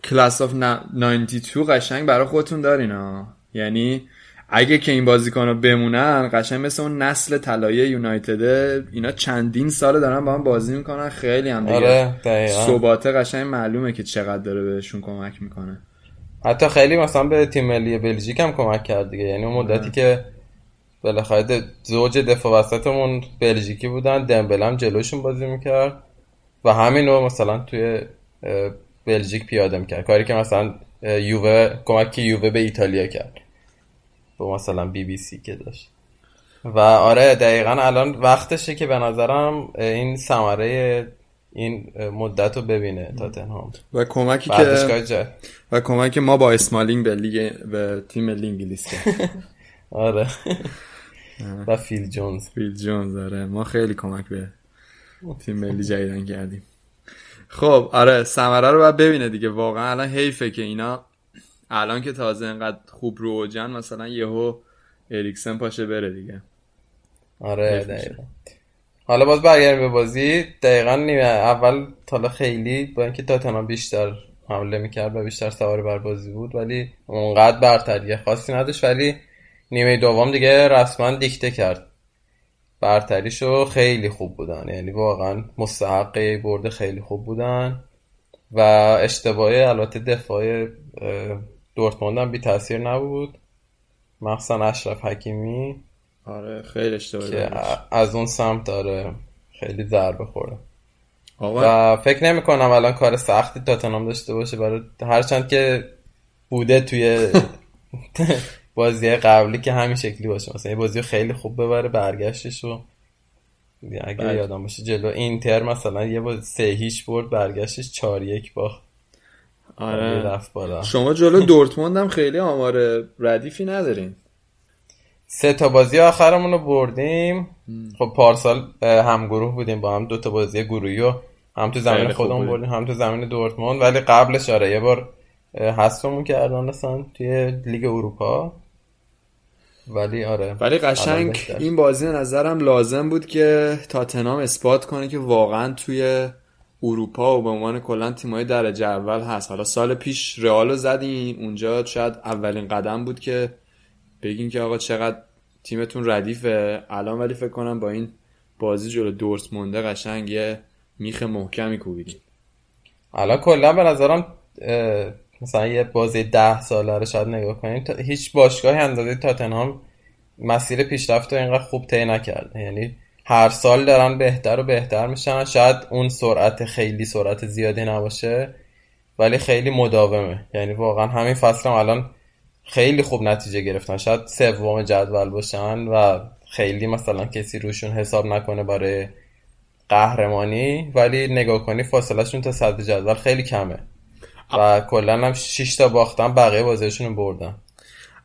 کلاس آف 92 قشنگ برای خودتون دارین ها یعنی اگه که این بازیکن رو بمونن قشنگ مثل اون نسل طلایی یونایتده اینا چندین ساله دارن با هم بازی می‌کنن خیلی هم دیگه آره ثباته قشنگ معلومه که چقدر داره بهشون کمک می‌کنه. حتی خیلی مثلا به تیم ملی بلژیک هم کمک کرد دیگه. یعنی اون مدتی که بالاخره زوج دفاع وسطمون بلژیکی بودن دمبل هم جلوشون بازی می‌کرد و همین رو مثلا توی بلژیک پیاده می‌کرد. کاری که مثلا یووه کمک که یووه به ایتالیا کرد. با مثلا بی بی سی که داشت. و آره دقیقا الان وقتشه که به نظرم این ثمره این مدت رو ببینه تاتنهام. و کمکی که جا- و کمکی که ما با اسمالینگ به لیگ به تیم ملی انگلیس کرد. (laughs) آره. و فیل جونز. فیل جونز آره. ما خیلی کمک به (laughs) تیم ملی جدیدن کردیم. خب آره ثمره رو باید ببینه دیگه. واقعا الان حیفه که اینا. الان که تازه انقدر خوب رو اوجن مثلا یهو اریکسن پاشه بره دیگه. آره. دقیقا. حالا باز برگردیم به بازی. دقیقا نیمه اول تالا خیلی با اینکه تاتنهام بیشتر حمله می‌کرد و بیشتر سوار بر بازی بود ولی اونقدر برتری خاصی نداشت. ولی نیمه دوم دیگه رسما دیکته کرد. برتریشو خیلی خوب بودن. یعنی واقعا مستحق برد خیلی خوب بودن. و اشتباهی البته دفاع دورتموند هم بی تاثیر نبود. مخصوصا اشرف حکیمی. آره خیلی اشتباهی که از اون سمت داره خیلی ضربه خورده و فکر نمی کنم الان کار سختی تاتنهام داشته باشه برای هرچند که بوده توی (laughs) بازی قبلی که همین شکلی باشه. مثلا یه بازی رو خیلی خوب ببره برگشتش و اگه بله. یادم باشه جلو اینتر مثلا یه بازی سه هیچ برد برگشتش چهار یک باخت آره. رفت بالا. شما جلو دورتموند هم خیلی آمار ردیفی ندارین. سه تا بازی آخرمون رو بردیم خب پارسال همگروه بودیم با هم دو تا بازی گروهی و هم تو زمین خودمون بودیم. بردیم هم تو زمین دورتموند. ولی قبلش آره یه بار حذفمون کردن اصلا توی لیگ اروپا. ولی آره. ولی قشنگ. این بازی نظرم لازم بود که تاتنهام اثبات کنه که واقعا توی اروپا و به عنوان کلا تیمای درجه اول هست. حالا سال پیش رئال رو زدین اونجا شاید اولین قدم بود که بگین که آقا چقدر تیمتون ردیفه. الان ولی فکر کنم با این بازی جلو دورتمونده قشنگ یه میخ محکمی کوبیدین. الان کلا به نظرم مثلا یه بازی ده ساله رو شاید نگاه کنیم هیچ باشگاهی اندازه تاتنهام مسیر پیشرفت رو اینقدر خوب طی نکرده یعنی هر سال دارن بهتر و بهتر میشن. شاید اون سرعت خیلی سرعت زیادی نباشه ولی خیلی مداومه. یعنی واقعا همین فصل هم الان خیلی خوب نتیجه گرفتن. شاید سوم جدول باشن و خیلی مثلا کسی روشون حساب نکنه برای قهرمانی ولی نگاه کنی فاصله شون تا صدر جدول خیلی کمه. و کلا هم 6 تا باختن بقیه بازیشون رو بردن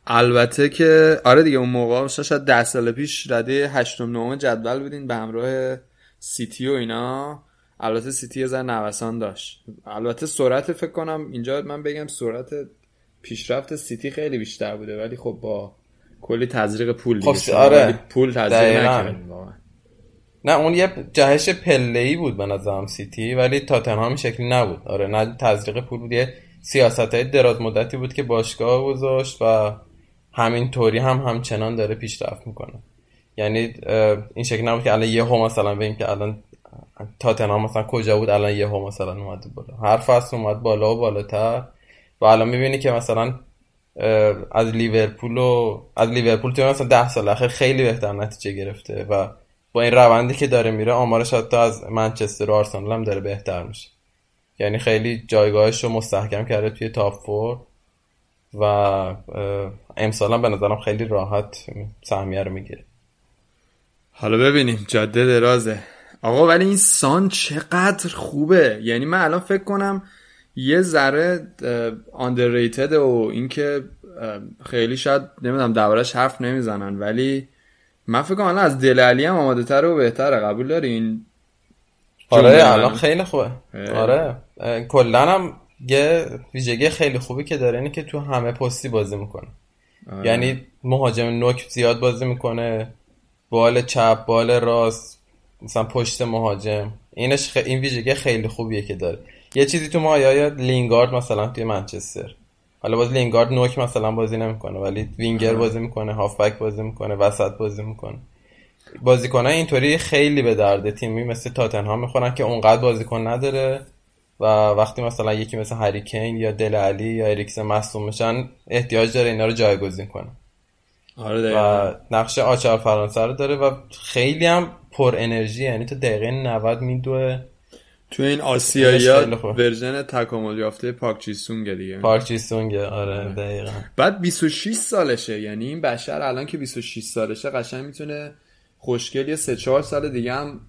البته که آره دیگه اون موقع شاید ده سال پیش رده هشتم نهم جدول بودین به همراه سیتی و اینا البته سیتی ذره نوسان داشت البته سرعت فکر کنم اینجا من بگم سرعت پیشرفت سیتی خیلی بیشتر بوده ولی خب با کلی تزریق پول دیگه خب، آره. پول تزریق دقیقاً. نه اون یه جهش پله بود به نظرم سیتی ولی تاتنهام شکلی نبود. آره نه تزریق پول بود یه سیاست های دراز مدتی بود که باشگاه گذاشت و همین طوری هم همچنان داره پیشرفت می‌کنه. یعنی این شکلی نبود که الان یه هم مثلا بگیم که الان تاتنهام مثلا کجا بود الان یه هم مثلا اومده بالا. هر فصل اومد بالا و بالاتر. و الان می‌بینی که مثلا از لیورپول و از لیورپول توی مثلا ده سال اخیر خیلی بهتر نتیجه گرفته و با این روندی که داره میره آمارش حتی از منچستر و آرسنال هم داره بهتر میشه. یعنی خیلی جایگاهش رو مستحکم کرده توی تاپ فور و امسال به نظرم خیلی راحت سهمیه رو می‌گیره. حالا ببینیم جاده درازه. آقا ولی این سان چقدر خوبه. یعنی من الان فکر کنم یه ذره underrated و اینکه خیلی شاید نمی‌دونم دربارش حرف نمی‌زنن ولی من فکر کنم الان از دل علی هم آماده تر و بهتره. قبول دارین؟ آره الان. خیلی خوبه. اه. آره. کلا هم یه ویژگی خیلی خوبی که داره اینه که تو همه پستی بازی می‌کنه. آره. یعنی مهاجم نوک زیاد بازی می‌کنه. بال چپ بال راست مثلا پشت مهاجم. اینش خ... این ویژگی خیلی خوبیه که داره. یه چیزی تو مایه لینگارد مثلا توی منچستر. حالا باز لینگارد نوک مثلا بازی نمی‌کنه ولی وینگر بازی می‌کنه هافبک بازی می‌کنه وسط بازی می‌کنه. بازیکنای اینطوری خیلی به درد تیمی مثل تاتنهام می‌خورن که اونقدر بازیکن نداره و وقتی مثلا یکی مثل هری کین یا دل علی یا اریکسن مصدوم میشن احتیاج داره اینا رو جایگزین کنه آره دقیقاً. و نقش آچار فرانسه رو داره و خیلی هم پر انرژی یعنی تا دقیقه 90 میدوه. تو این آسیایی. ورژن تکامل یافته پاک جی سونگه دیگه. پارک جی سونگه آره دقیقا. بعد 26 سالشه یعنی این بشر الان که 26 سالشه قشنگ می‌تونه خوشگل یه 3 4 سال دیگه هم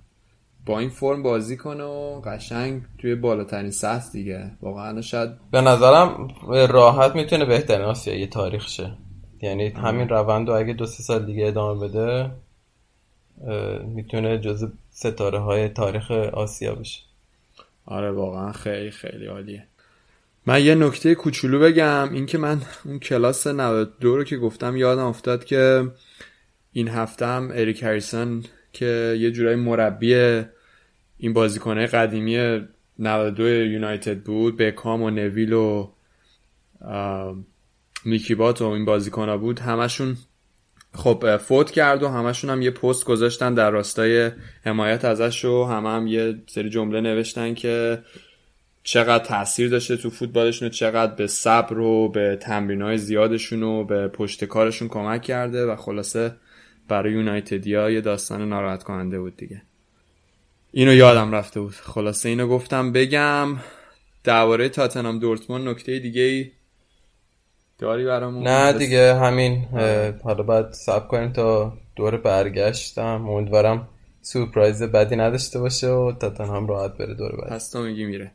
با این فرم بازی کنه و قشنگ توی بالاترین سطح دیگه. واقعا شاید به نظرم راحت می‌تونه بهترین آسیایی تاریخ شه. یعنی همین روند رو اگه دو سه سال دیگه ادامه بده می‌تونه جز ستاره های تاریخ آسیا بشه. آره واقعا خیلی خیلی عالیه. من یه نکته کوچولو بگم اینکه من اون کلاس 92 رو که گفتم یادم افتاد که این هفته هم اریک هریسون که یه جورایی مربی این بازیکنه قدیمی 92 یونایتد بود بکام و نویل و آه، میکی بات و این بازیکنها بود همشون خب فوت کرد و همشون هم یه پست گذاشتن در راستای حمایت ازش و همه هم یه سری جمله نوشتن که چقدر تاثیر داشته تو فوتبالشون و چقدر به صبر و به تمرین های زیادشون و به پشت کارشون کمک کرده و خلاصه برای یونایتدیا یه داستان ناراحت کننده بود دیگه. اینو یادم رفته بود. خلاصه اینو گفتم بگم. درباره تاتنهام دورتموند نکته دیگه ای داری برامون نه دیگه همین حالا باید سب کنیم تا دور برگشتم. امیدوارم سورپرایز بدی نداشته باشه و تاتنهام راحت بره دور بعد پس تو میگی میره.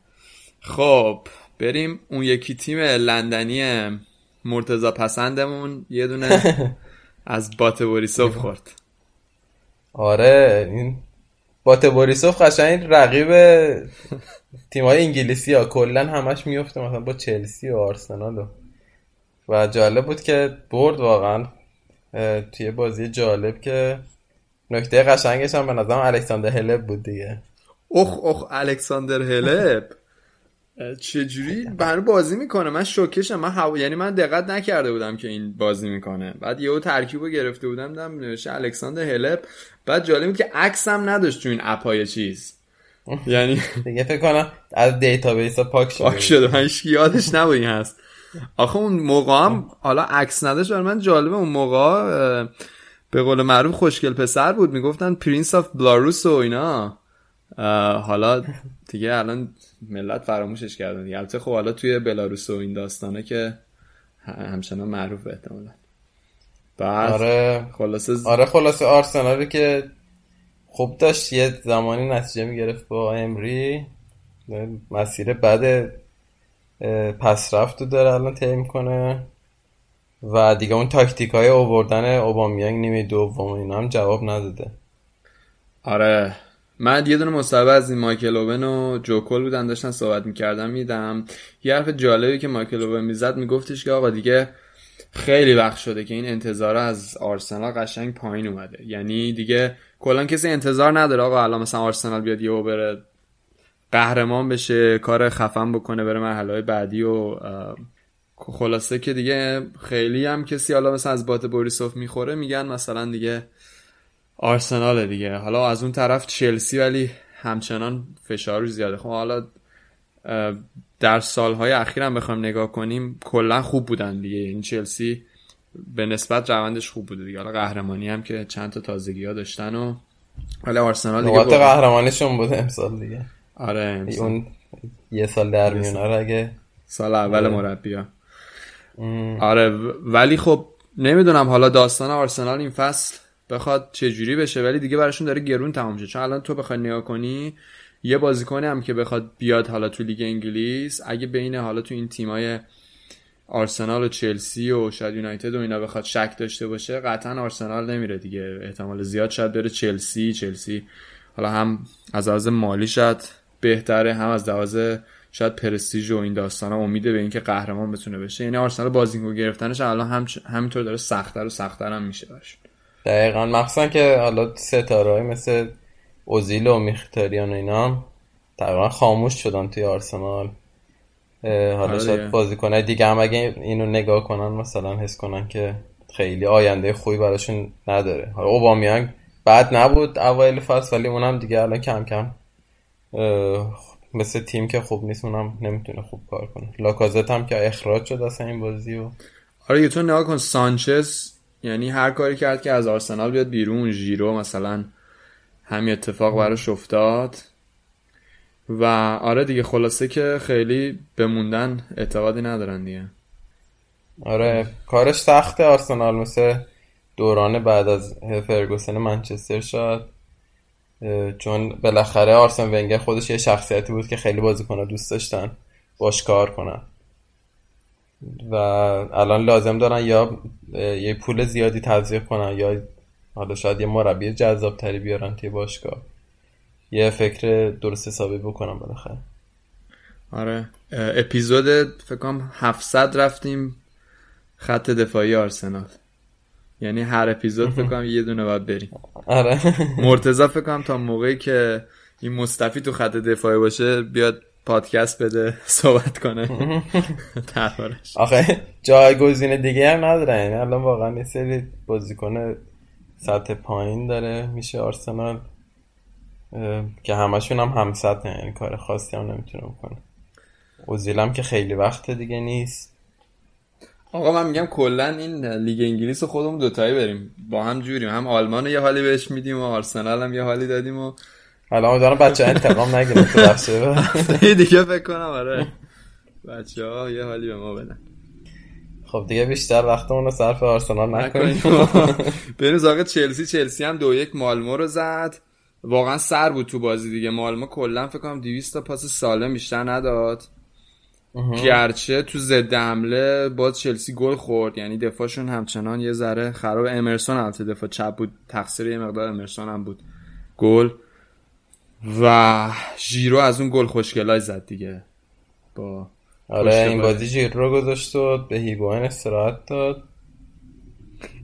خب بریم. اون یکی تیم لندنی مرتزا پسندمون. یه دونه (laughs) از بات بوریسوف خورد. آره این بات بوریسوف قشنگ رقیب (laughs) تیمای انگلیسی ها. کلا همش میفته مثلا با چلسی و آرسنال و و جالب بود که برد واقعا توی بازی جالب که نکته قشنگش هم به نظرم الکساندر هلب بود دیگه. اخ اخ الکساندر اه، چجوری؟ برای بازی می‌کنه. من شوکشم. من هوا... یعنی من دقت نکرده بودم که این بازی می‌کنه. بعد یهو ترکیب رو گرفته بودم دیدم نوشته الکساندر هلب. بعد جالب بود که عکس هم نداشت تو این app ای چیز. (laughs) یعنی دیگه فکر کنم از database پاک شده. پاک شده. من یادش نبود این هست. آخه اون موقع هم حالا عکس نداشت برای من جالبه اون موقع به قول معروف خوشگل پسر بود می‌گفتن Prince of Belarus و اینا. حالا دیگه الان ملت فراموشش کردن دیگه. البته خب حالا توی بلاروس و این داستانه که همچنان معروف احتمالا. بعد آره. خلاصه ز- آره خلاصه آرسنالی که خوب داشت یه زمانی نتیجه می‌گرفت با امری. مسیر بعد پس رفت رو داره الان طی می‌کنه. و دیگه اون تاکتیک های اووردن اوبامیانگ نیمه دوم اینا هم جواب نداده. آره. من یه دونه مصاحبه از این مایکل اوون و جوکل بودن داشتن صحبت می‌کردم میدم یه حرف جالبی که مایکل اوون می‌زد میگفتش که آقا دیگه خیلی وقت شده که این انتظار از آرسنال قشنگ پایین اومده. یعنی دیگه کلا کسی انتظار نداره آقا الان مثلا آرسنال بیاد یهو بره قهرمان بشه کار خفن بکنه بره مرحله بعدی و خلاصه که دیگه خیلی هم کسی حالا مثلا از بات بوریسوف می‌خوره میگن مثلا دیگه آرسنال دیگه. حالا از اون طرف چلسی ولی همچنان فشار زیاده. خب حالا در سالهای اخیر هم بخوایم نگاه کنیم کلا خوب بودن دیگه. این چلسی به نسبت روندش خوب بوده دیگه. حالا قهرمانی هم که چند تا تازگی ها داشتن و ولی آرسنال دیگه قهرمانیشون بود امسال دیگه. آره امسال. اون یه سال در میونه رو اگه سال اول آره. مربیا. آره و- ولی خب نمی‌دونم حالا داستان آرسنال این فصل بخواد چه جوری بشه ولی دیگه براشون داره گرون تمام شد چون الان تو بخوای نگاه کنی یه بازیکنی هم که بخواد بیاد حالا تو لیگ انگلیس اگه بین حالا تو این تیمای آرسنال و چلسی و شاید یونایتد و اینا بخواد شک داشته باشه قطعا آرسنال نمیره دیگه. احتمال زیاد شاید بره چلسی. چلسی حالا هم از لحاظ مالی شاید بهتره هم از لحاظ شاید پرستیژ و این داستان امیده به اینکه قهرمان بتونه بشه. یعنی آرسنال بازینگو گرفتنش الان هم همینطور داره سختتر و سختتر هم میشه براش. دقیقا. مخصوصا که حالا ستاره مثل اوزیل و میختاریان و اینا تقریبا خاموش شدن توی آرسنال. حالا آره شاید دیگه. بازیکنهای دیگه هم اگه اینو نگاه کنن مثلا حس کنن که خیلی آینده خوبی براشون نداره. حالا اوبامیانگ بد نبود اوایل فصل ولی اونم دیگه الان کم کم مثل تیم که خوب نیست اونم نمی‌تونه خوب کار کنه. لاکازت هم که اخراج شد اصلا این بازی و آره یه تو نگاه کن سانچز یعنی هر کاری کرد که از آرسنال بیاد بیرون ژیرو مثلا همین اتفاق براش افتاد. و آره دیگه خلاصه که خیلی بموندن اعتقادی ندارن دیگه. آره کارش سخته آرسنال مثل دوران بعد از فرگوسن منچستر شد چون بالاخره آرسن ونگر خودش یه شخصیتی بود که خیلی بازیکن‌ها دوست داشتن باش کار کنن. و الان لازم دارن یا یه پول زیادی تزریق کنن یا حالا شاید یه مربی جذابتری بیارن توی باشگاه. یه فکر درست حسابی بکنم بالاخره. آره. اپیزود فکر کنم 700 رفتیم خط دفاعی آرسنال. یعنی هر اپیزود فکر کنم یه دونه باید بریم. آره. مرتضی فکر کنم تا موقعی که این مصطفی تو خط دفاعی باشه بیاد پادکست بده (laughs) صحبت کنه. دربارش آخه جایگزین دیگه هم نداره یعنی الان واقعا یه سری بازیکن سطح پایین داره. میشه آرسنال که همشون هم هم سطح یعنی کار خاصی هم نمی‌تونه بکنه اوزیل هم که خیلی وقت دیگه نیست. آقا من میگم کلا این لیگ انگلیس رو خودمون دوتایی بریم. با هم جوریم. هم آلمان یه حالی بهش میدیم و آرسنال هم یه حالی دادیم و حالا امیدوارم بچه انتقام نگیرن تو بخشه (laughs) دیگه فکر کنم آره. بچه ها یه حالی به ما بدن. خب دیگه بیشتر وقتمون رو صرف آرسنال نکنیم. (laughs) بریم سراغ چلسی. چلسی هم دو یک مالمو رو زد. واقعا سر بود تو بازی دیگه. مالمو کلا فکر کنم 200 تا پاس سالم بیشتر نداد. گرچه تو ضد حمله باز چلسی گل خورد. یعنی دفاعشون همچنان یه ذره خراب. امرسون البته دفاع چپ بود. تقصیر یه مقدار امرسون هم بود. گل. و ژیرو از اون گل خوشگلای زد دیگه. با آره این بازی. جیر رو گذاشت و به هیگوین استراحت داد.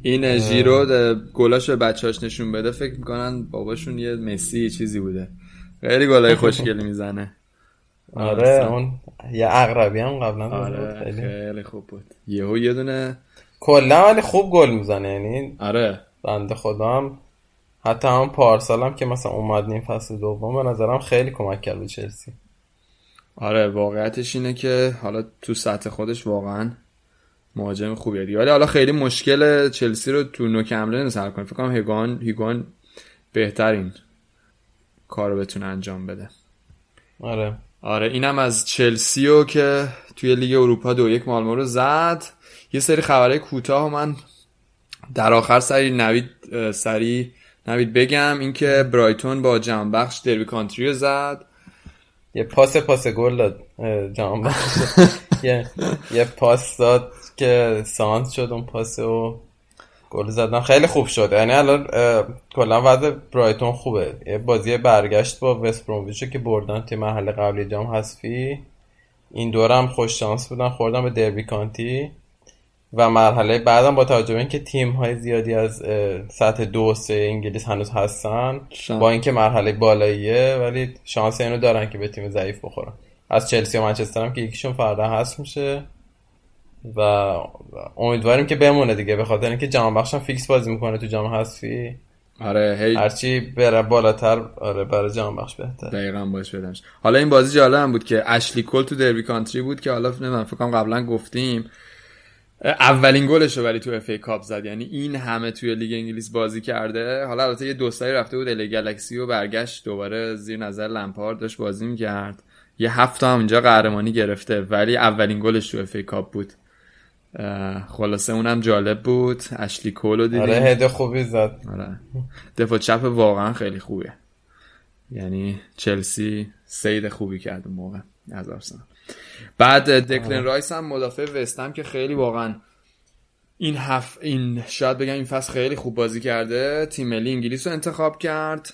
این ژیرو گلاش به بچهاش نشون بده. فکر می‌کنن باباشون یه مسی چیزی بوده. خیلی گلای خوشگلی می‌زنه. آره اون یه اقربی هم قبلا داده بود آره خیلی. خیلی خوب بود. یهو یه دونه کلا ولی خوب گل می‌زنه یعنی آره. بنده خدا هم حتی هم پارسال هم که مثلا اومد نیم فصل دوم به نظرم خیلی کمک کرد به چلسی. آره واقعیتش اینه که حالا تو سطح خودش واقعا مهاجم خوبیه دیگه. ولی حالا خیلی مشکل چلسی رو تو نوک حمله حل کنه. فکر کنم هیگوان هیگوان بهترین کار رو بتونه انجام بده. آره. آره اینم از چلسی و که توی لیگ اروپا دو یک مالمو رو زد. یه سری خبرهای کوتاه من در آخر سری نوید سری نوید بگم. اینکه برایتون با جنبخش دربی کانتری رو زد. یه پاس پاس گل داد اه، جام بخش (laughs) یه یه پاس داد که سانت شد اون پاس و گل زدن خیلی خوب شد. یعنی الان کلا وضع برایتون خوبه. یه بازی برگشت با وست برومویچ که بردن توی مرحله قبلی جام حذفی. این دور هم خوش شانس بودن خوردن به دربی کانتی. و مرحله بعدم با توجه به اینکه تیم های زیادی از سطح دو سه انگلیس هنوز هستن شان. با اینکه مرحله بالاییه ولی شانس اینو دارن که به تیم ضعیف بخورن. از چلسی و منچستر هم که یکیشون فردا هست میشه. و امیدواریم که بمونه دیگه به خاطر اینکه جام بخشم فیکس بازی می‌کنه تو جام حذفی. آره هی هرچی بره بالاتر آره برای جام بخش بهتر دقیقا باش بدمش حالا این بازی جالب هم بود که اشلی کل تو دربی کانتری بود که حالا نمی‌دونم فکر کنم قبلا گفتیم. اولین گلش رو ولی تو اف ای کاپ زد. یعنی این همه توی لیگ انگلیس بازی کرده. حالا البته یه دوستایی رفته بود ال گلکسی و برگشت دوباره زیر نظر لمپارد داشت بازی می‌کرد. یه هفته هم اونجا قهرمانی گرفته ولی اولین گلش تو FA Cup بود. خلاصه اونم جالب بود. اشلی کول رو دیدیم. آره هد خوبی زد. آره. دفاع چپ واقعا خیلی خوبه یعنی چلسی صید خوبی کرد اون موقع از آرسنال. بعد دکلن رایس هم مدافع وستهم که خیلی واقعا این هف این شاید بگم این فصل خیلی خوب بازی کرده. تیم ملی انگلیس رو انتخاب کرد.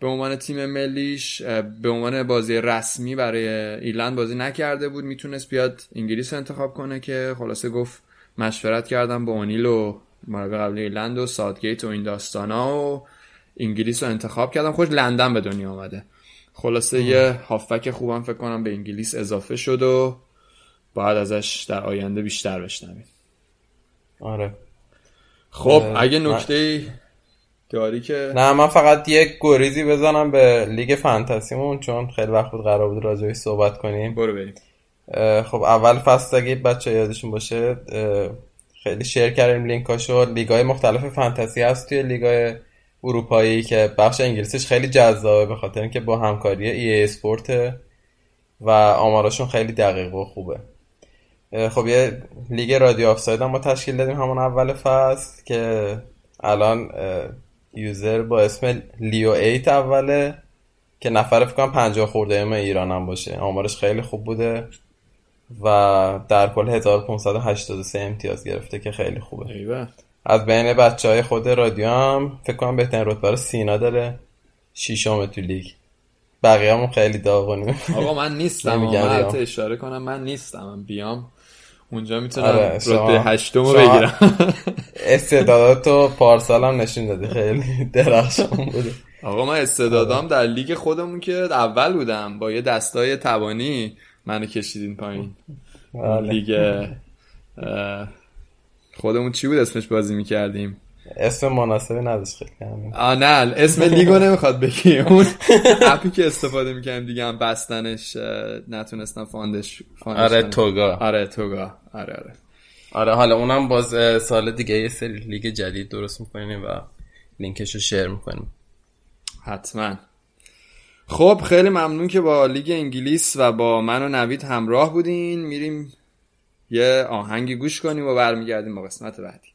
به عنوان تیم ملیش به عنوان بازی رسمی برای ایرلند بازی نکرده بود. می‌تونست بیاد انگلیس رو انتخاب کنه که خلاصه گفت مشورت کردم با اونیل و مربی قبلی ایرلند و سادگیت و این داستانا و انگلیس رو انتخاب کردم. خوش لندن به دنیا آمده خلاصه یه هافک خوبم فکر کنم به انگلیس اضافه شد و باید ازش در آینده بیشتر بشنویم. آره. خب اگه نکته داری که نه من فقط یک گریزی بزنم به لیگ فانتزیمون چون خیلی وقت بود قرار بود راجعش صحبت کنیم. برو بریم. خب اول فصل اگه بچه یادشون باشه خیلی شیر کردیم لینکاشو. لیگای مختلف فانتزی هست توی لیگای اروپایی که بخش انگلیسیش خیلی جذابه به خاطر اینکه با همکاری ای اسپورت و آماراشون خیلی دقیق و خوبه. خب یه لیگ رادیو آفساید هم ما تشکیل دادیم همون اول فصل که الان user با اسم Leave it اوله که نفر فکر کنم 50 خورده‌ای هم ایران هم باشه. آمارش خیلی خوب بوده و در کل 1583 امتیاز گرفته که خیلی خوبه. ایوه. از بین بچه های خود رادیو هم فکر کنم بهترین رتبه رو سینا داره شیشم تو لیگ. بقیه همون خیلی داغونیم. آقا من نیستم. (laughs) من اشاره کنم من نیستم. من بیام. اونجا می‌تونم آره، رتبه هشتم رو بگیرم. استعداداتو پارسال هم نشون دادی. خیلی درخشان بوده آقا من استعدادام در لیگ خودمون که اول بودم. با یه دستای توانی منو کشیدین پایین. بله. لیگ خودمون چی بود؟ اسمش بازی می‌کردیم. اسم مناسبی نداشت خیلی همین. آه نه اسم لیگو نمی‌خواد بگی. اون app ی که استفاده می‌کنیم دیگه هم بستنش نتونستن fund ش, fund ش آره. Togga. آره Togga. آره آره. آره حالا اونم باز سال دیگه یه سری لیگ جدید درست می‌کنیم و لینکش رو share می‌کنیم. حتما. خب خیلی ممنون که با لیگ انگلیس و با من و نوید همراه بودین. میریم یه آهنگی گوش کنیم و برمیگردیم با قسمت بعدی.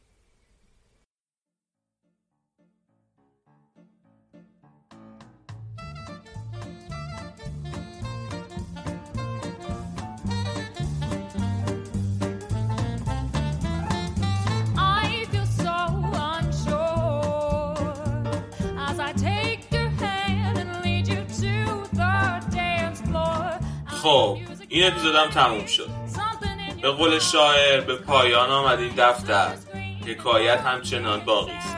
خب این اپیزود تموم شد. به قول شاعر به پایان آمد این دفتر. حکایت همچنان باقی است.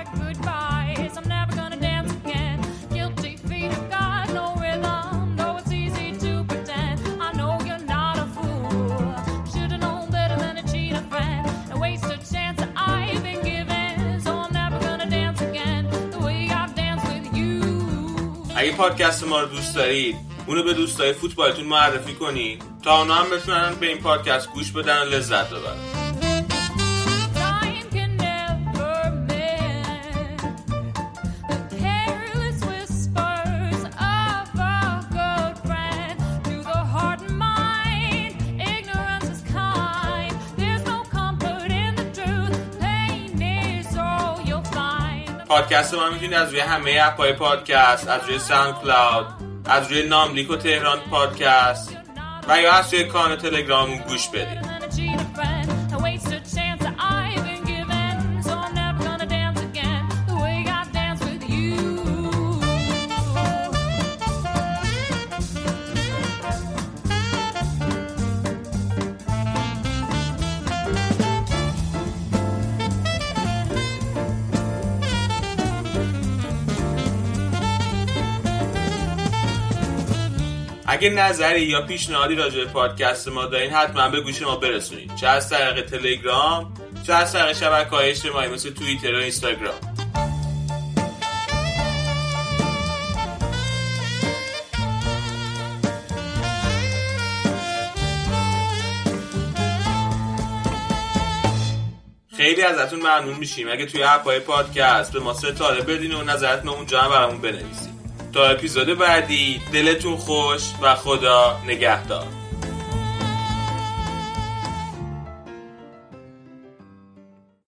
اگه پادکست ما رو دوست دارید اونو به دوستای فوتبالتون معرفی کنی تا اونا هم بتونن به این پادکست گوش بدن و لذت ببرن. پادکست ما می‌تونید از روی همه اپای پادکست از روی سان‌کلاد از روی ناملیک و تهران پادکست و یا از روی کانال تلگراممون گوش بدید. اگه نظری یا پیشنهادی راجع به پادکست ما دارین حتما به گوش ما برسونید چه از طریق تلگرام چه از طریق شبکه های اجتماعی مثل توییتر و اینستاگرام. خیلی ازتون ممنون میشیم. اگه توی اپ های پادکست به ما ستاره بدین و نظرتون اونجا هم برامون بنویسید تا اپیزود بعدی دلتون خوش و خدا نگهدار.